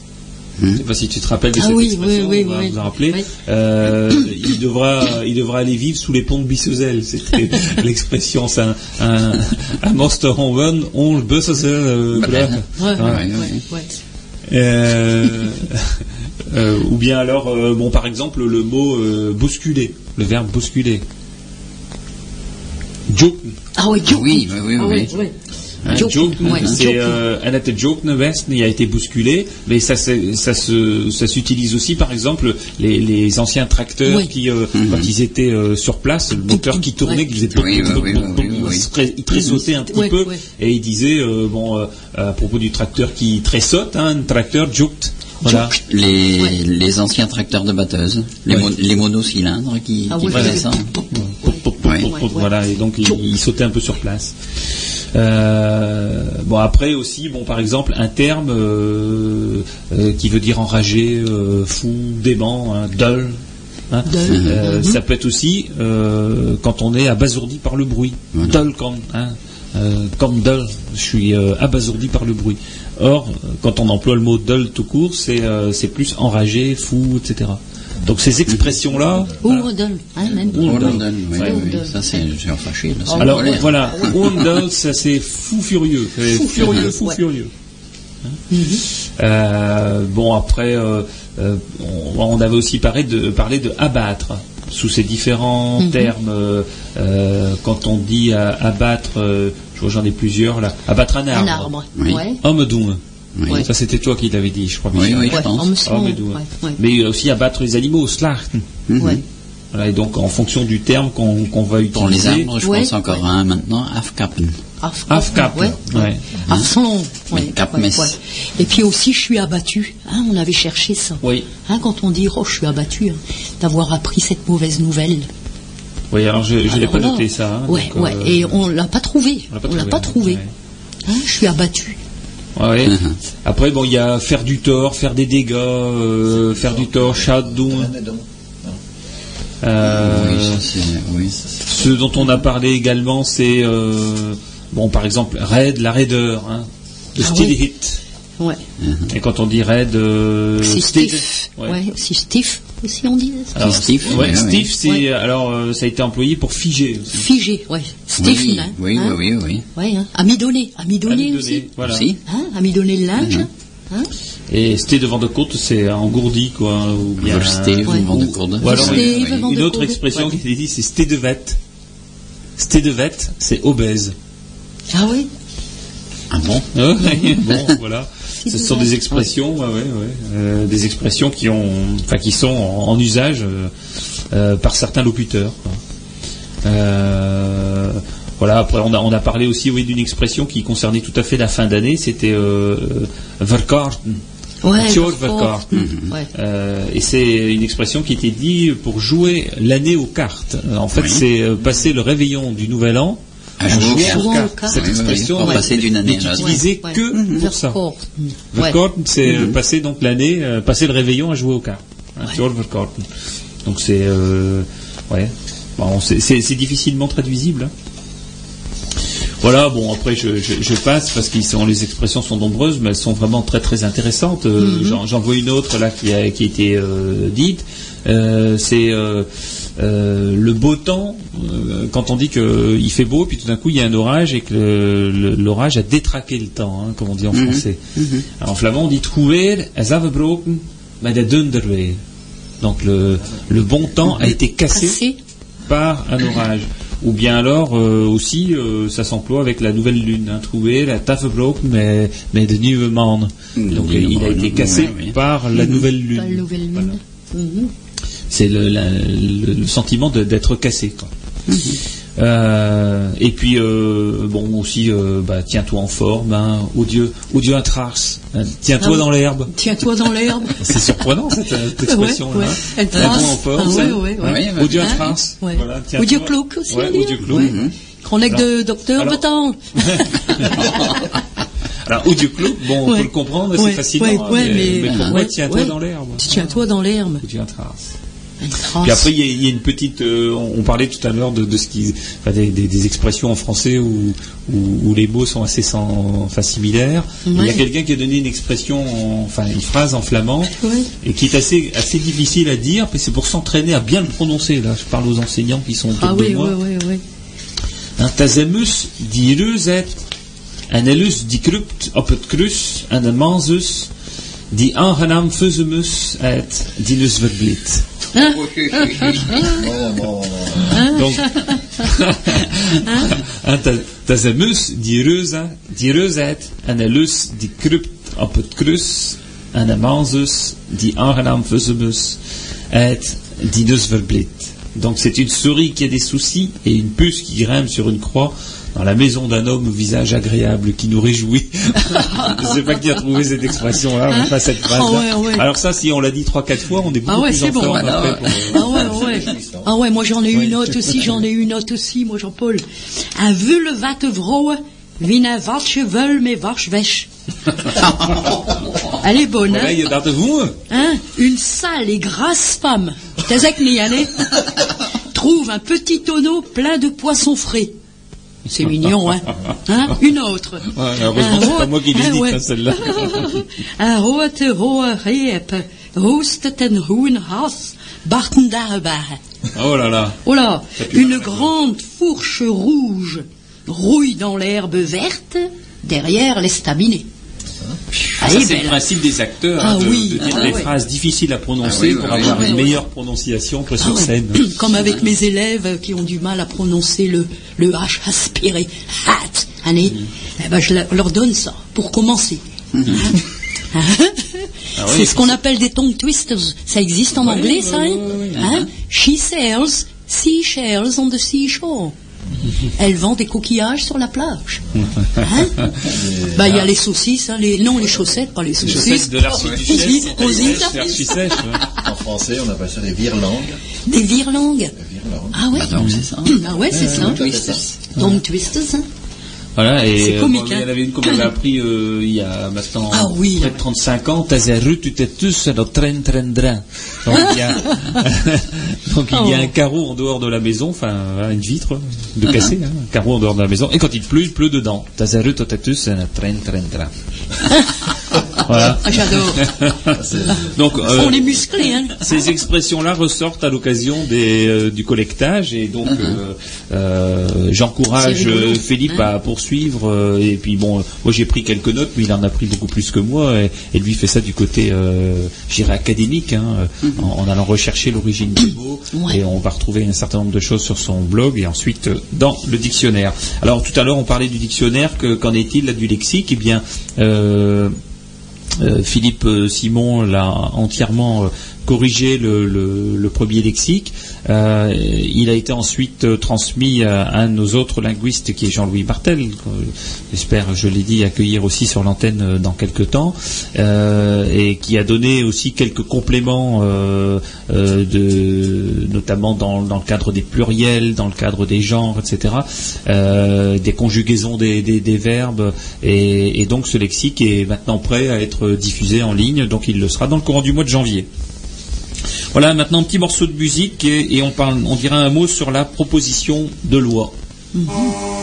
Je ne sais pas si tu te rappelles de Ah cette oui, expression, oui, oui, on va oui. vous en rappeler. Oui. Euh, il, devra, il devra aller vivre sous les ponts de Bissezel. C'était l'expression. C'est un, un, un monster on le ouais, ouais. Euh, euh, ou bien alors, euh, bon, par exemple, le mot euh, bousculer, le verbe bousculer. Joke. Ah ouais, joke. Oui, oui, oui, Ah oui. Hein, Joke, joke, ouais, c'est joke. euh, joke West, il a été bousculé, mais ça, ça se, ça s'utilise aussi, par exemple, les, les anciens tracteurs Oui. qui, euh, quand ils étaient euh, sur place, le moteur qui tournait, Ouais. qui faisait Oui, oui, oui, oui, oui, il oui. tressautait un petit Ouais, peu, ouais. et il disait, euh, bon, euh, à propos du tracteur qui tressaute, hein, un tracteur joked, voilà. Les, les anciens tracteurs de batteuse, les, Ouais. mon- les monocylindres qui, Ah qui faisaient ça. Ouais. Voilà, et donc il, sautait un peu sur place. Euh, bon après aussi, bon par exemple un terme euh, euh, qui veut dire enragé, euh, fou, dément, hein, dull. hein. Euh, Mhm. Ça peut être aussi euh, quand on est abasourdi par le bruit. Voilà. Dull comme, hein, euh, comme dull, je suis euh, abasourdi par le bruit. Or, quand on emploie le mot dull tout court, c'est euh, c'est plus enragé, fou, etc. Donc ces expressions-là. Ou voilà. Rodol, hein, même. London, oui, oui, ça c'est j'ai fâché. là, Alors colère. voilà, Wondel, ça c'est fou furieux, Fou furieux, fou ouais. furieux. Hein Euh, bon après, euh, euh, on, on avait aussi parlé de parler de abattre sous ces différents Mhm. termes. quand on dit abattre, je vois j'en ai plusieurs là, abattre un arbre. Un arbre. Oui. Ouais. Homme doux. Oui. Ça c'était toi qui l'avais dit, je crois. Oui, oui, je pense. Ah, mais aussi abattre les animaux, slachten. Ouais. Voilà, et donc en fonction du terme qu'on va utiliser. Pour les arbres, je Ouais, pense encore ouais. à un maintenant, afkappen. Af- Afkap. Ouais. Mais Ouais, ouais. Et puis aussi, je suis abattu. Hein, on avait cherché ça. Oui. Hein, quand on dit, oh, je suis abattu, hein, d'avoir appris cette mauvaise nouvelle. Oui, alors je, je l'ai Alors pas noté ça. hein, ouais, donc, ouais. euh, Et on l'a pas trouvé. on l'a pas trouvé, pas hein, trouvé. ouais. Hein, je suis abattu. Ouais. Mhm. Après, bon, il y a faire du tort, faire des dégâts, euh, faire du tort, Shadow. Euh, Oui, ce dont on a parlé également, c'est euh, bon, par exemple, raid, la raideur, hein, de Ah oui. hit. Ouais. Et quand on dit raid, euh, c'est steady- stiff. ouais. Ouais. c'est stiff aussi, on dit. Alors, Stiff, ouais, oui, oui. stiff, c'est Ouais. alors euh, ça a été employé pour figer. aussi. Figé, ouais. Stiff, Oui, hein. oui, hein. oui, oui, oui. Ouais, hein. Amidonné. Amidonné Amidonné, aussi. Voilà. Si. Hein, amidonné le linge. Mhm. Hein. Et devant de côte, c'est engourdi, quoi. Ou bien, Steve, Ouais. vent de courde. Ou alors, Steve, une- de autre expression Ouais. qui était dit, c'est stédevet. Stédevet, c'est obèse. Ah oui. Ah bon? Bon, voilà. Ce sont des expressions, ouais, ouais, ouais, euh, des expressions qui ont, enfin, qui sont en, en usage euh, euh, par certains locuteurs. quoi. Euh, voilà. Après, on a, on a parlé aussi, oui, d'une expression qui concernait tout à fait la fin d'année. C'était euh, verkarten. Ouais. Verkarten. Ouais. Euh, et c'est une expression qui était dite pour jouer l'année aux cartes. En fait, Oui. c'est passer le réveillon du Nouvel An Aux cartes. cartes. Cette Oui, oui, oui. expression passer d'une année à l'autre. utilisée Ouais, que ouais. pour ça. Verkorten. Ouais. C'est euh, Mhm. passer donc l'année, euh, passer le réveillon à jouer aux cartes. Hein, Ouais. sur le Verkorten. Donc c'est euh, ouais, bon, c'est- difficilement traduisible. hein. Voilà, bon après je, je, je passe parce qu'ils sont les expressions sont nombreuses, mais elles sont vraiment très très intéressantes. Euh, Mhm. J'en j'en vois une autre là qui a qui a été euh, dite. Euh, c'est euh, euh, le beau temps euh, quand on dit que il fait beau, puis tout d'un coup il y a un orage et que l'orage a détraqué le temps, hein, comme on dit en Mhm. français. Mhm. Alors, en flamand on dit trouver, es afgebroken, maar de dunderweer. Donc le, le bon temps a été cassé par un orage. Ou bien alors euh, aussi, euh, ça s'emploie avec la nouvelle lune. Hein, trouver la tafgebroken, mais, mais de nieuwe maan. De Donc il a été cassé oui. par la nouvelle lune. Pas le nouvelle lune. Voilà. Mhm. C'est le, le- le sentiment d'être cassé. Quoi. Mhm. Euh, et puis euh, bon aussi, euh, bah, tiens-toi en forme, hein, au Dieu, au Dieu atrace, hein, tiens-toi Ah dans l'herbe. Tiens-toi dans l'herbe. C'est surprenant cette, cette expression Ouais, ouais. Elle Tiens-toi en forme, Ah ouais, ouais, ouais. Ouais, atrace. Ouais. Voilà, Dieu cloque aussi, Ouais. Dieu cloque. Ouais. Mhm. Chronique Alors- de docteur Betan. Alors au Dieu cloque, bon, on peut le comprendre Ouais, facilement. ouais, hein, ouais, mais, mais- pourquoi tiens-toi dans l'herbe? Tiens-toi dans l'herbe. Une trace. Puis après, il y, a- il y a une petite. euh, on on parlait tout à l'heure de, de ce qui, enfin, des, des- des expressions en français où, où, où les mots sont assez sans, enfin, similaires. Il y a quelqu'un qui a donné une expression, en- enfin une phrase en flamand, et qui est assez, assez difficile à dire. Mais c'est pour s'entraîner à bien le prononcer. Là, je parle aux enseignants qui sont autour Ah de oui, moi. oui, oui, oui. Hein, Tazemus die reuzet, en elus die krupt op het krus, en de manzus die aangenaam fuzzemus uit die dus verblit. Donc, hein, ta- Tazemus die reuze, die reuzet, en elus die krupt op het krus, en de manzus die aangenaam fuzzemus uit die dus verblit. Donc c'est une souris qui a des soucis et une puce qui grimpe sur une croix dans la maison d'un homme au visage agréable qui nous réjouit. Je sais pas qui a trouvé cette expression-là, mais pas cette phrase. Ah ouais, ouais. Alors ça, si on l'a dit trois, quatre fois, on est beaucoup Ah ouais, plus en bon. forme Voilà, après ouais. pour, Ah ouais, ouais. Ah ouais, moi j'en ai une autre aussi, j'en ai une autre aussi, moi Jean-Paul. Un vrouwen, wie een watje veul met waswäsch. Elle est bonne, hein, il y a d'art de vous. hein Une sale et grasse femme, t'es allez, trouve un petit tonneau plein de poissons frais. C'est mignon, hein, hein? Une autre. Ouais, heureusement c'est pas moi qui hein, celle-là. Een rote hohe reep, roostet en groen has, barten. Oh là là. Oh là, une grande fourche rouge rouille dans l'herbe verte derrière l'estaminet. Ah, ça, c'est le belle. principe des acteurs, Ah hein, de, oui, de dire ah des ouais. phrases difficiles à prononcer Ah oui, pour oui, avoir oui, une oui. meilleure prononciation que sur Ah ouais. scène. Comme avec mes élèves qui ont du mal à prononcer le, le H aspiré. Hat, Annie. Mm. Eh ben, je leur donne ça pour commencer. Hein Ah oui, C'est ce qu'on appelle des tongue twisters. Ça existe en Oui, anglais, oui, ça, oui, hein oui, oui. Hein She sells seashells on the seashore. Elle vend des coquillages sur la plage. Hein Bah, il y a les saucisses, hein, les, non, les chaussettes, pas les Les saucisses. chaussettes de l'archiduchesse. Ouais. En français, on appelle ça des virlangues. Des virlangues. Ah ouais Ah donc c'est ça. Ah ouais, c'est ça. Twisters. Tongue twisters. hein. Voilà, et C'est euh, comique, il y en hein. avait une qu'on m'avait appris euh, il y a maintenant Ah oui, près de 35 ans. Tazeru, tu t'es tous dans train, train, train. Donc il y a, donc, il y a Oh. un carreau en dehors de la maison, enfin une vitre de cassé, hein, un carreau en dehors de la maison. Et quand il pleut, il pleut dedans. Tazeru, tu t'es tous dans train, train, train. voilà. Ah, j'adore. Donc euh, On est musclés, hein. ces expressions-là ressortent à l'occasion des, euh, du collectage et donc euh, euh, j'encourage euh, Philippe hein. à poursuivre euh, et puis bon moi j'ai pris quelques notes mais il en a pris beaucoup plus que moi et, et lui fait ça du côté euh, dirais académique hein, euh, en, en allant rechercher l'origine du mot Ouais. et on va retrouver un certain nombre de choses sur son blog et ensuite dans le dictionnaire. Alors tout à l'heure on parlait du dictionnaire que qu'en est-il là du lexique? Eh bien Philippe euh, Simon l'a entièrement euh, corrigé le, premier lexique. Euh, il a été ensuite euh, transmis à un de nos autres linguistes qui est Jean-Louis Bartel, que j'espère, je l'ai dit, accueillir aussi sur l'antenne euh, dans quelques temps, et qui a donné aussi quelques compléments, notamment dans, le cadre des pluriels, dans le cadre des genres, etc., des conjugaisons des, verbes, et donc ce lexique est maintenant prêt à être diffusé en ligne, donc il le sera dans le courant du mois de janvier. Voilà, maintenant un petit morceau de musique et, on parle, on dira un mot sur la proposition de loi. Vous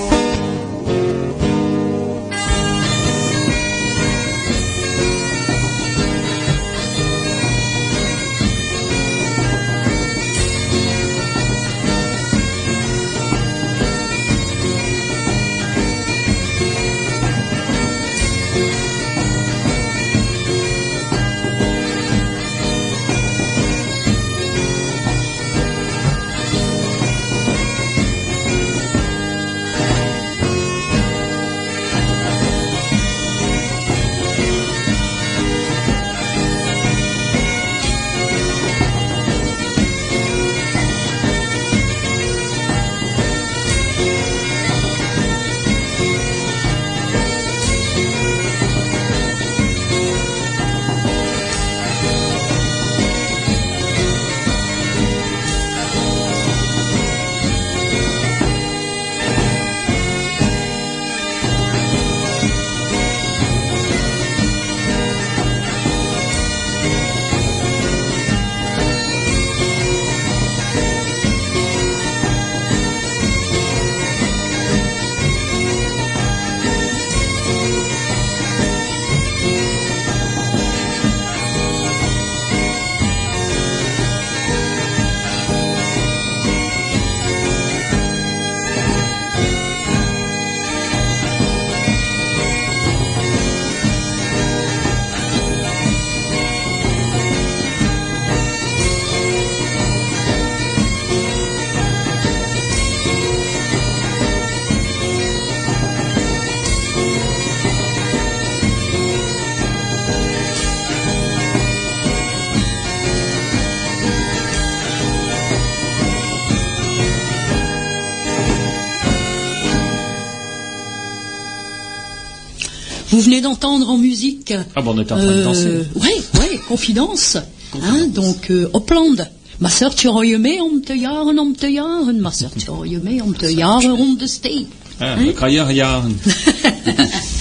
musique. Ah bon, on est en train de danser. Euh, ouais, ouais, confidence. Hein, donc, euh, Hopland. Ma sœur, om te jaren, om te jaren. Ma sœur, aimé om te jaren rond de stee. Ah, we krijgen jaren.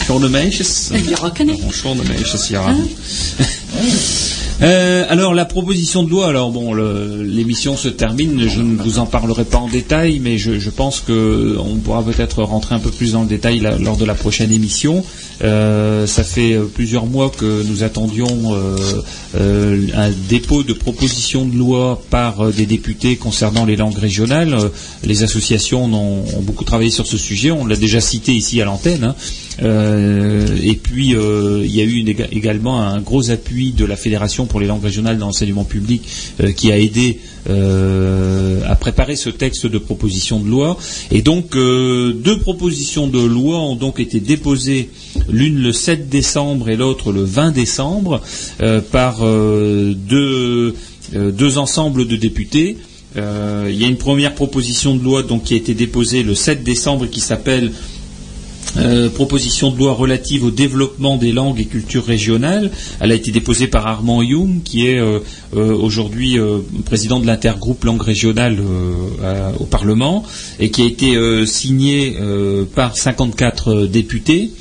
Schone meisjes. Ja, ken ik. Schone meisjes, jaren. Euh, alors la proposition de loi, alors bon, l'émission se termine, je ne vous en parlerai pas en détail, mais je, pense que on pourra peut-être rentrer un peu plus dans le détail lors de la prochaine émission. Euh, ça fait euh, plusieurs mois que nous attendions euh, un dépôt de proposition de loi par des députés concernant les langues régionales. Les associations ont, ont beaucoup travaillé sur ce sujet, on l'a déjà cité ici à l'antenne. hein. Euh, et puis euh, il y a eu également un gros appui de la Fédération pour les langues régionales dans l'enseignement public euh, qui a aidé à préparer ce texte de proposition de loi. Et donc deux propositions de loi ont donc été déposées, l'une le 7 décembre et l'autre le 20 décembre, par deux, deux ensembles de députés. Il y a une première proposition de loi donc qui a été déposée le 7 décembre et qui s'appelle euh, proposition de loi relative au développement des langues et cultures régionales. Elle a été déposée par Armand Youm, qui est euh, euh, aujourd'hui euh, président de l'intergroupe langue régionale au Parlement, et qui a été signée par 54 députés.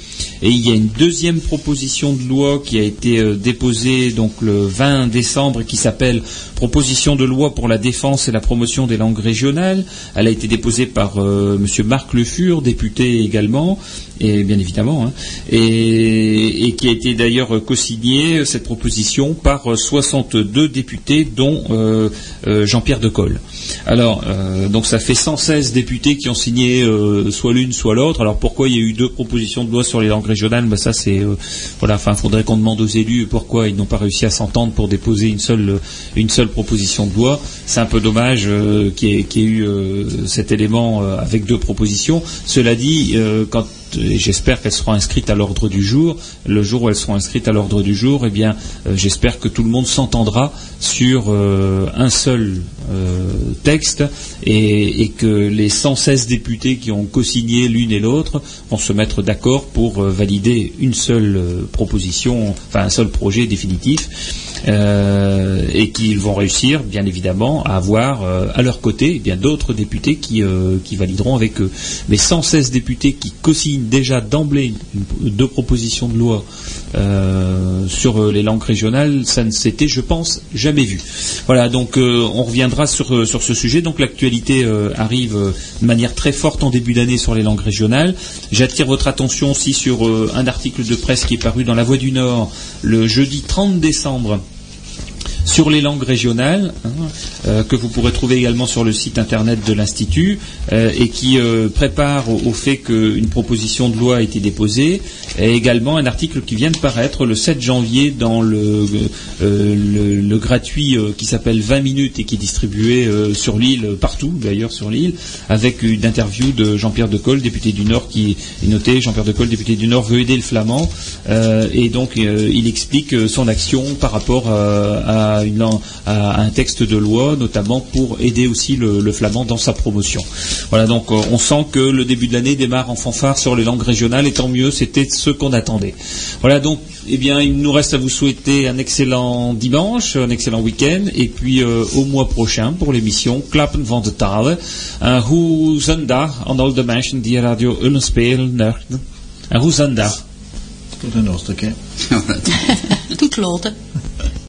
Et il y a une deuxième proposition de loi qui a été euh, déposée donc le 20 décembre qui s'appelle Proposition de loi pour la défense et la promotion des langues régionales. Elle a été déposée par euh, Monsieur Marc Le Fur, député également, et bien évidemment, hein, et, qui a été d'ailleurs euh, co-signée cette proposition par euh, 62 députés, dont euh, euh, Jean-Pierre Decolle. Alors, euh, donc ça fait 116 députés qui ont signé euh, soit l'une, soit l'autre. Alors pourquoi il y a eu deux propositions de loi sur les langues régionales ben, Ça, c'est euh, voilà. Faudrait qu'on demande aux élus pourquoi ils n'ont pas réussi à s'entendre pour déposer une seule euh, proposition de loi. C'est un peu dommage euh, qu'il y, y ait eu cet élément avec deux propositions. Cela dit, quand j'espère qu'elles seront inscrites à l'ordre du jour. Le jour où elles seront inscrites à l'ordre du jour, eh bien, euh, j'espère que tout le monde s'entendra sur euh, un seul euh, texte et, et que les 116 députés qui ont co-signé l'une et l'autre vont se mettre d'accord pour euh, valider une seule euh, proposition, enfin un seul projet définitif. Euh, et qu'ils vont réussir, bien évidemment, à avoir euh, à leur côté eh bien d'autres députés qui, euh, qui valideront avec eux. Mais 116 députés qui co-signent déjà d'emblée deux propositions de loi euh, sur euh, les langues régionales, ça ne s'était, je pense, jamais vu. Voilà, donc euh, on reviendra sur, sur ce sujet. Donc l'actualité arrive de manière très forte en début d'année sur les langues régionales. J'attire votre attention aussi sur un article de presse qui est paru dans La Voix du Nord le jeudi 30 décembre sur les langues régionales, hein, euh, que vous pourrez trouver également sur le site internet de l'Institut, euh, et qui euh, prépare au, fait qu'une proposition de loi a été déposée, et également un article qui vient de paraître le 7 janvier dans le, le, gratuit qui s'appelle 20 minutes et qui est distribué sur l'île, partout d'ailleurs sur l'île, avec une interview de Jean-Pierre Decolle, député du Nord, qui est noté, Jean-Pierre Decolle, député du Nord, veut aider le flamand, et donc il explique son action par rapport à, une lan- à un texte de loi, notamment pour aider aussi le, le flamand dans sa promotion. Voilà, donc euh, on sent que le début de l'année démarre en fanfare sur les langues régionales, et tant mieux, c'était ce qu'on attendait. Voilà, donc, eh bien, il nous reste à vous souhaiter un excellent dimanche, un excellent week-end, et puis euh, au mois prochain pour l'émission Klappen van de Talen. Un goede zondag aan al de mensen die Radio Ullen spelen. Un goede zondag. Tot een oorste keer. Toute l'autre.